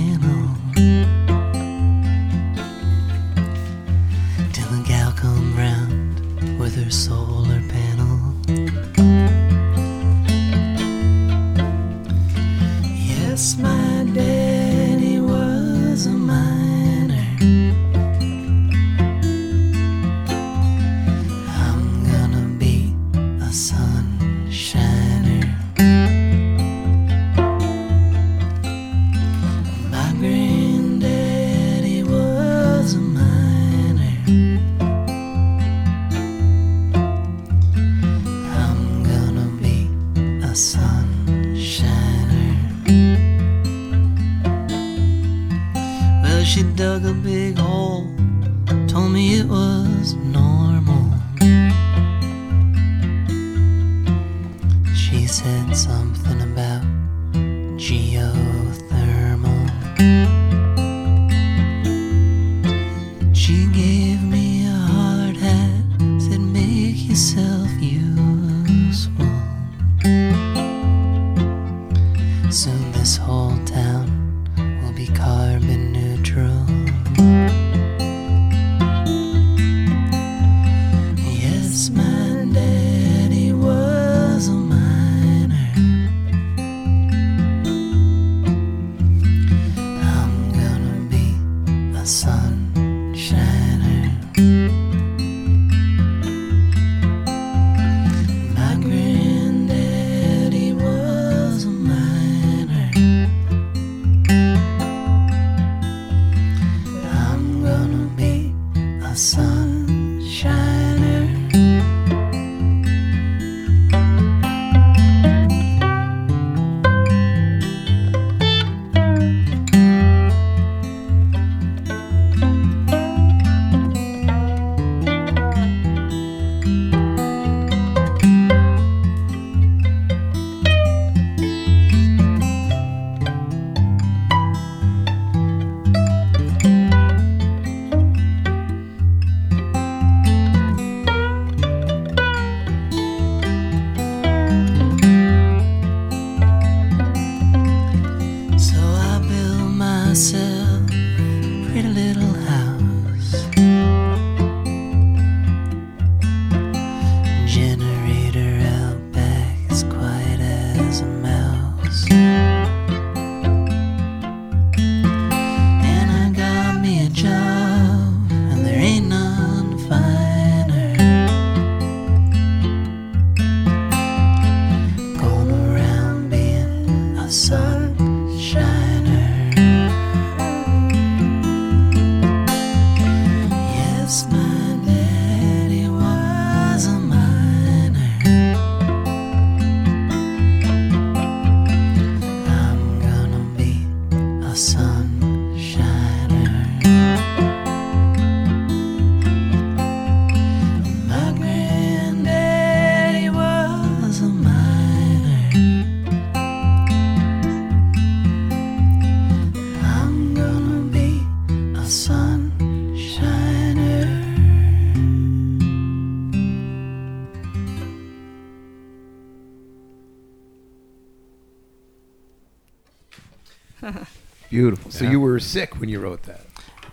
Beautiful. So you were sick when you wrote that.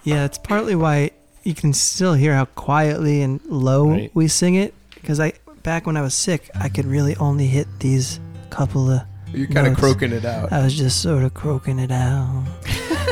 Yeah, it's partly why you can still hear how quietly and low Right. we sing it. Because I, back when I was sick, I could really only hit these couple of. You're kind of croaking it out. I was just sort of croaking it out,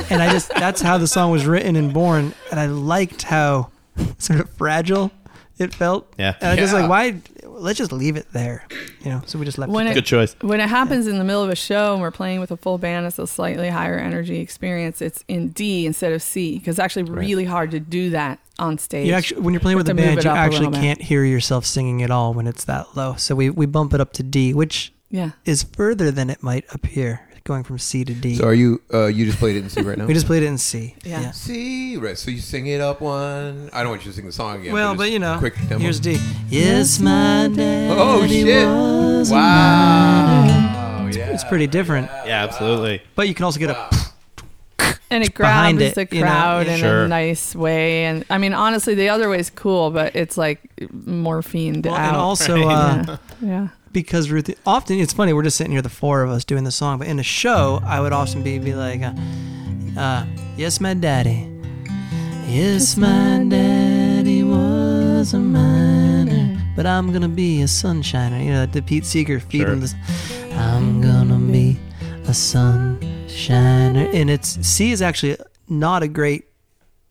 and I just that's how the song was written and born. And I liked how sort of fragile it felt. Yeah. And I just like why let's just leave it there, you know. So we just left When it. it- there. Good choice. When it happens in the middle of a show and we're playing with a full band, it's a slightly higher energy experience. It's in D instead of C because it's actually really hard to do that on stage. You actually, when you're playing with a band, you actually can't hear yourself singing at all when it's that low. So we, we bump it up to D, which yeah. is further than it might appear, going from C to D. So are you? Uh, you just played it in C right now. we just played it in C. Yeah. C. Right. So you sing it up one. I don't want you to sing the song again. Well, just but you know, quick demo. here's D. Yes, my daddy Oh shit! was a Wow. Yeah. it's pretty different. Yeah, absolutely. But you can also get a and it behind grabs it, the you know? crowd in Sure. a nice way. And I mean, honestly, the other way is cool, but it's like morphined well, out. and also uh, yeah. Because Ruth, often it's funny. We're just sitting here, the four of us, doing the song. But in a show, I would often be be like, uh, uh, "Yes, my daddy, yes, my daddy was a miner, but I'm gonna be a sunshiner." You know, the Pete Seeger feeding Sure. this. I'm gonna be a sunshiner, and it's C is actually not a great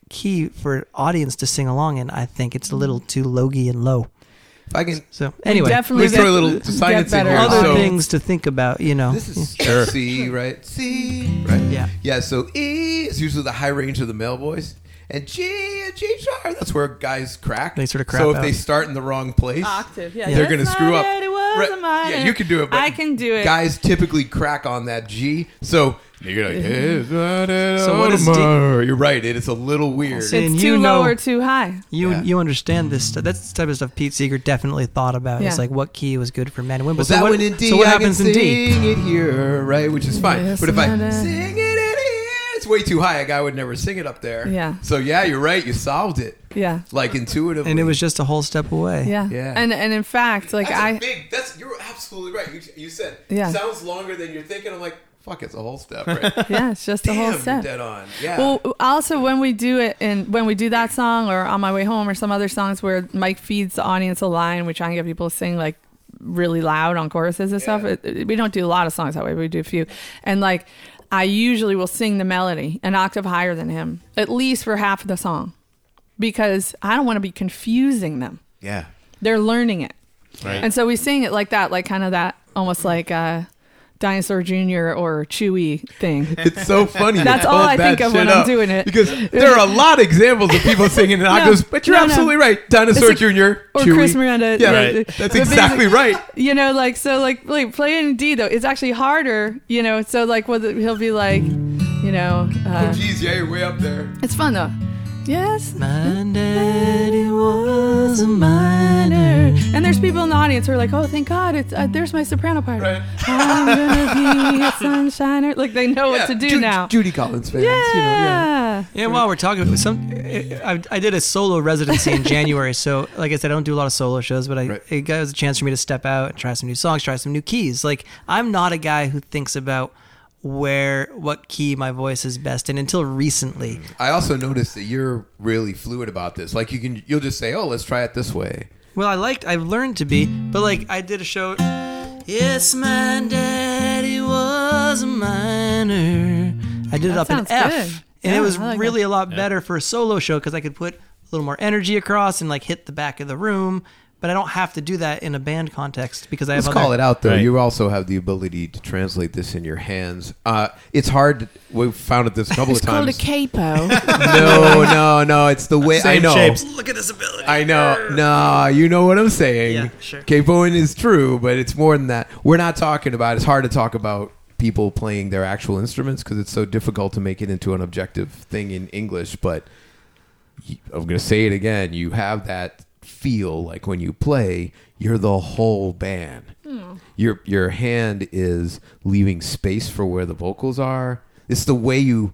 key for audience to sing along in. I think it's a little too logy and low. If I can, So anyway, definitely let's throw a get- little get science in here. at other So- things to think about, you know. This is Sure. C, right? C, right? Yeah. Yeah, so E is usually the high range of the male voice. And G and G sharp, that's where guys crack. They sort of crap So if out. they start in the wrong place, Octave, yeah. they're going to screw up. daddy was Right. a. Yeah, you can do it. But I can do it. Guys typically crack on that G. So you're like, hey, So what is D- You're right. It is a little weird. See, It's and too you low or too high. You Yeah. you understand this stuff. That's the type of stuff Pete Seeger definitely thought about. It's Yeah. like what key was good for men and women. Well, so that what, one in D, so what I happens can in D? sing it here, right? Which is fine. Yes, but if I my dad. sing way too high. A guy would never sing it up there. Yeah. So yeah, you're right. You solved it, Yeah. like intuitively. And it was just a whole step away. Yeah. Yeah. And and in fact, like That's a I big. That's you're absolutely right. You, you said Yeah. sounds longer than you're thinking. I'm like, fuck, it's a whole step. Right? yeah, it's just a whole step. dead on. Yeah. Well, also when we do it and when we do that song or on my way home or some other songs where Mike feeds the audience a line, we try and get people to sing like really loud on choruses and stuff. It, it- we don't do a lot of songs that way. We do a few, and like I usually will sing the melody an octave higher than him, at least for half of the song, because I don't want to be confusing them. yeah. They're learning it. Right. And so we sing it like that, like kind of that, almost like uh, Dinosaur Jr. or Chewy thing. It's so funny. That's all I think of when I'm doing it. Because there are a lot of examples of people singing in octaves, but you're no, no. absolutely right. Dinosaur like- Jr. or Chewy. Chris Miranda. Yeah, Right. That's exactly right. You know, like so, like like playing in D though, it's actually harder. You know, so like what he'll be like, you know, uh, Oh, geez, yeah, you're way up there. it's fun though. Yes. My daddy was a miner. And there's people in the audience who are like, "Oh, thank God! It's uh, there's my soprano part. Right. I'm gonna be a sunshiner." Like they know what to do Ju- now. Judy Collins fans. yeah. You know, yeah. Yeah, while we're talking, some I, I did a solo residency in January. So, like I said, I don't do a lot of solo shows, but I, Right. it was a chance for me to step out and try some new songs, try some new keys. Like I'm not a guy who thinks about where what key my voice is best in until recently. I also noticed that you're really fluid about this. Like you can, you'll just say, "Oh, let's try it this way." Well, I liked, I've learned to be, but like I did a show. Yes, my daddy was a miner. I did it up in F, good. and Yeah, it was like really a lot better for a solo show because I could put a little more energy across and like hit the back of the room. But I don't have to do that in a band context because I have Let's other. call it out though. Right. You also have the ability to translate this in your hands. Uh, it's hard. We've found it this a couple It's of called a times. capo. no, no, no. It's the way I know. shapes. Look at this ability. I know. No, you know what I'm saying. Yeah, sure. Capoing is true, but it's more than that. We're not talking about. It's hard to talk about people playing their actual instruments because it's so difficult to make it into an objective thing in English. But I'm going to say it again. You have that feel like when you play, you're the whole band. Hmm. Your your hand is leaving space for where the vocals are. It's the way you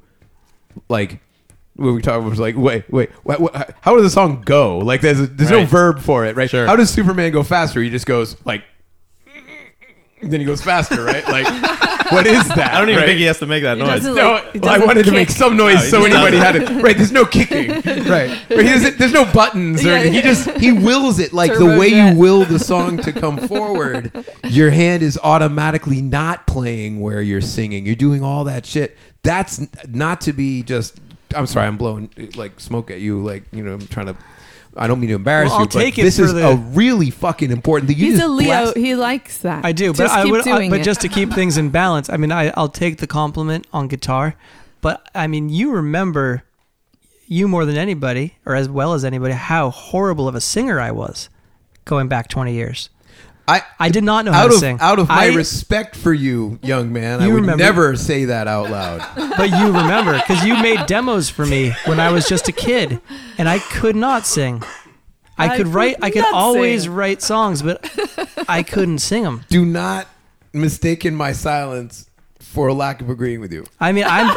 like when we talk about was like wait wait what, what, how does the song go like there's a, there's no verb for it right Sure. how does superman go faster he just goes like then he goes faster right like what is that I don't even right? think he has to make that noise. no, like- well, I doesn't wanted to make some noise No, so anybody had it. Right, there's no kicking. Right, but he doesn't. There's no buttons or Yeah, anything. He just he wills it like the way jet. you will the song to come forward. Your hand is automatically not playing where you're singing. You're doing all that shit. That's not to be just. I'm sorry, I'm blowing like smoke at you. Like you know, I'm trying to. I don't mean to embarrass Well, I'll you, but take it this for is the- a really fucking important thing. You He's just a Leo. blast- He likes that. I do, but Just I keep would. I- doing but it. just to keep things in balance, I mean, I, I'll take the compliment on guitar, but I mean, you remember, you more than anybody, or as well as anybody, how horrible of a singer I was, going back twenty years. I I did not know how out to of sing. out of my I- respect for you, young man, I You would remember- never say that out loud. But you remember because you made demos for me when I was just a kid, and I could not sing. I I could could write. I could not always sing. write songs, but I couldn't sing them. Do not mistaken my silence for a lack of agreeing with you. I mean, I'm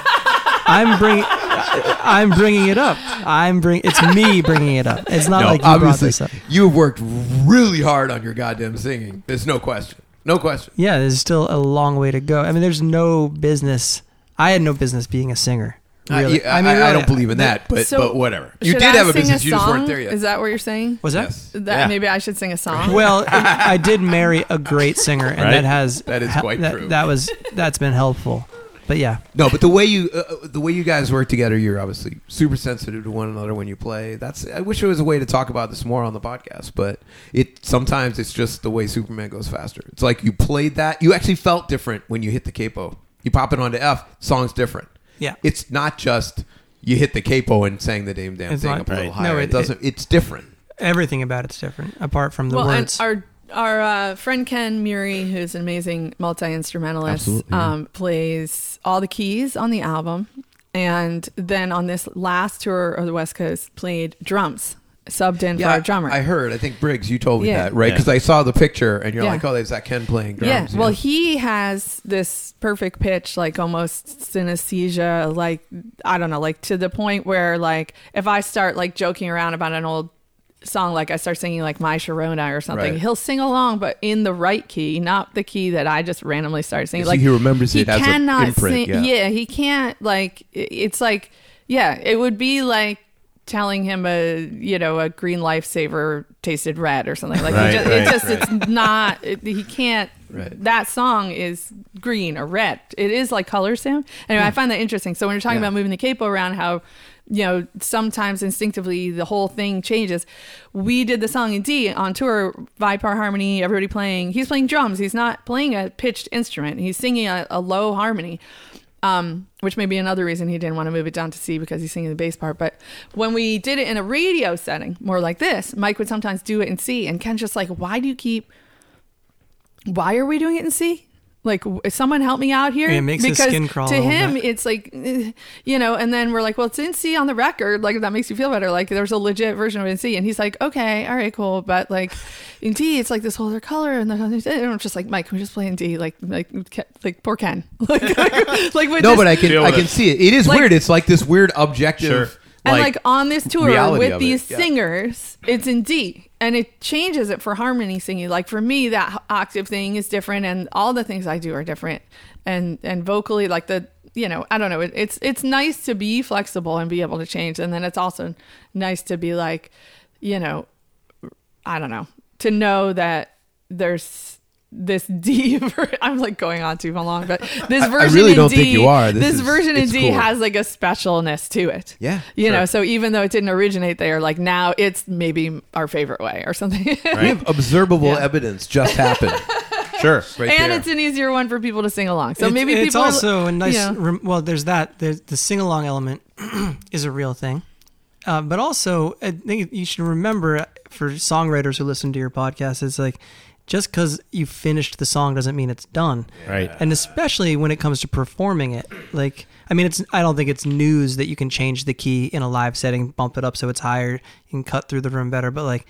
I'm bringing I'm bringing it up. I'm bring it's me bringing it up. It's not like you brought obviously, this up. you have worked really hard on your goddamn singing. There's no question. No question. Yeah, there's still a long way to go. I mean, there's no business. I had no business being a singer. Really. I, I, mean, I really. don't believe in that, but So, but whatever. You did I have a sing business, you just weren't there yet. Is that what you're saying? Was that? yes. That Yeah. maybe I should sing a song. Well, I did marry a great singer, and Right? that has That is quite that, true. That was that's been helpful. But yeah, No, but the way you uh, the way you guys work together, you're obviously super sensitive to one another when you play. That's I wish there was a way to talk about this more on the podcast, but it sometimes it's just the way Superman goes faster. It's like you played that, you actually felt different when you hit the capo. You pop it onto F, song's different. yeah. It's not just you hit the capo and sang the damn damn It's thing not- up a little Right. higher. No, it, it- doesn't. it's different. Everything about it's different, apart from the well, words. and our our uh, friend Ken Maiuri, who's an amazing multi instrumentalist, yeah. um, plays all the keys on the album, and then on this last tour of the West Coast, played drums, subbed in for our drummer. I heard. I think Briggs, you told me Yeah. that, right? Yeah. Because I saw the picture, and you're Yeah. like, "Oh, there's that Ken playing yeah, drums." well, he has this perfect pitch, like almost synesthesia, like I don't know, like to the point where, like, if I start like joking around about an old song, like I start singing like My Sharona or something, Right. he'll sing along, but in the right key, not the key that I just randomly started singing. Like he remembers he it as a cannot imprint, sing. yeah. he can't like. It's like, yeah, it would be like telling him a you know a green lifesaver tasted red or something like Right, just, right, it just right. it's not it, he can't Right. that song is green or red it is like colors to him anyway i find that interesting so when you're talking. Yeah. about moving the capo around how you know sometimes instinctively the whole thing changes we did the song in d on tour vipar harmony everybody playing he's playing drums he's not playing a pitched instrument he's singing a, a low harmony um, which may be another reason he didn't want to move it down to C because he's singing the bass part. But when we did it in a radio setting, more like this, Mike would sometimes do it in C, and Ken's just like, "Why do you keep? Why are we doing it in C? Like, someone help me out here." Yeah, it makes his because skin crawl To little him, bit. it's like, eh, you know. And then we're like, "Well, it's in C on the record. Like, that makes you feel better. Like, there's a legit version of it in C." And he's like, "Okay, all right, cool." But like, in D, it's like this whole other color, and the, and I'm just like, "Mike, can we just play in D? Like, like, like poor Ken. like, like, like with No, this- but I can I can it. see it. It is Like- weird. It's like this weird objective. Sure. And like, on this tour with of it, these yeah. singers, it's in D, and it changes it for harmony singing. Like for me, that octave thing is different, and all the things I do are different, and and vocally, like the you know, I don't know. It, it's it's nice to be flexible and be able to change, and then it's also nice to be like, you know, I don't know, to know that there's this D. ver- I'm like going on too long, but this I- I version really in don't D, think you are. This This, is- version in D cool. has like a specialness to it. Yeah, you sure. know. So even though it didn't originate there, like now it's maybe our favorite way or something. we have observable Yeah. evidence just happened. Sure. Right and there. it's an easier one for people to sing along. So It's- maybe it's people are- also a nice. yeah. rem- well, there's that. There's the sing along element is a real thing, uh, but also I think you should remember uh, for songwriters who listen to your podcast, it's like just because you finished the song doesn't mean it's done. Right. And especially when it comes to performing it, like I mean, it's I don't think it's news that you can change the key in a live setting, bump it up so it's higher, you can cut through the room better. But like,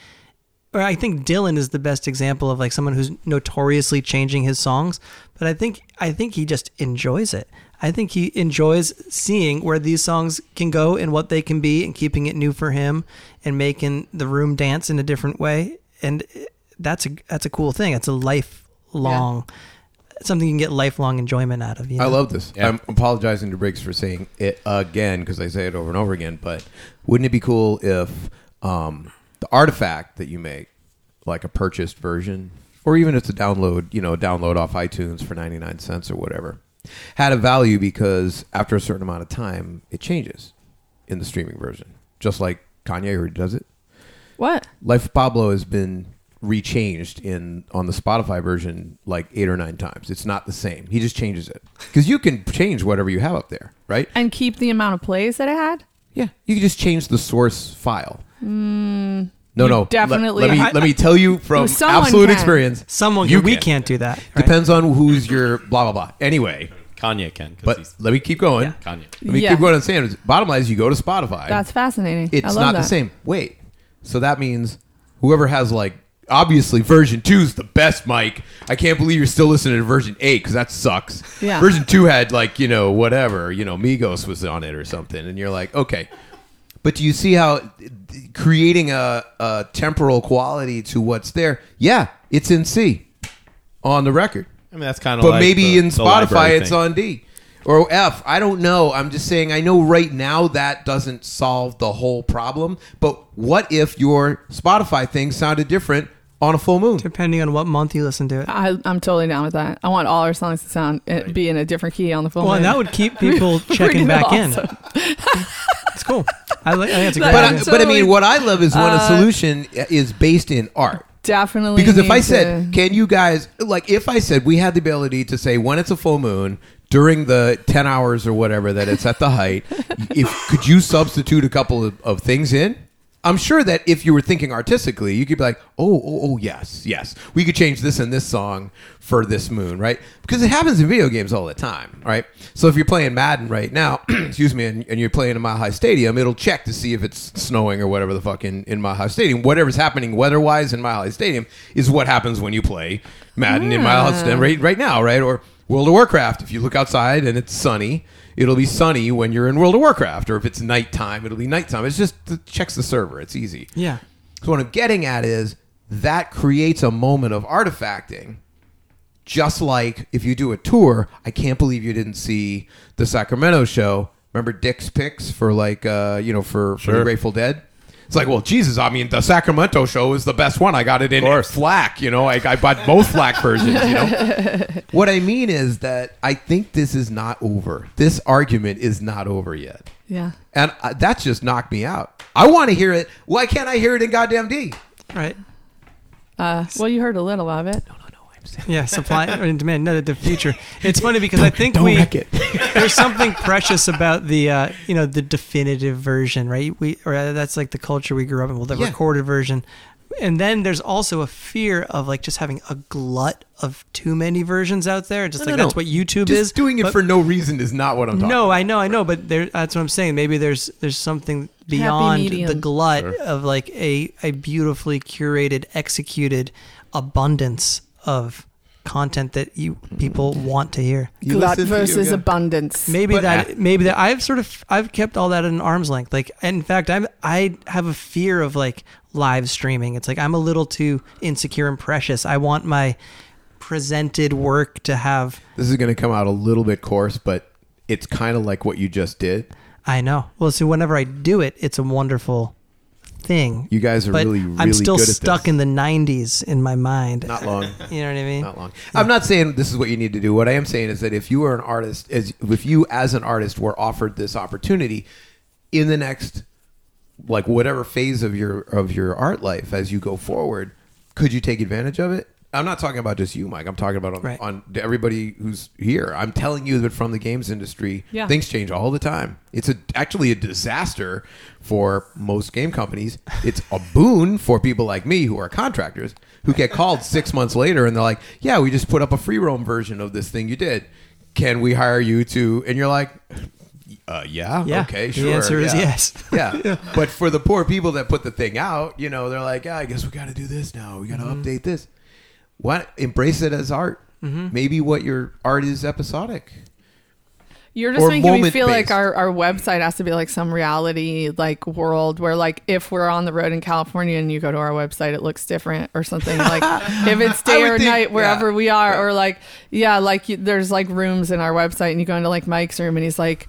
or I think Dylan is the best example of like someone who's notoriously changing his songs. But I think I think he just enjoys it. I think he enjoys seeing where these songs can go and what they can be, and keeping it new for him, and making the room dance in a different way. And that's a that's a cool thing. It's a lifelong something you can get lifelong enjoyment out of. You I love this. Yeah. I'm apologizing to Briggs for saying it again because I say it over and over again. But wouldn't it be cool if um, the artifact that you make, like a purchased version, or even if it's a download, you know, download off iTunes for 99 cents or whatever, had a value because after a certain amount of time, it changes in the streaming version, just like Kanye already does it. what? Life of Pablo has been rechanged in on the Spotify version like eight or nine times. It's not the same. He just changes it because you can change whatever you have up there, right? And keep the amount of plays that it had. Yeah, you can just change the source file. no, no, Hmm. definitely- Let, me I- let me tell you from Someone absolute can. experience. Someone You can, we can. can't do that. right? Depends on who's your blah blah blah. Anyway, Kanye can, but he's let me keep going. Yeah. Kanye. Let me Yeah. keep going on saying. Bottom line is, you go to Spotify. That's fascinating. I it's love not that. the same. Wait, so that means whoever has like obviously version two is the best, Mike. I can't believe you're still listening to version eight because that sucks. Yeah. Version two had like you know whatever you know Migos was on it or something, and you're like, okay. But do you see how creating a, a temporal quality to what's there? Yeah, it's in C on the record I mean, that's kind of. but like maybe the- in Spotify it's thing. on D or F. I don't know. I'm just saying. I know right now that doesn't solve the whole problem. But what if your Spotify thing sounded different on a full moon? Depending on what month you listen to it. I, I'm totally down with that. I want all our songs to sound uh, be in a different key on the phone. Well, and that would keep people checking back in. It's cool. I, like, I think it's a great But I, idea. but I mean, what I love is when a Uh, solution is based in art. definitely Because if I need said, to- can you guys like if I said we had the ability to say when it's a full moon during the 10 hours or whatever that it's at the height, if could you substitute a couple of, of things in? I'm sure that if you were thinking artistically, you could be like, oh, oh, oh, yes, yes. We could change this and this song for this moon, right? Because it happens in video games all the time, right? So if you're playing Madden right now, excuse me, and, and you're playing in Mile High Stadium, it'll check to see if it's snowing or whatever the fuck in, in Mile High Stadium. Whatever's happening weather-wise in Mile High Stadium is what happens when you play Madden in Mile High Stadium right, right now, right? Or World of Warcraft. If you look outside and it's sunny, it'll be sunny when you're in World of Warcraft. Or if it's nighttime, it'll be nighttime. It's just it checks the server. It's easy. yeah. So what I'm getting at is that creates a moment of artifacting. Just like if you do a tour, I can't believe you didn't see the Sacramento show. Remember Dick's picks for like uh, you know for, for the Grateful Dead? It's like, well, Jesus, I mean, the Sacramento show is the best one. I got it in course. FLAC, you know. I, I bought both FLAC versions, you know. what I mean is that I think this is not over. This argument is not over yet. yeah. And uh, that just knocked me out. I want to hear it. Why can't I hear it in goddamn D? Right. Uh, well, you heard a little of it. Yeah. Supply and demand. No, the future. It's funny because I think don't we wreck it. there's something precious about the uh, you know the definitive version, right? We or uh, that's like the culture we grew up in. Well, the Yeah. recorded version, and then there's also a fear of like just having a glut of too many versions out there. Just No, like no, that's no. what YouTube Just is. doing it But- for no reason is not what I'm talking. No, about. I know, I know, but there, that's what I'm saying. Maybe there's there's something beyond the glut of like a a beautifully curated, executed abundance of content that you people want to hear. You Glut listen to you versus again. abundance. Maybe But- that maybe that I've sort of I've kept all that at an arm's length. Like in fact I'm I have a fear of like live streaming. It's like I'm a little too insecure and precious. I want my presented work to have This is going to come out a little bit coarse, but it's kind of like what you just did. I know. Well, see, whenever I do it, it's a wonderful thing. You guys are but really, really I'm still good at stuck this. in the 90s in my mind. Not long. You know what I mean? Not long. I'm not saying this is what you need to do. What I am saying is that if you are an artist, as if you as an artist were offered this opportunity in the next, like whatever phase of your of your art life as you go forward, could you take advantage of it? I'm not talking about just you, Mike. I'm talking about on, Right. on everybody who's here. I'm telling you that from the games industry, Yeah. things change all the time. It's a, actually a disaster for most game companies. It's a boon for people like me who are contractors who get called six months later and they're like, "Yeah, we just put up a free roam version of this thing you did. Can we hire you to?" And you're like, uh, "Yeah, Yeah. okay, Sure. The sure." answer is yeah. yes. yeah. But for the poor people that put the thing out, you know, they're like, yeah, I guess we got to do this now. We got to Mm-hmm. update this. Why embrace it as art? Mm-hmm. Maybe what your art is episodic. You're just making me feel like our, our website has to be like some reality like world where like if we're on the road in California and you go to our website it looks different or something like if it's day or think- night wherever yeah. we are or like yeah like you, there's like rooms in our website and you go into like Mike's room and he's like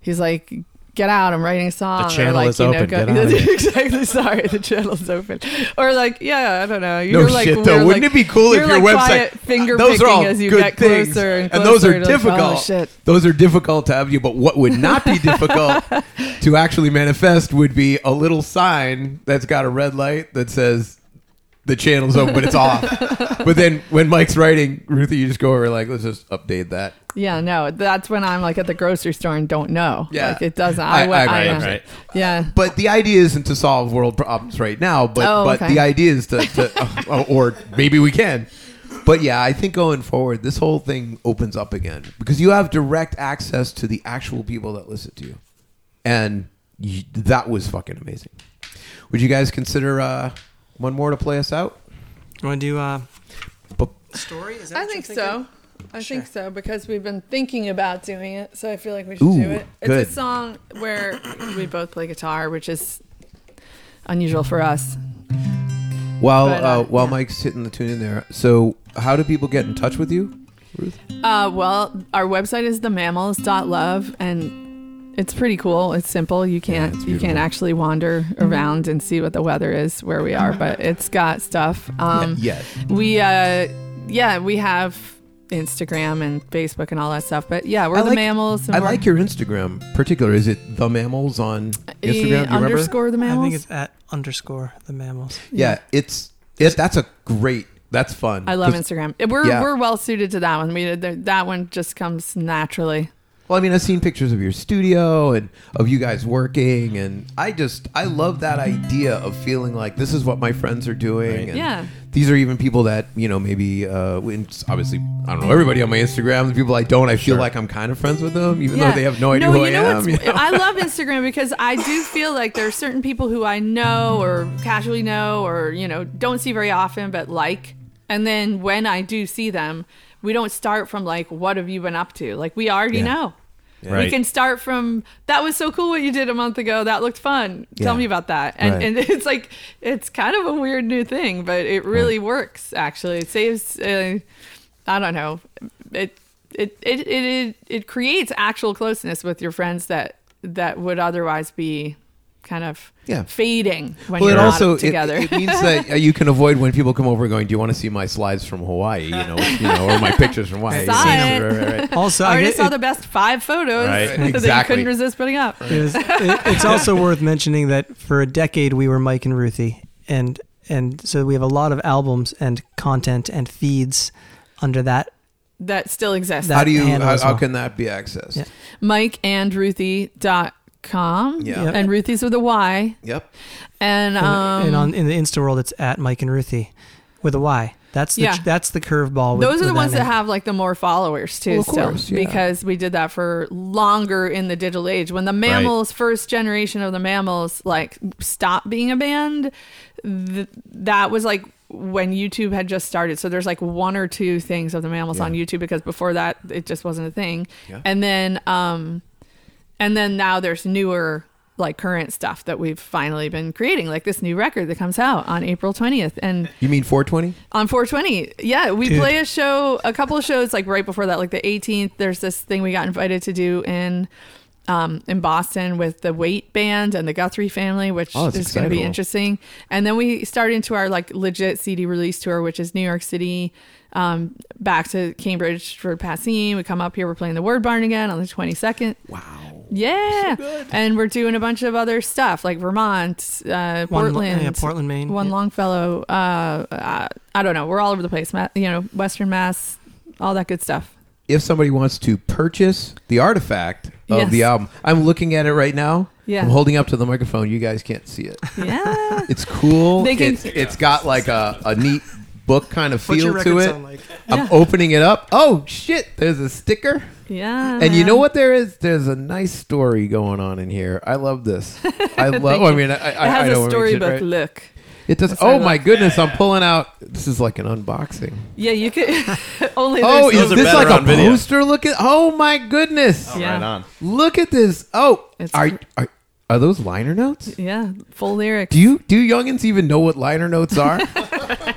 he's like get out I'm writing a song or, channel like, is you know, open, go- exactly sorry the channel's open or like yeah I don't know No you're like shit, though. Wouldn't like- it be cool if your like, website? quiet ah, finger those are all as you good get things, closer and, and those closer are to, like, oh, difficult. Those are difficult to have you. But what would not be difficult to actually manifest would be a little sign that's got a red light that says the channel's open, but it's off. but then when Mike's writing, Ruthy, you just go over like, let's just update that. Yeah, no, that's when I'm like at the grocery store and don't know. Yeah. like it doesn't. I- I, I- I, right, know. right. Yeah, But the idea isn't to solve world problems right now, but Oh, but okay. the idea is to, to uh, or maybe we can. But yeah, I think going forward, this whole thing opens up again because you have direct access to the actual people that listen to you, and you, that was fucking amazing. Would you guys consider uh, one more to play us out? You want to do uh, Bu- story? Is that I think so. I think so because we've been thinking about doing it, so I feel like we should Ooh, do it. It's good. a song where we both play guitar, which is unusual for us. While But, uh, uh, while yeah. Mike's hitting the tune in there, so how do people get in touch with you? Uh, well, our website is themammals.love and it's pretty cool. It's simple. You can't it's you can't actually wander around and see what the weather is where we are, but it's got stuff. Um, yeah, we uh yeah, we have Instagram and Facebook and all that stuff. But yeah, we're I the like- mammals. I like your Instagram particular. Is it the mammals on Instagram? Do you remember? underscore the mammals. I think it's at underscore the mammals. Yeah, it's it. That's a great. That's fun. I love Instagram. We're Yeah. we're well suited to that one. We that one just comes naturally. Well, I mean, I've seen pictures of your studio and of you guys working, and I just I love that idea of feeling like this is what my friends are doing. Right. And Yeah. These are even people that you know maybe uh, obviously I don't know everybody on my Instagram. The people I don't, I feel like I'm kind of friends with them, even though they have no idea who you I know am. you know? I love Instagram because I do feel like there are certain people who I know or casually know or you know don't see very often, but like. And then when I do see them, we don't start from like, "What have you been up to?" Like we already Yeah. know. We Right. can start from that was so cool what you did a month ago. That looked fun. Tell Yeah. me about that. And Right. and it's like it's kind of a weird new thing, but it really works actually. It saves uh, I don't know. It it, it it it it creates actual closeness with your friends that that would otherwise be kind of Yeah. fading when well, you're it not also it, together. it means that uh, you can avoid when people come over going, "Do you want to see my slides from Hawaii?" You know, you know, or my pictures from Hawaii. Saw You know, it. right, right, right. Also, I I already get, saw it- the best five photos Right. that you couldn't resist putting up. it was- it- it's also worth mentioning that for a decade we were Mike and Ruthy, and and so we have a lot of albums and content and feeds under that. That still exists. That- How do you? How, as how can that be accessed? Yeah. mikeandruthy.com. Yeah. Yep. And Ruthy's with a Y. Yep. And, And, um, and on in the Insta world, it's at Mike and Ruthie with a Y. That's the Yeah. that's the curveball. those are the ones that name. have like the more followers too, Well, of still, course, yeah. because we did that for longer in the digital age. When the mammals, first generation of the mammals, like stopped being a band, th- that was like when YouTube had just started. So there's like one or two things of the mammals on YouTube because before that it just wasn't a thing. Yeah. And then, um, and then now there's newer like current stuff that we've finally been creating like this new record that comes out on April 20th and You mean 420? on 420 yeah we Dude. play a show a couple of shows like right before that like the 18th there's this thing we got invited to do in um, in Boston with the Weight Band and the Guthrie family, which Oh, is going to be interesting. And then we start into our like legit CD release tour, which is New York City, um, back to Cambridge for Passim. We come up here, we're playing the Word Barn again on the 22nd. Wow. Yeah, and we're doing a bunch of other stuff like Vermont, uh, One- Portland, yeah, Portland, Maine. one Yeah. Longfellow. Uh, uh, I don't know. We're all over the place. Ma- you know, Western Mass, all that good stuff. If somebody wants to purchase the artifact of Yes. the album, I'm looking at it right now. Yeah. I'm holding up to the microphone. You guys can't see it. Yeah, It's cool. They can- it's, it's got like a, a neat book kind of feel to it. like? I'm opening it up. Oh shit! There's a sticker. yeah. And you know what there is? There's a nice story going on in here. I love this. I love. oh, I mean, I, I, It I has know a what makes storybook right? look. It does. That's Oh my love. goodness! I'm pulling out. This is like an unboxing. Yeah, you could only. Oh, there's is this like a on video. poster? Look at. Oh my goodness! Oh, Yeah. Right on. Look at this. Oh, It's- are, are are those liner notes? yeah, full lyrics. Do you do youngins even know what liner notes are?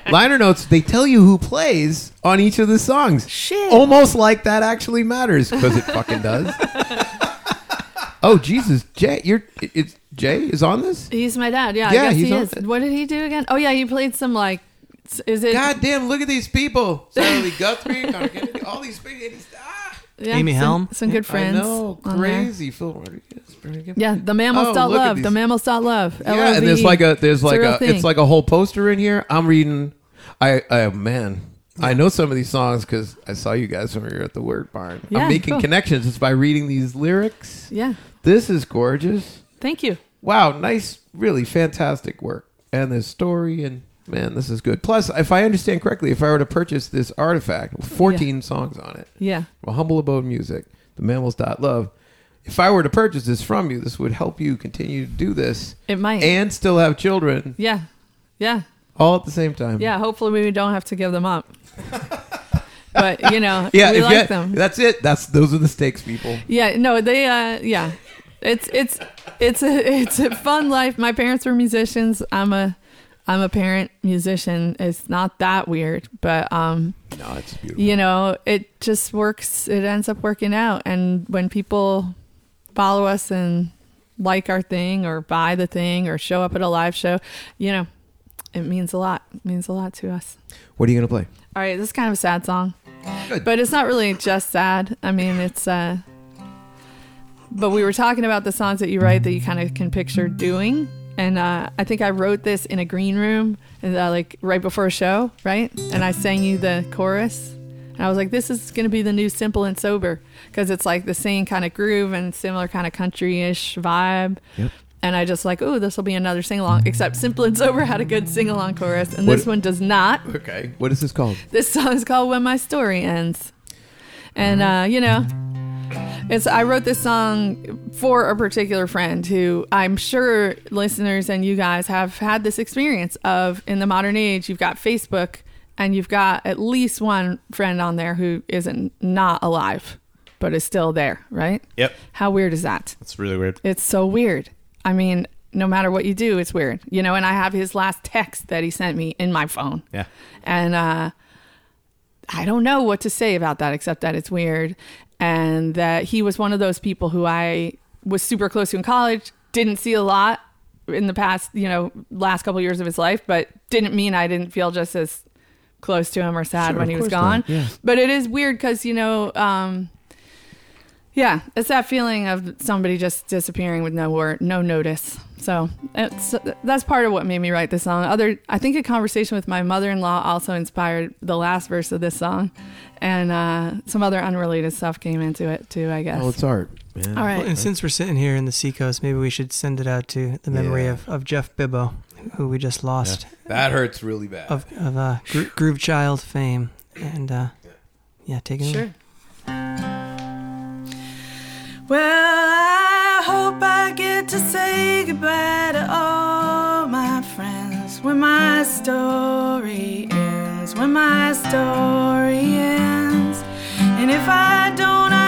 liner notes. They tell you who plays on each of the songs. Shit. Almost like that actually matters because it fucking does. oh Jesus, Jay, you're it's Jay is on this. He's my dad. Yeah, Yeah, I guess he's he on is. it. What did he do again? Oh yeah, he played some like. Is it? God damn! Look at these people. Sarah Lee Guthrie, Connor Kennedy, all these big. He's, ah, yeah, Amy some, Helm? Some good friends. I know, on there. crazy. Phil Rodriguez. Rodriguez. Yeah, the mammals Oh, dot look at love. these. The mammals dot love. Yeah, and there's like a there's like real a, thing. it's like a whole poster in here. I'm reading. I I man, I know some of these songs because I saw you guys when we were at the Word Barn. Yeah, I'm making cool. connections just by reading these lyrics. Yeah. This is gorgeous. Thank you. Wow, nice, really fantastic work, and this story and. Man, this is good. Plus, if I understand correctly, if I were to purchase this artifact, with 14 songs on it, Yeah. well, Humble Abode Music, the Mammals Dot Love. If I were to purchase this from you, this would help you continue to do this It might. and still have children. yeah. Yeah. All at the same time. Yeah, hopefully we don't have to give them up. but you know, Yeah, we like them. That's it. That's those are the stakes, people. Yeah, no, they uh yeah. It's it's it's a it's a fun life. My parents were musicians. I'm a I'm a parent musician. It's not that weird, but um No, it's beautiful. you know, it just works it ends up working out and when people follow us and like our thing or buy the thing or show up at a live show, you know, it means a lot. It means a lot to us. What are you gonna play? All right, this is kind of a sad song. Good. But it's not really just sad. I mean, it's uh but we were talking about the songs that you write that you kind of can picture doing. And uh, I think I wrote this in a green room, and uh, like right before a show, right? And I sang you the chorus, and I was like, "This is gonna be the new Simple and Sober," because it's like the same kind of groove and similar kind of country-ish vibe. Yep. And I just like, oh, this will be another sing along. Except Simple and Sober had a good sing along chorus, and this one does not. Okay. What is this called? This song is called When My Story Ends. And uh, you know, it's I wrote this song for a particular friend who I'm sure listeners and you guys have had this experience of in the modern age, you've got Facebook and you've got at least one friend on there who isn't not alive but is still there, right? Yep. How weird is that? It's really weird. It's so weird. I mean, no matter what you do, it's weird. You know, and I have his last text that he sent me in my phone. Yeah. And uh, I don't know what to say about that except that it's weird. And that he was one of those people who I was super close to in college, didn't see a lot in the past, you know, last couple years of his life, but didn't mean I didn't feel just as close to him or sad Sure, when he was gone. yeah. But it is weird because, you know, um, yeah, it's that feeling of somebody just disappearing with no word, no notice. So it's that's part of what made me write this song. Other, I think a conversation with my mother-in-law also inspired the last verse of this song, and uh, some other unrelated stuff came into it too. I guess. Oh, it's art. Man. All right. Well, and since we're sitting here in the seacoast, maybe we should send it out to the memory Yeah. of, of Jeff Bibbo, who we just lost That hurts really bad. of, of uh, Gro- Groove Child fame. And uh, yeah, take it away. Well, I hope I get to say goodbye to all my friends when my story ends. When my story ends. And if I don't, I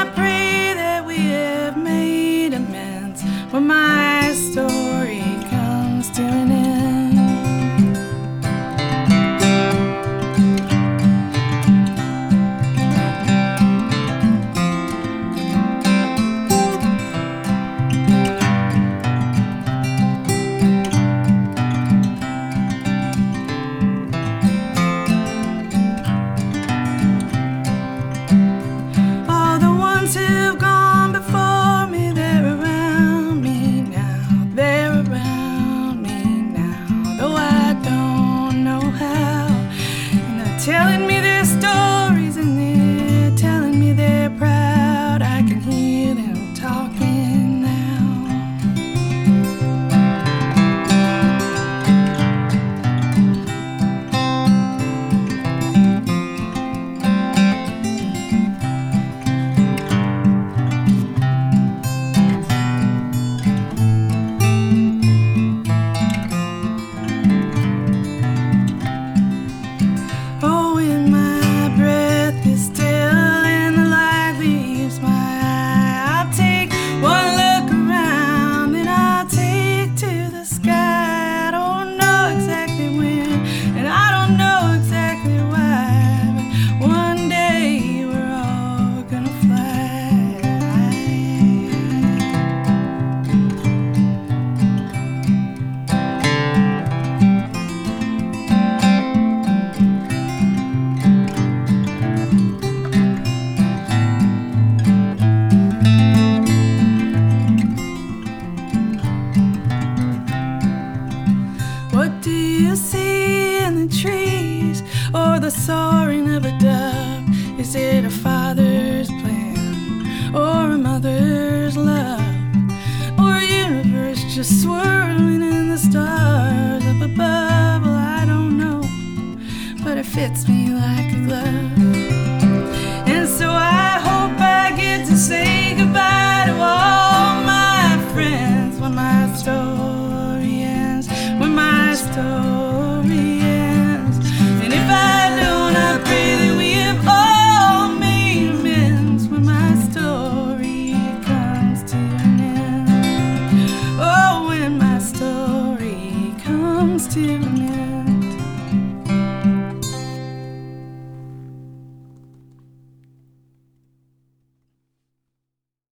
fits me